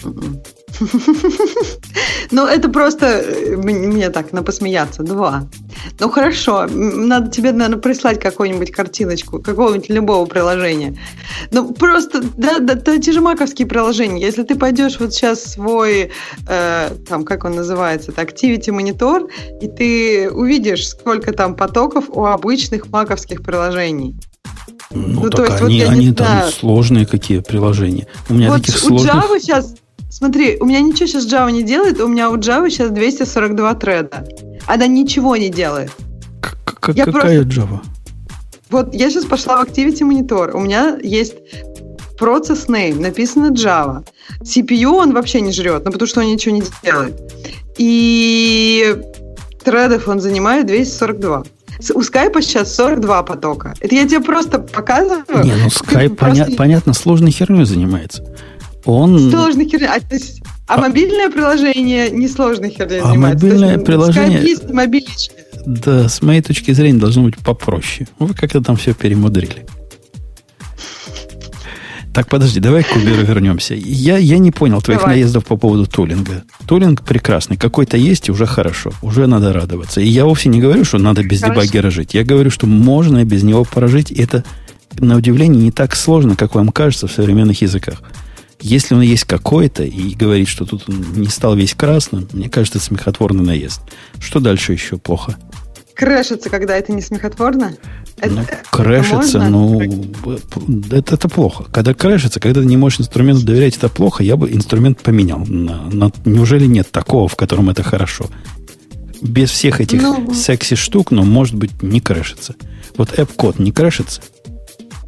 Ну, это просто э, мне так, на посмеяться. Два. Ну, хорошо. Надо тебе, наверное, прислать какую-нибудь картиночку, какого-нибудь любого приложения. Ну, просто, да, да, да, те же маковские приложения. Если ты пойдешь вот сейчас свой, э, там, как он называется, это Activity Monitor, и ты увидишь, сколько там потоков у обычных маковских приложений. Ну, ну так то есть, они, вот они там знаю. сложные какие приложения. У меня вот таких у сложных... Java сейчас Смотри, у меня ничего сейчас Java не делает, у меня у Java сейчас 242 треда. Она ничего не делает. К- я какая просто... Java? Вот я сейчас пошла в Activity Monitor. У меня есть процесс name, написано Java. CPU он вообще не жрет, ну потому что он ничего не делает. И тредов он занимает 242. У Skype сейчас 42 потока. Это я тебе просто показываю. Не, ну Skype, поня- просто... понятно, сложной херней занимается. Он... Сложной херней. А, есть, а, а мобильное приложение не сложной херней а занимается. мобильное есть, приложение... Skype есть мобильничное. Да, с моей точки зрения, должно быть попроще. Вы как-то там все перемудрили. Так, подожди, давай к Uber вернемся. Я, я не понял твоих давай. наездов по поводу тулинга. Тулинг прекрасный. Какой-то есть, и уже хорошо. Уже надо радоваться. И я вовсе не говорю, что надо без хорошо. дебаггера жить. Я говорю, что можно без него прожить. И это, на удивление, не так сложно, как вам кажется в современных языках. Если он есть какой-то и говорит, что тут он не стал весь красным, мне кажется, это смехотворный наезд. Что дальше еще плохо? Крэшится, когда это не смехотворно? Ну, это, крэшится, это ну, это, это плохо. Когда крэшится, когда ты не можешь инструменту доверять, это плохо, я бы инструмент поменял. На, на, неужели нет такого, в котором это хорошо? Без всех этих ну, секси штук, но, может быть, не крэшится. Вот AppCode не крэшится?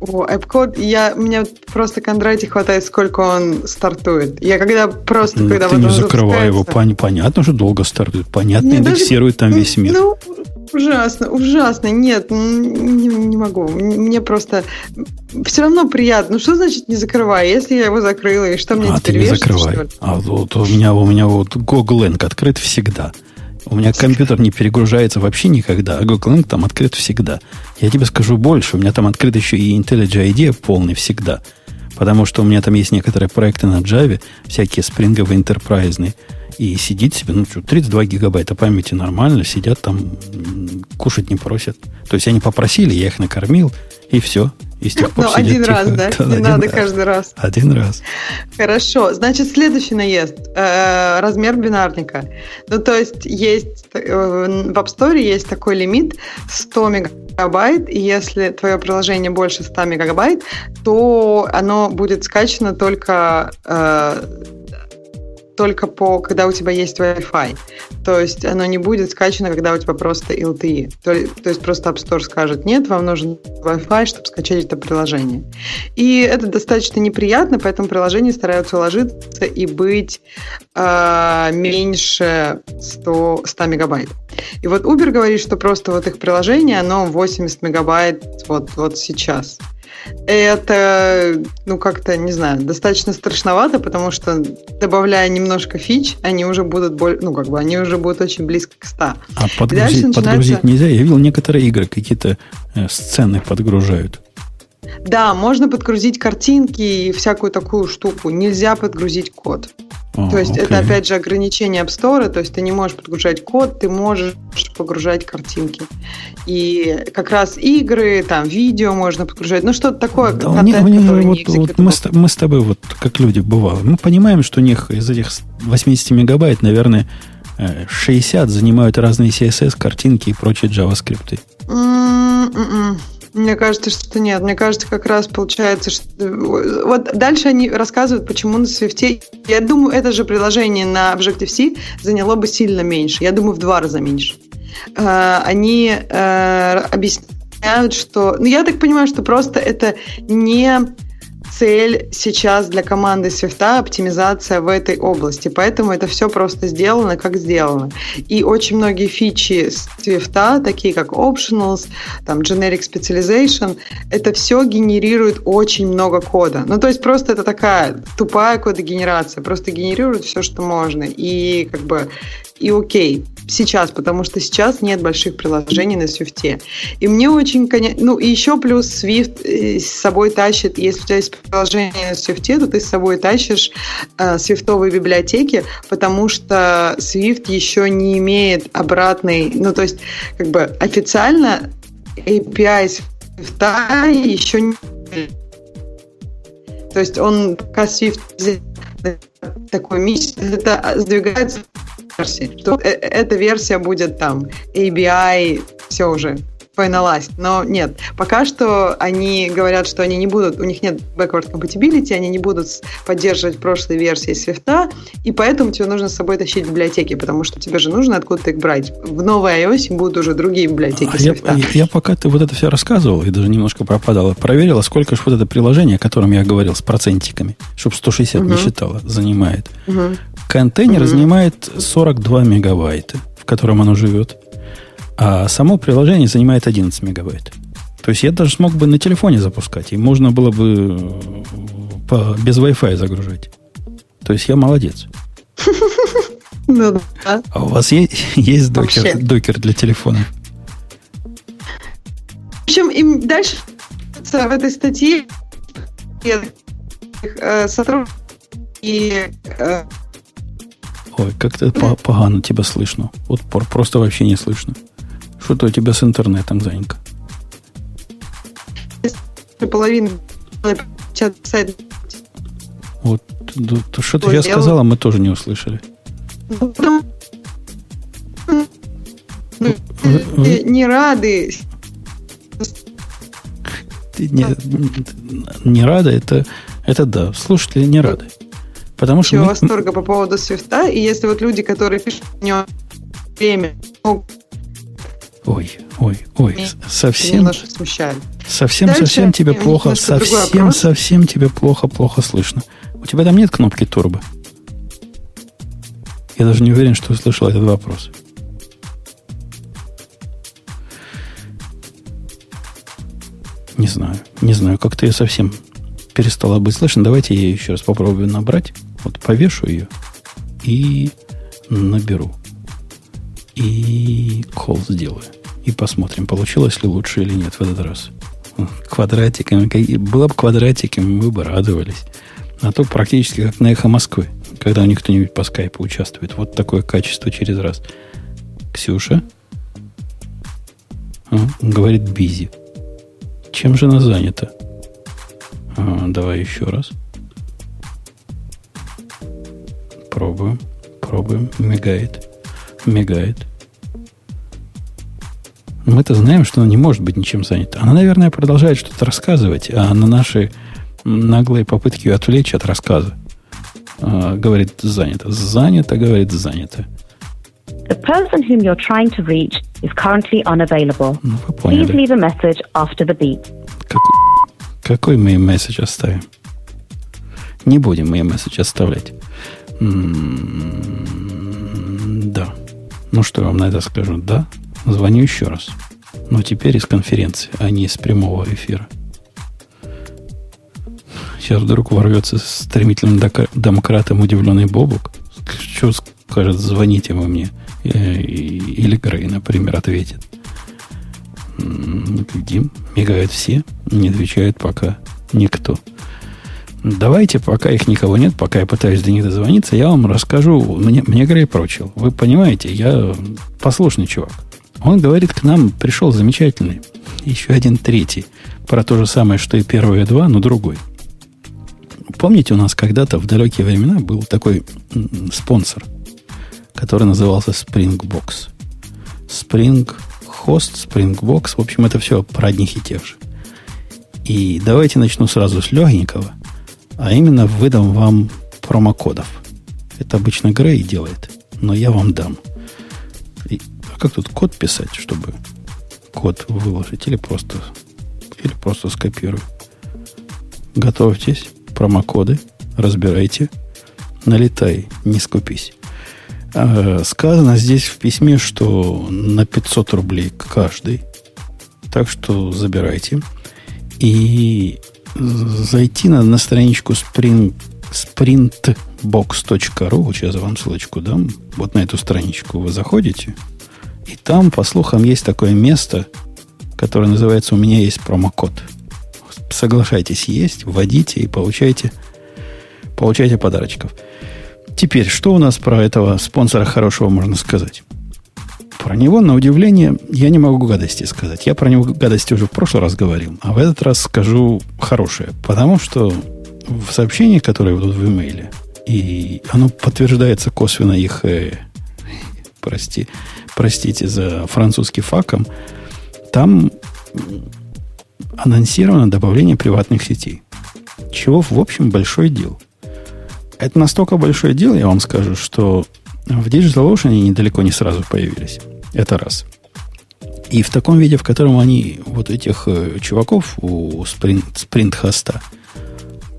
О, AppCode, я, мне просто Кондратий хватает, сколько он стартует. Я когда просто, ну, когда ты не закрывай его, пон, понятно, что долго стартует, понятно, не, индексирует даже, там весь мир. Ну, ужасно, ужасно, нет, не, не могу, мне просто все равно приятно. Ну, что значит не закрывай? Если я его закрыла, и что мне а, теперь ты не вешать, закрывай. А вот у меня, у меня вот Google Link открыт всегда. У меня компьютер не перегружается вообще никогда, а Google Link там открыт всегда. Я тебе скажу больше, у меня там открыт еще и IntelliJ IDEA полный всегда. Потому что у меня там есть некоторые проекты на Java, всякие спринговые, интерпрайзные. И сидит себе, ну что, 32 гигабайта памяти нормально, сидят там, кушать не просят. То есть они попросили, я их накормил, и все. И с тех пор ну, один тихо. раз, да? не надо раз. каждый раз. Один раз. Хорошо. Значит, следующий наезд. Э, размер бинарника. Ну, то есть, есть э, в App Store есть такой лимит 100 мегабайт, и если твое приложение больше 100 мегабайт, то оно будет скачано только э, только по, когда у тебя есть Wi-Fi. То есть оно не будет скачано, когда у тебя просто LTE. То, то есть просто App Store скажет, нет, вам нужен Wi-Fi, чтобы скачать это приложение. И это достаточно неприятно, поэтому приложения стараются ложиться и быть э, меньше 100, 100 мегабайт. И вот Uber говорит, что просто вот их приложение, оно 80 мегабайт вот, вот сейчас. Это, ну, как-то, не знаю, достаточно страшновато, потому что, добавляя немножко фич, они уже будут, боль, ну, как бы, они уже будут очень близко к 100. А подгрузить, начинается... подгрузить нельзя? Я видел некоторые игры, какие-то э, сцены подгружают. Да, можно подгрузить картинки и всякую такую штуку. Нельзя подгрузить код. Oh, то есть okay. это опять же ограничение App Store, то есть ты не можешь подгружать код, ты можешь погружать картинки. И как раз игры, там видео можно подгружать, ну что-то такое, да, контент, не, который вот, не вот мы, с, мы с тобой, вот как люди бывало, мы понимаем, что у них из этих 80 мегабайт, наверное, 60 э, занимают разные CSS, картинки и прочие JavaScript. Mm-mm. Мне кажется, что нет. Мне кажется, как раз получается, что... Вот дальше они рассказывают, почему на Swift... Я думаю, это же приложение на Objective-C заняло бы сильно меньше. Я думаю, в два раза меньше. Э, они э, объясняют, что... Ну, я так понимаю, что просто это не цель сейчас для команды Свифта оптимизация в этой области, поэтому это все просто сделано, как сделано. И очень многие фичи Свифта, такие как optionals, там generic specialization, это все генерирует очень много кода. Ну, то есть просто это такая тупая кодогенерация, просто генерирует все, что можно. И как бы и окей. Сейчас, потому что сейчас нет больших приложений на Swift. И мне очень, ну и еще плюс Swift э, с собой тащит, если у тебя есть приложение на Swift, то ты с собой тащишь э, свифтовые библиотеки, потому что Swift еще не имеет обратной, ну то есть как бы официально API Swift еще не то есть он, пока Swift такой месяц, это сдвигается версии, что э, эта версия будет там, ABI, все уже finalized. Но нет, пока что они говорят, что они не будут, у них нет backward compatibility, они не будут поддерживать прошлые версии Swift, и поэтому тебе нужно с собой тащить библиотеки, потому что тебе же нужно откуда-то их брать. В новой iOS будут уже другие библиотеки а Swift. Я, я пока ты вот это все рассказывал, и даже немножко пропадала, проверила, сколько же вот это приложение, о котором я говорил, с процентиками, чтобы 160 угу. не считало, занимает. Угу. Контейнер угу. занимает 42 мегабайта, в котором оно живет. А само приложение занимает 11 мегабайт. То есть я даже смог бы на телефоне запускать, и можно было бы э, по, без Wi-Fi загружать. То есть я молодец. Ну да. А у вас есть, есть докер, докер для телефона? В общем, им дальше в этой статье э, сотрудники э, Ой, как-то погано тебя слышно. Вот просто вообще не слышно. Что-то у тебя с интернетом, Занька. Половина вот, то, что ты сейчас сказала, мы тоже не услышали. Вы, не рады. Не, не рады, это, это да. Слушатели не рады. Потому что мы... восторга по поводу свифта, и если вот люди, которые пишут в него время, Ой, ой, ой, совсем... Совсем, Дальше совсем тебе плохо, совсем, совсем тебе плохо, плохо слышно. У тебя там нет кнопки турбо? Я даже не уверен, что услышал этот вопрос. Не знаю, не знаю, как-то я совсем перестала быть слышно. Давайте я еще раз попробую набрать. Вот повешу ее и наберу. И кол сделаю. И посмотрим, получилось ли лучше или нет в этот раз. Квадратиками. Было бы квадратиками, мы бы радовались. А то практически как на эхо Москвы, когда у них кто-нибудь по скайпу участвует. Вот такое качество через раз. Ксюша? А, говорит Бизи. Чем же она занята? А, давай еще раз. Пробуем. Пробуем. Мигает. Мигает. Мы-то знаем, что она не может быть ничем занята. Она, наверное, продолжает что-то рассказывать, а на наши наглые попытки ее отвлечь от рассказа а, говорит занято. Занято, говорит занято. The person whom you're trying to reach is currently unavailable. Ну, вы поняли. Please leave a message after the beep. Как, какой мы им месседж оставим? Не будем мы им месседж оставлять. Да. Ну, что я вам на это скажу? Да, Звоню еще раз. Но теперь из конференции, а не из прямого эфира. Сейчас вдруг ворвется стремительным демократом удивленный Бобук. Что скажет, звоните вы мне. Или Грей, например, ответит. Глядим, мигают все, не отвечает пока никто. Давайте, пока их никого нет, пока я пытаюсь до них дозвониться, я вам расскажу. Мне, мне Грей прочил. Вы понимаете, я послушный чувак. Он говорит, к нам пришел замечательный, еще один третий, про то же самое, что и первые два, но другой. Помните, у нас когда-то в далекие времена был такой спонсор, который назывался Springbox. Spring Host, Springbox, в общем, это все про одних и тех же. И давайте начну сразу с легенького, а именно выдам вам промокодов. Это обычно Грей делает, но я вам дам – а как тут код писать, чтобы код выложить? Или просто, или просто скопирую? Готовьтесь. Промокоды. Разбирайте. Налетай. Не скупись. А, сказано здесь в письме, что на 500 рублей каждый. Так что забирайте. И зайти на, на страничку Spring, Sprint sprinbox.ru, вот сейчас я вам ссылочку дам, вот на эту страничку вы заходите, и там, по слухам, есть такое место, которое называется «У меня есть промокод». Соглашайтесь есть, вводите и получайте, получайте подарочков. Теперь, что у нас про этого спонсора хорошего можно сказать? Про него, на удивление, я не могу гадости сказать. Я про него гадости уже в прошлый раз говорил, а в этот раз скажу хорошее. Потому что в сообщении, которое идут в имейле, и оно подтверждается косвенно их, э, прости, простите за французский факом, там анонсировано добавление приватных сетей. Чего, в общем, большое дело. Это настолько большое дело, я вам скажу, что в DigitalOcean они недалеко не сразу появились. Это раз. И в таком виде, в котором они, вот этих э, чуваков у Sprint, Sprint хоста,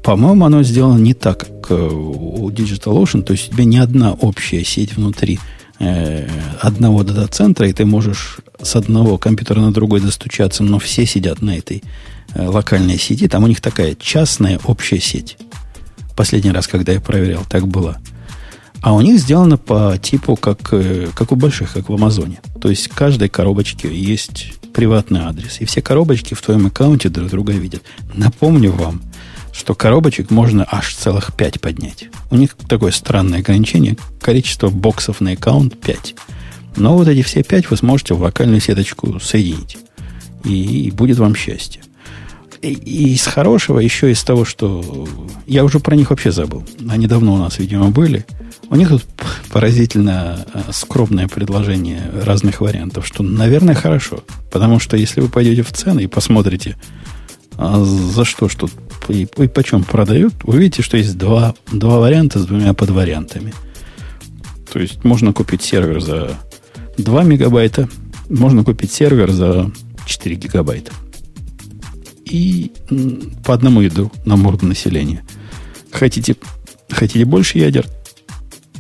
по-моему, оно сделано не так, как э, у DigitalOcean. То есть у тебя не одна общая сеть внутри э, одного дата-центра, и ты можешь с одного компьютера на другой достучаться, но все сидят на этой э, локальной сети. Там у них такая частная общая сеть. Последний раз, когда я проверял, так было. А у них сделано по типу, как, э, как у больших, как в Амазоне. То есть, каждой коробочке есть приватный адрес. И все коробочки в твоем аккаунте друг друга видят. Напомню вам, что коробочек можно аж целых 5 поднять. У них такое странное ограничение. Количество боксов на аккаунт 5. Но вот эти все 5 вы сможете в локальную сеточку соединить. И будет вам счастье. И, из хорошего еще из того, что я уже про них вообще забыл. Они давно у нас, видимо, были. У них тут поразительно э, скромное предложение разных вариантов, что, наверное, хорошо. Потому что если вы пойдете в цены и посмотрите, а за что что и, и почем продают, вы видите, что есть два, два варианта с двумя подвариантами. То есть можно купить сервер за 2 мегабайта, можно купить сервер за 4 гигабайта. И по одному ядру на морду населения. Хотите, хотите больше ядер?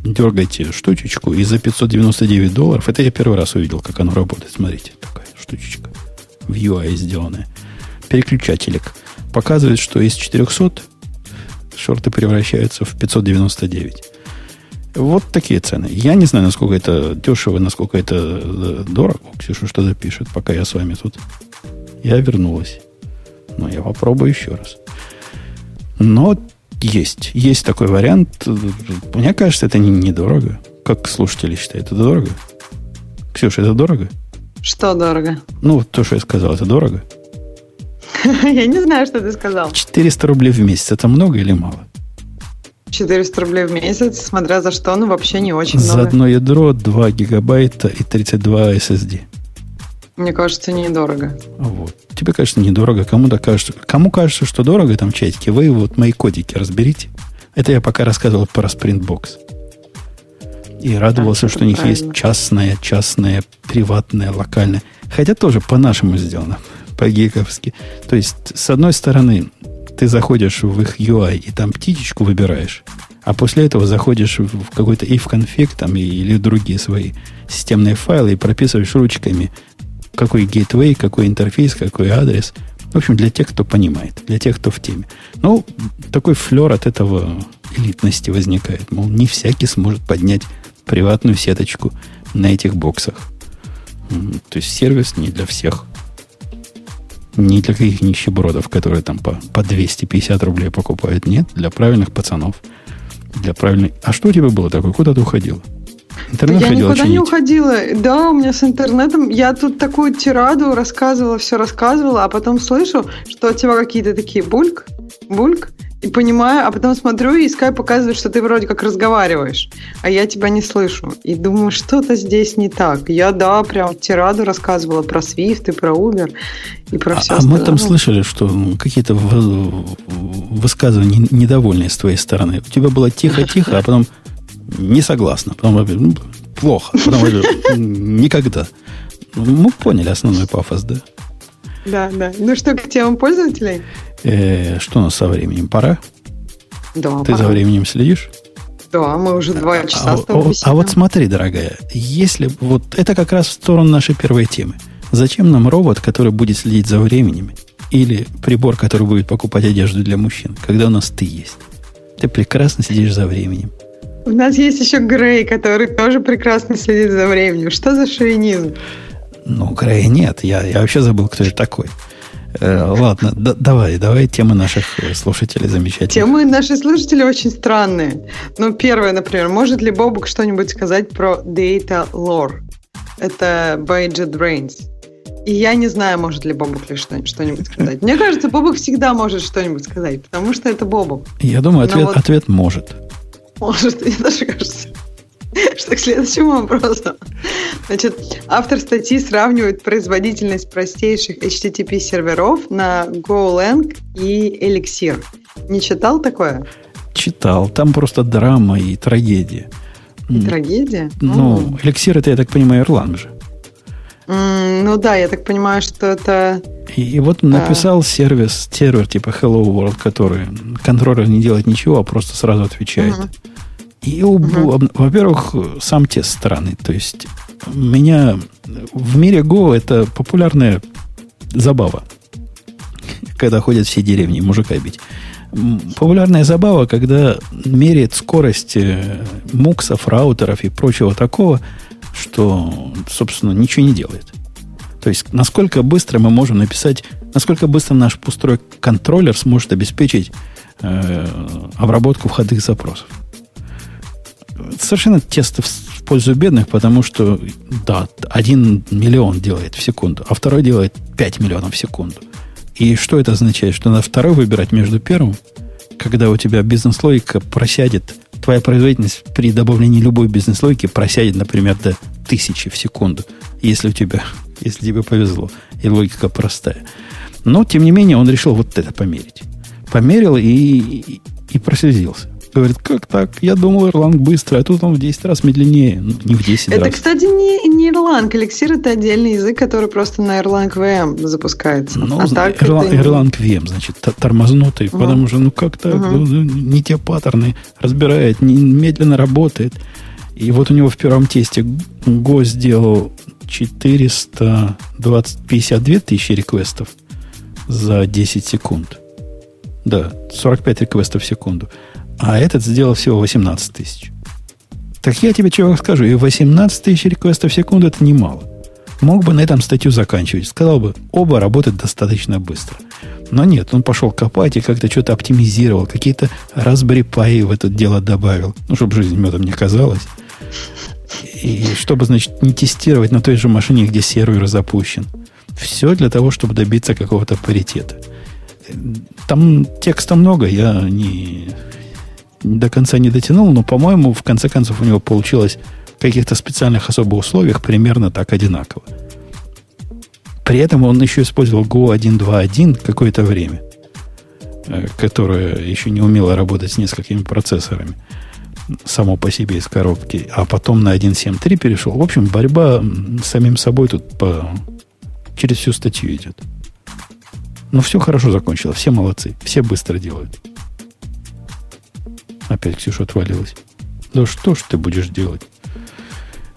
Дергайте штучечку, и за 599 долларов, это я первый раз увидел, как оно работает. Смотрите, такая штучечка в UI сделанная. Переключателек – показывает, что из 400 шорты превращаются в 599. Вот такие цены. Я не знаю, насколько это дешево, насколько это э, дорого. Ксюша что-то пишет, пока я с вами тут. Я вернулась. Но я попробую еще раз. Но есть. Есть такой вариант. Мне кажется, это недорого. Как слушатели считают, это дорого? Ксюша, это дорого? Что дорого? Ну, то, что я сказал, это дорого? Я не знаю, что ты сказал. 400 рублей в месяц. Это много или мало? 400 рублей в месяц, смотря за что, ну вообще не очень за много. За одно ядро 2 гигабайта и 32 SSD. Мне кажется, недорого. Вот. Тебе кажется недорого. Кому-то кажется, кому кажется, что дорого там чатики, вы вот мои кодики разберите. Это я пока рассказывал про Sprintbox. И радовался, да, что у них правильно. есть частное, частное, приватное, локальное. Хотя тоже по-нашему сделано по-гиковски. То есть, с одной стороны, ты заходишь в их UI и там птичечку выбираешь, а после этого заходишь в какой-то if конфиг там или другие свои системные файлы и прописываешь ручками, какой гейтвей, какой интерфейс, какой адрес. В общем, для тех, кто понимает, для тех, кто в теме. Ну, такой флер от этого элитности возникает. Мол, не всякий сможет поднять приватную сеточку на этих боксах. То есть сервис не для всех. Не для каких нищебродов, которые там по, по 250 рублей покупают. Нет, для правильных пацанов. Для правильных... А что у тебя было такое? Куда ты уходила? Интернет я никуда чинить. не уходила. Да, у меня с интернетом... Я тут такую тираду рассказывала, все рассказывала, а потом слышу, что от тебя какие-то такие бульк, бульк, и понимаю, а потом смотрю, и Skype показывает, что ты вроде как разговариваешь, а я тебя не слышу. И думаю, что-то здесь не так. Я, да, прям тираду рассказывала про Swift и про Uber, и про а, все А мы там слышали, что какие-то высказывания недовольные с твоей стороны. У тебя было тихо-тихо, а потом не согласна. Потом ну, плохо. Потом никогда. Мы поняли основной пафос, да? Да, да. Ну что, к темам пользователей? Э, что у нас со временем? Пора? Да, Ты пора. за временем следишь? Да, мы уже два а, часа а, а, а вот смотри, дорогая, если вот это как раз в сторону нашей первой темы. Зачем нам робот, который будет следить за временем? Или прибор, который будет покупать одежду для мужчин, когда у нас ты есть? Ты прекрасно сидишь за временем. У нас есть еще Грей, который тоже прекрасно следит за временем. Что за шовинизм? Ну, Грея нет. Я, я вообще забыл, кто это такой. Э, ладно, да, давай, давай темы наших э, слушателей замечательные. Темы наших слушателей очень странные. Ну, первое, например, может ли Бобук что-нибудь сказать про Data Lore? Это by JetBrains. И я не знаю, может ли Бобук ли что-нибудь сказать. Мне кажется, Бобук всегда может что-нибудь сказать, потому что это Бобук. Я думаю, ответ, вот... ответ может. Может, мне даже кажется. Что к следующему вопросу. Значит, автор статьи сравнивает производительность простейших HTTP серверов на GoLang и Elixir. Не читал такое? Читал. Там просто драма и трагедия. И трагедия? Ну, Elixir это, я так понимаю, Erlang же. Mm, ну да, я так понимаю, что это... И, и вот да. написал сервис, сервер типа Hello World, который контроллер не делает ничего, а просто сразу отвечает. Uh-huh. И, угу. во-первых, сам тест странный. То есть, меня в мире Go это популярная забава. Когда ходят все деревни мужика бить. Популярная забава, когда меряет скорость э, муксов, раутеров и прочего такого, что, собственно, ничего не делает. То есть, насколько быстро мы можем написать, насколько быстро наш пустой контроллер сможет обеспечить э, обработку входных запросов совершенно тесто в пользу бедных, потому что, да, один миллион делает в секунду, а второй делает 5 миллионов в секунду. И что это означает? Что надо второй выбирать между первым, когда у тебя бизнес-логика просядет, твоя производительность при добавлении любой бизнес-логики просядет, например, до тысячи в секунду, если у тебя, если тебе повезло, и логика простая. Но, тем не менее, он решил вот это померить. Померил и, и, и прослезился. Говорит, как так? Я думал, Erlang быстро, а тут он в 10 раз медленнее. Ну, не в 10 это, раз. Это, кстати, не, не Erlang. Elixir это отдельный язык, который просто на Erlang VM запускается. Ну, а так Erlang, это... Erlang VM, значит, тормознутый, угу. потому что, ну, как так? Угу. Ну, не те паттерны разбирает, не, медленно работает. И вот у него в первом тесте Go сделал 452 тысячи реквестов за 10 секунд. Да, 45 реквестов в секунду. А этот сделал всего 18 тысяч. Так я тебе чего скажу, и 18 тысяч реквестов в секунду это немало. Мог бы на этом статью заканчивать. Сказал бы, оба работают достаточно быстро. Но нет, он пошел копать и как-то что-то оптимизировал, какие-то Raspberry Pi в это дело добавил. Ну, чтобы жизнь медом не казалась. И чтобы, значит, не тестировать на той же машине, где сервер запущен. Все для того, чтобы добиться какого-то паритета. Там текста много, я не, до конца не дотянул, но, по-моему, в конце концов у него получилось в каких-то специальных особых условиях примерно так одинаково. При этом он еще использовал Go 1.2.1 какое-то время, э, которое еще не умело работать с несколькими процессорами само по себе из коробки, а потом на 1.7.3 перешел. В общем, борьба с самим собой тут по... через всю статью идет. Но все хорошо закончилось, все молодцы, все быстро делают. Опять Ксюша отвалилась. Да что ж ты будешь делать?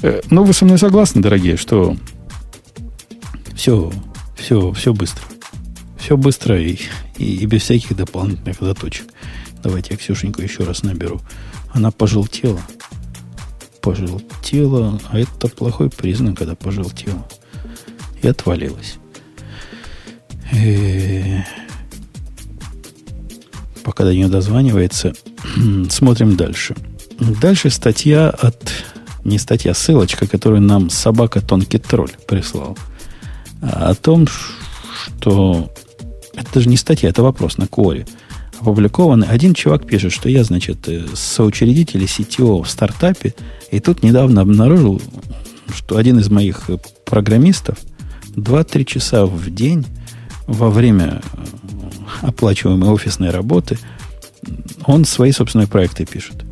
Э, ну, вы со мной согласны, дорогие, что все, все, все быстро. Все быстро и, и, и без всяких дополнительных заточек. Давайте я Ксюшеньку еще раз наберу. Она пожелтела. Пожелтела. А это плохой признак, когда пожелтела. И отвалилась. Э-э- пока до нее дозванивается. Смотрим дальше. Дальше статья от... Не статья, ссылочка, которую нам собака Тонкий Тролль прислал. О том, что... Это даже не статья, это вопрос на Коре. Опубликованный. Один чувак пишет, что я, значит, э, соучредитель CTO в стартапе, и тут недавно обнаружил, что один из моих программистов 2-3 часа в день во время оплачиваемой офисной работы, он свои собственные проекты пишет.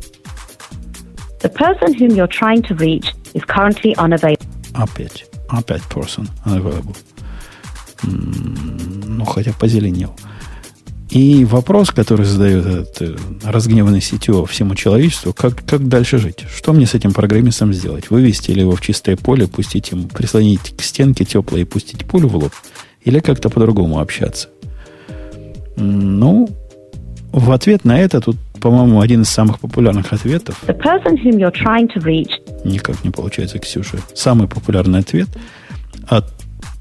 The person whom you're trying to reach is currently unavailable. Опять. Опять person unavailable. Ну, хотя позеленел. И вопрос, который задает этот э, разгневанный CTO всему человечеству, как, как дальше жить? Что мне с этим программистом сделать? Вывести ли его в чистое поле, пустить ему, прислонить к стенке теплой и пустить пулю в лоб? Или как-то по-другому общаться? Ну, в ответ на это тут по-моему, один из самых популярных ответов. The person whom you're trying to reach. Никак не получается, Ксюша. Самый популярный ответ от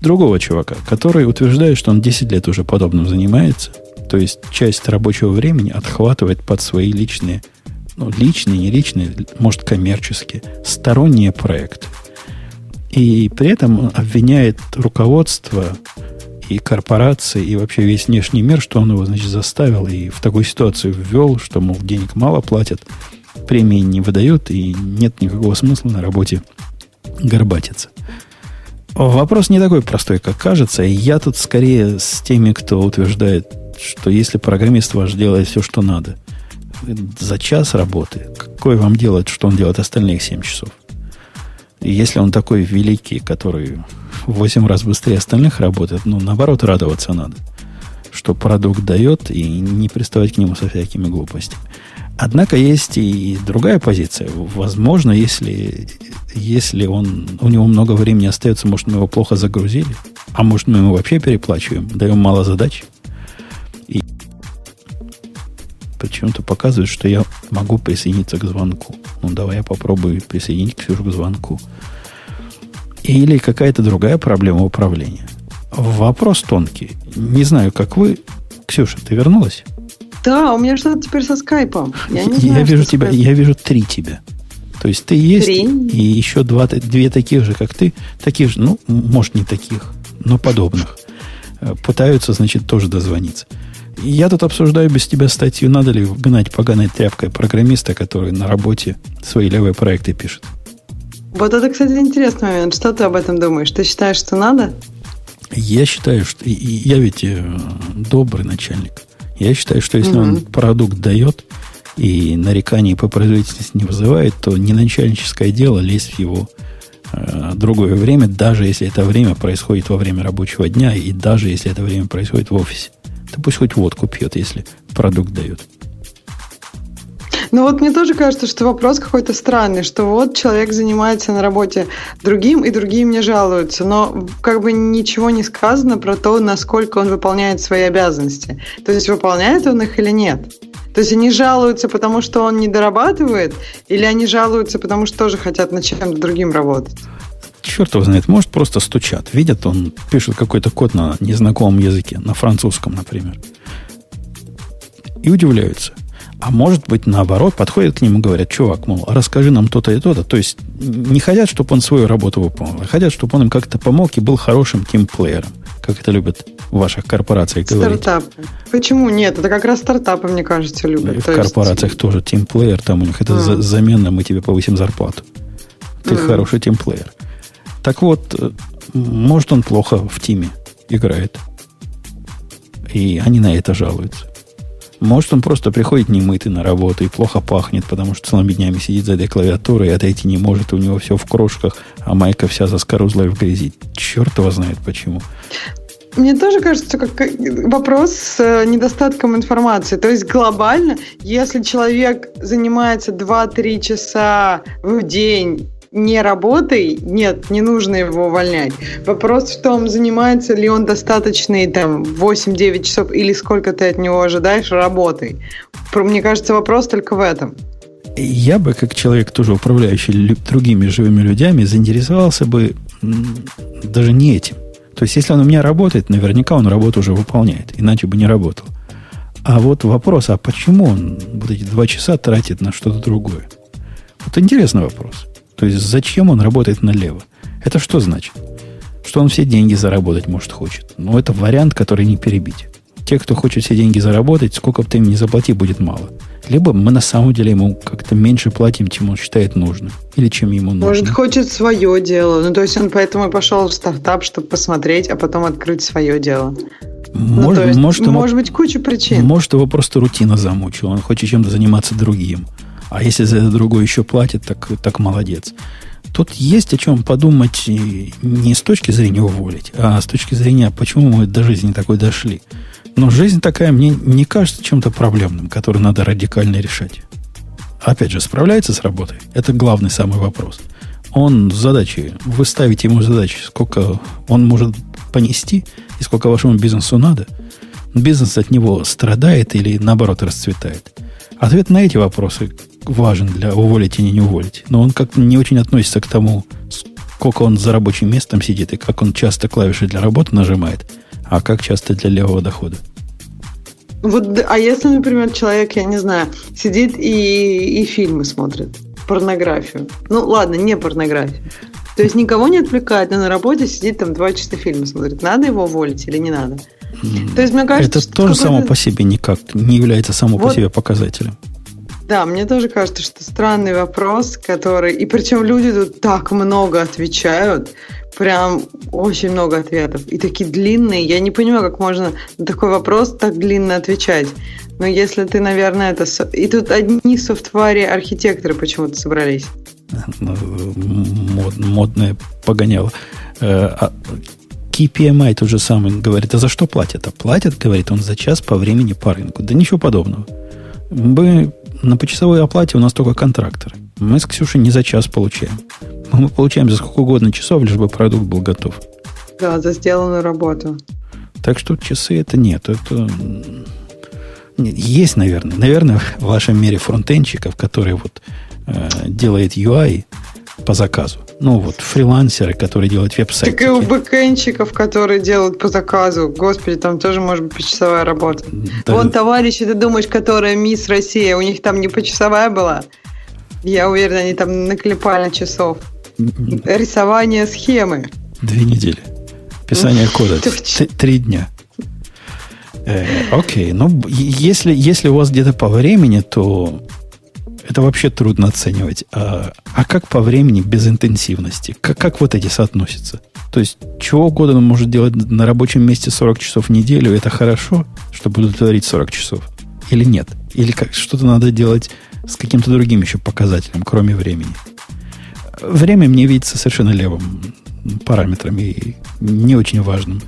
другого чувака, который утверждает, что он 10 лет уже подобным занимается. То есть часть рабочего времени отхватывает под свои личные, ну, личные, не личные, может, коммерческие, сторонние проекты. И при этом обвиняет руководство и корпорации, и вообще весь внешний мир, что он его, значит, заставил и в такую ситуацию ввел, что, мол, денег мало платят, премии не выдают, и нет никакого смысла на работе горбатиться. Вопрос не такой простой, как кажется. Я тут скорее с теми, кто утверждает, что если программист ваш делает все, что надо, за час работы, какое вам делать, что он делает остальных 7 часов? И если он такой великий, который в 8 раз быстрее остальных работает, ну, наоборот, радоваться надо, что продукт дает, и не приставать к нему со всякими глупостями. Однако есть и другая позиция. Возможно, если, если он, у него много времени остается, может, мы его плохо загрузили, а может, мы ему вообще переплачиваем, даем мало задач. Почему-то показывает, что я могу присоединиться к звонку. Ну, давай я попробую присоединить Ксюшу к звонку. Или какая-то другая проблема управления. Вопрос тонкий. Не знаю, как вы. Ксюша, ты вернулась? Да, у меня что-то теперь со скайпом. Я, не знаю, я вижу тебя, я вижу три тебя. То есть ты есть, три? и еще два, две таких же, как ты, таких же, ну, может, не таких, но подобных. Э, пытаются, значит, тоже дозвониться. Я тут обсуждаю без тебя статью, надо ли гнать поганой тряпкой программиста, который на работе свои левые проекты пишет. Вот это, кстати, интересный момент. Что ты об этом думаешь? Ты считаешь, что надо? Я считаю, что... Я ведь э, добрый начальник. Я считаю, что если угу. он продукт дает и нареканий по производительности не вызывает, то не начальническое дело лезть в его э, другое время, даже если это время происходит во время рабочего дня, и даже если это время происходит в офисе. Да пусть хоть водку пьет, если продукт дает. Ну вот мне тоже кажется, что вопрос какой-то странный, что вот человек занимается на работе другим, и другие мне жалуются, но как бы ничего не сказано про то, насколько он выполняет свои обязанности. То есть выполняет он их или нет. То есть они жалуются, потому что он не дорабатывает, или они жалуются, потому что тоже хотят над чем-то другим работать? Черт его знает, может, просто стучат. Видят, он пишет какой-то код на незнакомом языке, на французском, например. И удивляются – а может быть, наоборот, подходят к нему и говорят, чувак, мол, расскажи нам то-то и то-то. То есть не хотят, чтобы он свою работу выполнил, а хотят, чтобы он им как-то помог и был хорошим тимплеером, как это любят в ваших корпорациях говорить. Стартапы. Почему нет? Это как раз стартапы, мне кажется, любят. И в корпорациях есть... тоже тимплеер, там у них это а. замена, мы тебе повысим зарплату. Ты а. хороший тимплеер. Так вот, э, может, он плохо в тиме играет. И они на это жалуются. Может, он просто приходит немытый на работу и плохо пахнет, потому что целыми днями сидит за этой клавиатурой и отойти не может, у него все в крошках, а майка вся заскорузлая в грязи. Черт его знает почему. Мне тоже кажется, как вопрос с э, недостатком информации. То есть глобально, если человек занимается 2-3 часа в день не работой, нет, не нужно его увольнять. Вопрос в том, занимается ли он достаточные там 8-9 часов или сколько ты от него ожидаешь работой. Мне кажется, вопрос только в этом. Я бы, как человек, тоже управляющий другими живыми людьми, заинтересовался бы даже не этим. То есть, если он у меня работает, наверняка он работу уже выполняет, иначе бы не работал. А вот вопрос, а почему он вот эти два часа тратит на что-то другое? Вот интересный вопрос. То есть зачем он работает налево? Это что значит? Что он все деньги заработать, может, хочет. Но ну, это вариант, который не перебить. Те, кто хочет все деньги заработать, сколько бы ты им не заплати, будет мало. Либо мы на самом деле ему как-то меньше платим, чем он считает нужным. Или чем ему нужно. Может, хочет свое дело. Ну, то есть он поэтому и пошел в стартап, чтобы посмотреть, а потом открыть свое дело. Может, ну, есть, может, ему, может быть, куча причин. Может, его просто рутина замучила. Он хочет чем-то заниматься другим. А если за это другой еще платит, так, так молодец. Тут есть о чем подумать не с точки зрения уволить, а с точки зрения, почему мы до жизни такой дошли. Но жизнь такая мне не кажется чем-то проблемным, который надо радикально решать. Опять же, справляется с работой? Это главный самый вопрос. Он задачи, вы ставите ему задачи, сколько он может понести и сколько вашему бизнесу надо. Бизнес от него страдает или наоборот расцветает. Ответ на эти вопросы важен для уволить или не уволить. Но он как-то не очень относится к тому, сколько он за рабочим местом сидит и как он часто клавиши для работы нажимает, а как часто для левого дохода. Вот, а если, например, человек, я не знаю, сидит и, и фильмы смотрит, порнографию. Ну, ладно, не порнографию. То есть никого не отвлекает, но на работе сидит там два часа фильма смотрит. Надо его уволить или не надо? То есть, мне кажется, это тоже само по себе никак не является само вот, по себе показателем. Да, мне тоже кажется, что странный вопрос, который... И причем люди тут так много отвечают, прям очень много ответов. И такие длинные. Я не понимаю, как можно на такой вопрос так длинно отвечать. Но если ты, наверное, это... И тут одни софтваре архитекторы почему-то собрались. Ну, мод, модное погоняло. Э, а KPMI тот же самый говорит, а за что платят? А платят, говорит он, за час по времени по рынку. Да ничего подобного. Мы на почасовой оплате у нас только контракторы. Мы с Ксюшей не за час получаем. Мы получаем за сколько угодно часов, лишь бы продукт был готов. Да, за сделанную работу. Так что часы это нет. Это есть, наверное. Наверное, в вашем мире фронтенчиков, которые вот э, делает UI по заказу. Ну, вот фрилансеры, которые делают веб-сайты. Так и у бэкэнщиков, которые делают по заказу. Господи, там тоже может быть почасовая работа. Да. Вон товарищи, ты думаешь, которая мисс Россия, у них там не почасовая была? Я уверена, они там наклепали часов. Рисование схемы. Две недели. Писание кода. Три дня. Э, окей, ну если, если у вас где-то по времени, то это вообще трудно оценивать. А, а как по времени без интенсивности? Как, как вот эти соотносятся? То есть, чего угодно он может делать на рабочем месте 40 часов в неделю, это хорошо, чтобы удовлетворить 40 часов? Или нет? Или как, что-то надо делать с каким-то другим еще показателем, кроме времени? Время мне видится совершенно левым параметром и не очень важным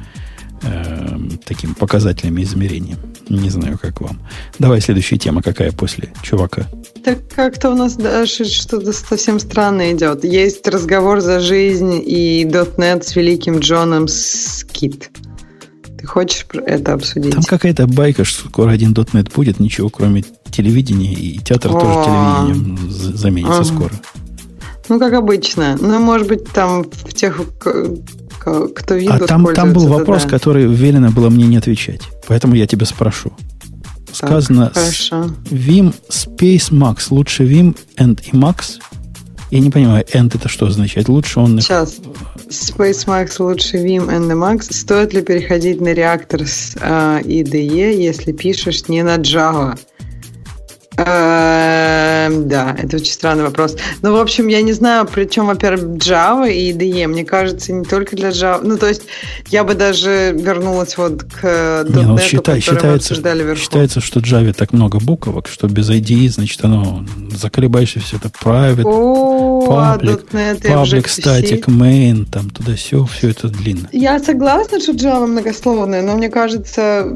э, таким показателем и измерением. Не знаю, как вам. Давай следующая тема какая после чувака. Так как-то у нас даже что-то совсем странное идет. Есть разговор за жизнь и .NET с великим Джоном Скит. Ты хочешь это обсудить? Там какая-то байка, что скоро один .NET будет, ничего кроме телевидения, и театр О, тоже телевидением заменится скоро. Ну, как обычно. Ну, может быть, там в тех, кто видит. А там, там был вопрос, да. который велено было мне не отвечать. Поэтому я тебя спрошу. Сказано так, Vim Space Max. Лучше Vim and и Max. Я не понимаю, and это что означает? Лучше он... Сейчас. Space Max лучше Vim and Max. Стоит ли переходить на реактор с uh, IDE, если пишешь не на Java? Эм, да, это очень странный вопрос. Ну, в общем, я не знаю, причем, во-первых, Java и IDE, мне кажется, не только для Java. Ну, то есть, я бы даже вернулась вот к .NET, не, ну, считай, считается, считается, что Java так много буквок, что без IDE, значит, оно заколебаешься все это private, О, public, public static, main, там, туда все, все это длинно. Я согласна, что Java многословная, но мне кажется,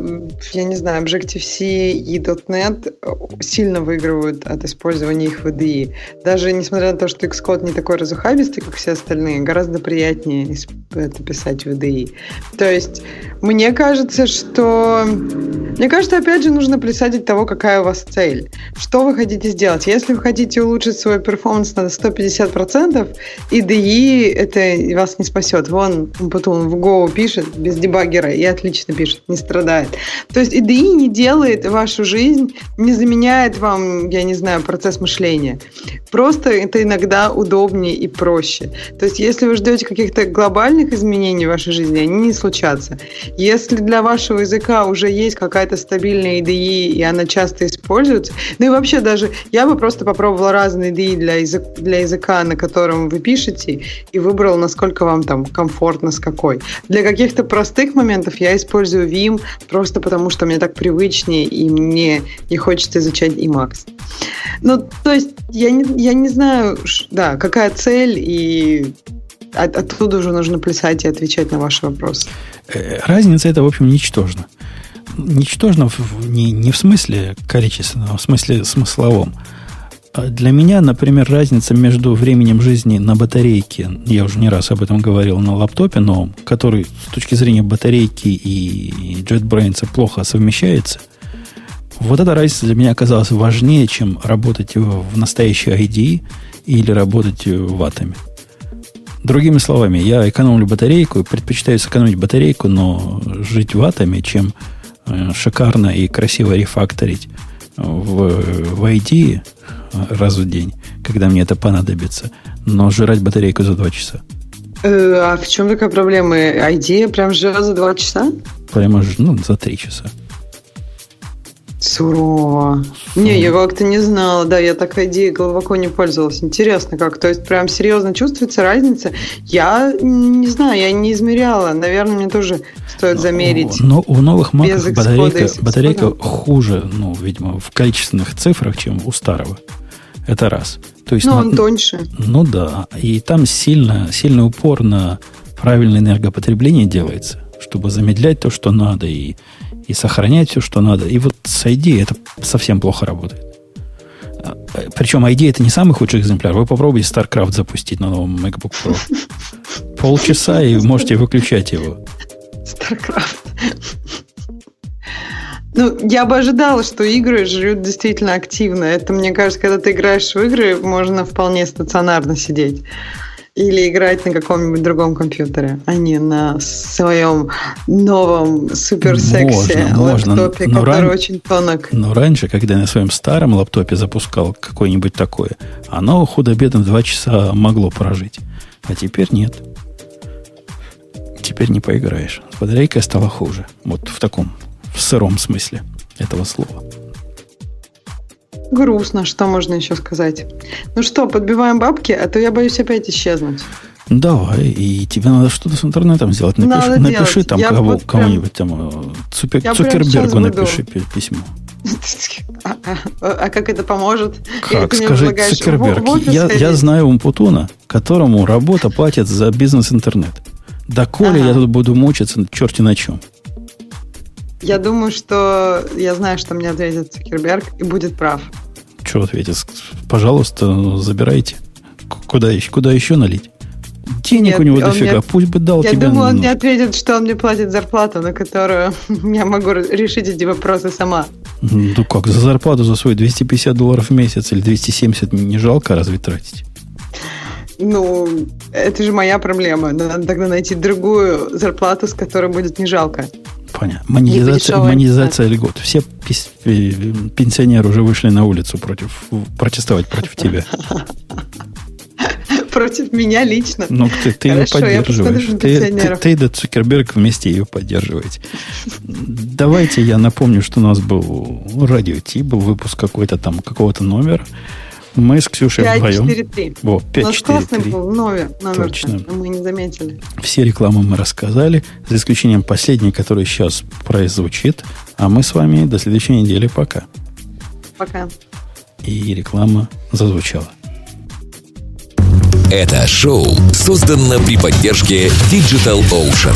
я не знаю, Objective-C и .NET сильно сильно выигрывают от использования их в IDE. Даже несмотря на то, что Xcode не такой разухабистый, как все остальные, гораздо приятнее это писать в IDE. То есть, мне кажется, что... Мне кажется, опять же, нужно от того, какая у вас цель. Что вы хотите сделать? Если вы хотите улучшить свой перформанс на 150%, IDE это вас не спасет. Вон, Путун в Go пишет без дебаггера и отлично пишет, не страдает. То есть IDE не делает вашу жизнь, не заменяет вам, я не знаю, процесс мышления. Просто это иногда удобнее и проще. То есть, если вы ждете каких-то глобальных изменений в вашей жизни, они не случатся. Если для вашего языка уже есть какая-то стабильная IDE, и она часто используется, ну и вообще даже я бы просто попробовала разные IDE для, язык, для языка, на котором вы пишете, и выбрала, насколько вам там комфортно, с какой. Для каких-то простых моментов я использую Vim просто потому, что мне так привычнее, и мне не хочется изучать им Макс. Ну, то есть, я не, я не знаю, да, какая цель, и от, оттуда уже нужно плясать и отвечать на ваши вопросы. Э, разница это, в общем, ничтожна. Ничтожно в, не, не в смысле количественном, а в смысле смысловом. А для меня, например, разница между временем жизни на батарейке, я уже не раз об этом говорил, на лаптопе новом, который с точки зрения батарейки и JetBrains плохо совмещается – Вот эта разница для меня оказалась важнее, чем работать в настоящей ID или работать ватами. Другими словами, я экономлю батарейку, предпочитаю сэкономить батарейку, но жить ватами, чем э, шикарно и красиво рефакторить в, в ID раз в день, когда мне это понадобится, но жрать батарейку за 2 часа. Э, а в чем такая проблема? ID прям жрет за 2 часа? Прямо ну, за 3 часа. Сурово. Не, я как-то не знала, да, я такой идеей глубоко не пользовалась. Интересно как, то есть прям серьезно чувствуется разница? Я не знаю, я не измеряла. Наверное, мне тоже стоит замерить. Но у новых маков батарейка, батарейка хуже, ну, видимо, в количественных цифрах, чем у старого. Это раз. То есть, ну, он тоньше. Ну да, и там сильно, сильный упор на правильное энергопотребление делается, чтобы замедлять то, что надо, и и сохранять все, что надо. И вот с ID это совсем плохо работает. А, Причем ID это не самый худший экземпляр. Вы попробуйте StarCraft запустить на новом MacBook Pro. Полчаса и можете выключать его. StarCraft. Ну, я бы ожидала, что игры жрют действительно активно. Это, мне кажется, когда ты играешь в игры, можно вполне стационарно сидеть. Или играть на каком-нибудь другом компьютере, а не на своем новом суперсексе можно, лаптопе, можно. который ран... очень тонок. Но раньше, когда я на своем старом лаптопе запускал какое-нибудь такое, оно худо-бедно два часа могло прожить. А теперь нет. Теперь не поиграешь. Батарейка стала хуже. Вот в таком, в сыром смысле этого слова. Грустно, что можно еще сказать. Ну что, подбиваем бабки, а то я боюсь опять исчезнуть. Давай, и тебе надо что-то с интернетом сделать. Напиши, надо напиши делать. там кого, вот кому-нибудь там э, Цукер, Цукербергу напиши письмо. А, а, а как это поможет? Как? Скажи, Цукерберг, я, я знаю Умпутуна, которому работа платит за бизнес-интернет. Да коли ага. я тут буду мучиться черти на чем. Я думаю, что я знаю, что мне ответит Цукерберг и будет прав. Что ответит? Пожалуйста, забирайте. Куда, куда еще налить? Денег Нет, у него дофига, мне... пусть бы дал я тебе. Я думаю, он мне ответит, что он мне платит зарплату, на которую я могу решить эти вопросы сама. Ну как, за зарплату за свои 250 долларов в месяц или 270 не жалко разве тратить? Ну, это же моя проблема. Надо тогда найти другую зарплату, с которой будет не жалко. Понятно. Монетизация, монетизация льгот. Все пенсионеры уже вышли на улицу против, протестовать против тебя. Против меня лично. Ну, ты, ты Хорошо, ее поддерживаешь. Ты, ты, ты и да Цукерберг вместе ее поддерживаете. Давайте я напомню, что у нас был радио Ти, был выпуск какой-то там, какого-то номера. Мы с Ксюшей 5, вдвоем. 4, 3. Во, 5, У нас 4, классный 3. был номер, номер Точно. мы не заметили. Все рекламы мы рассказали, за исключением последней, которая сейчас прозвучит. А мы с вами до следующей недели. Пока. Пока. И реклама зазвучала. Это шоу создано при поддержке Digital Ocean.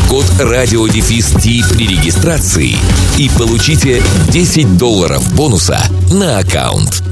промокод RadioDefist при регистрации и получите 10 долларов бонуса на аккаунт.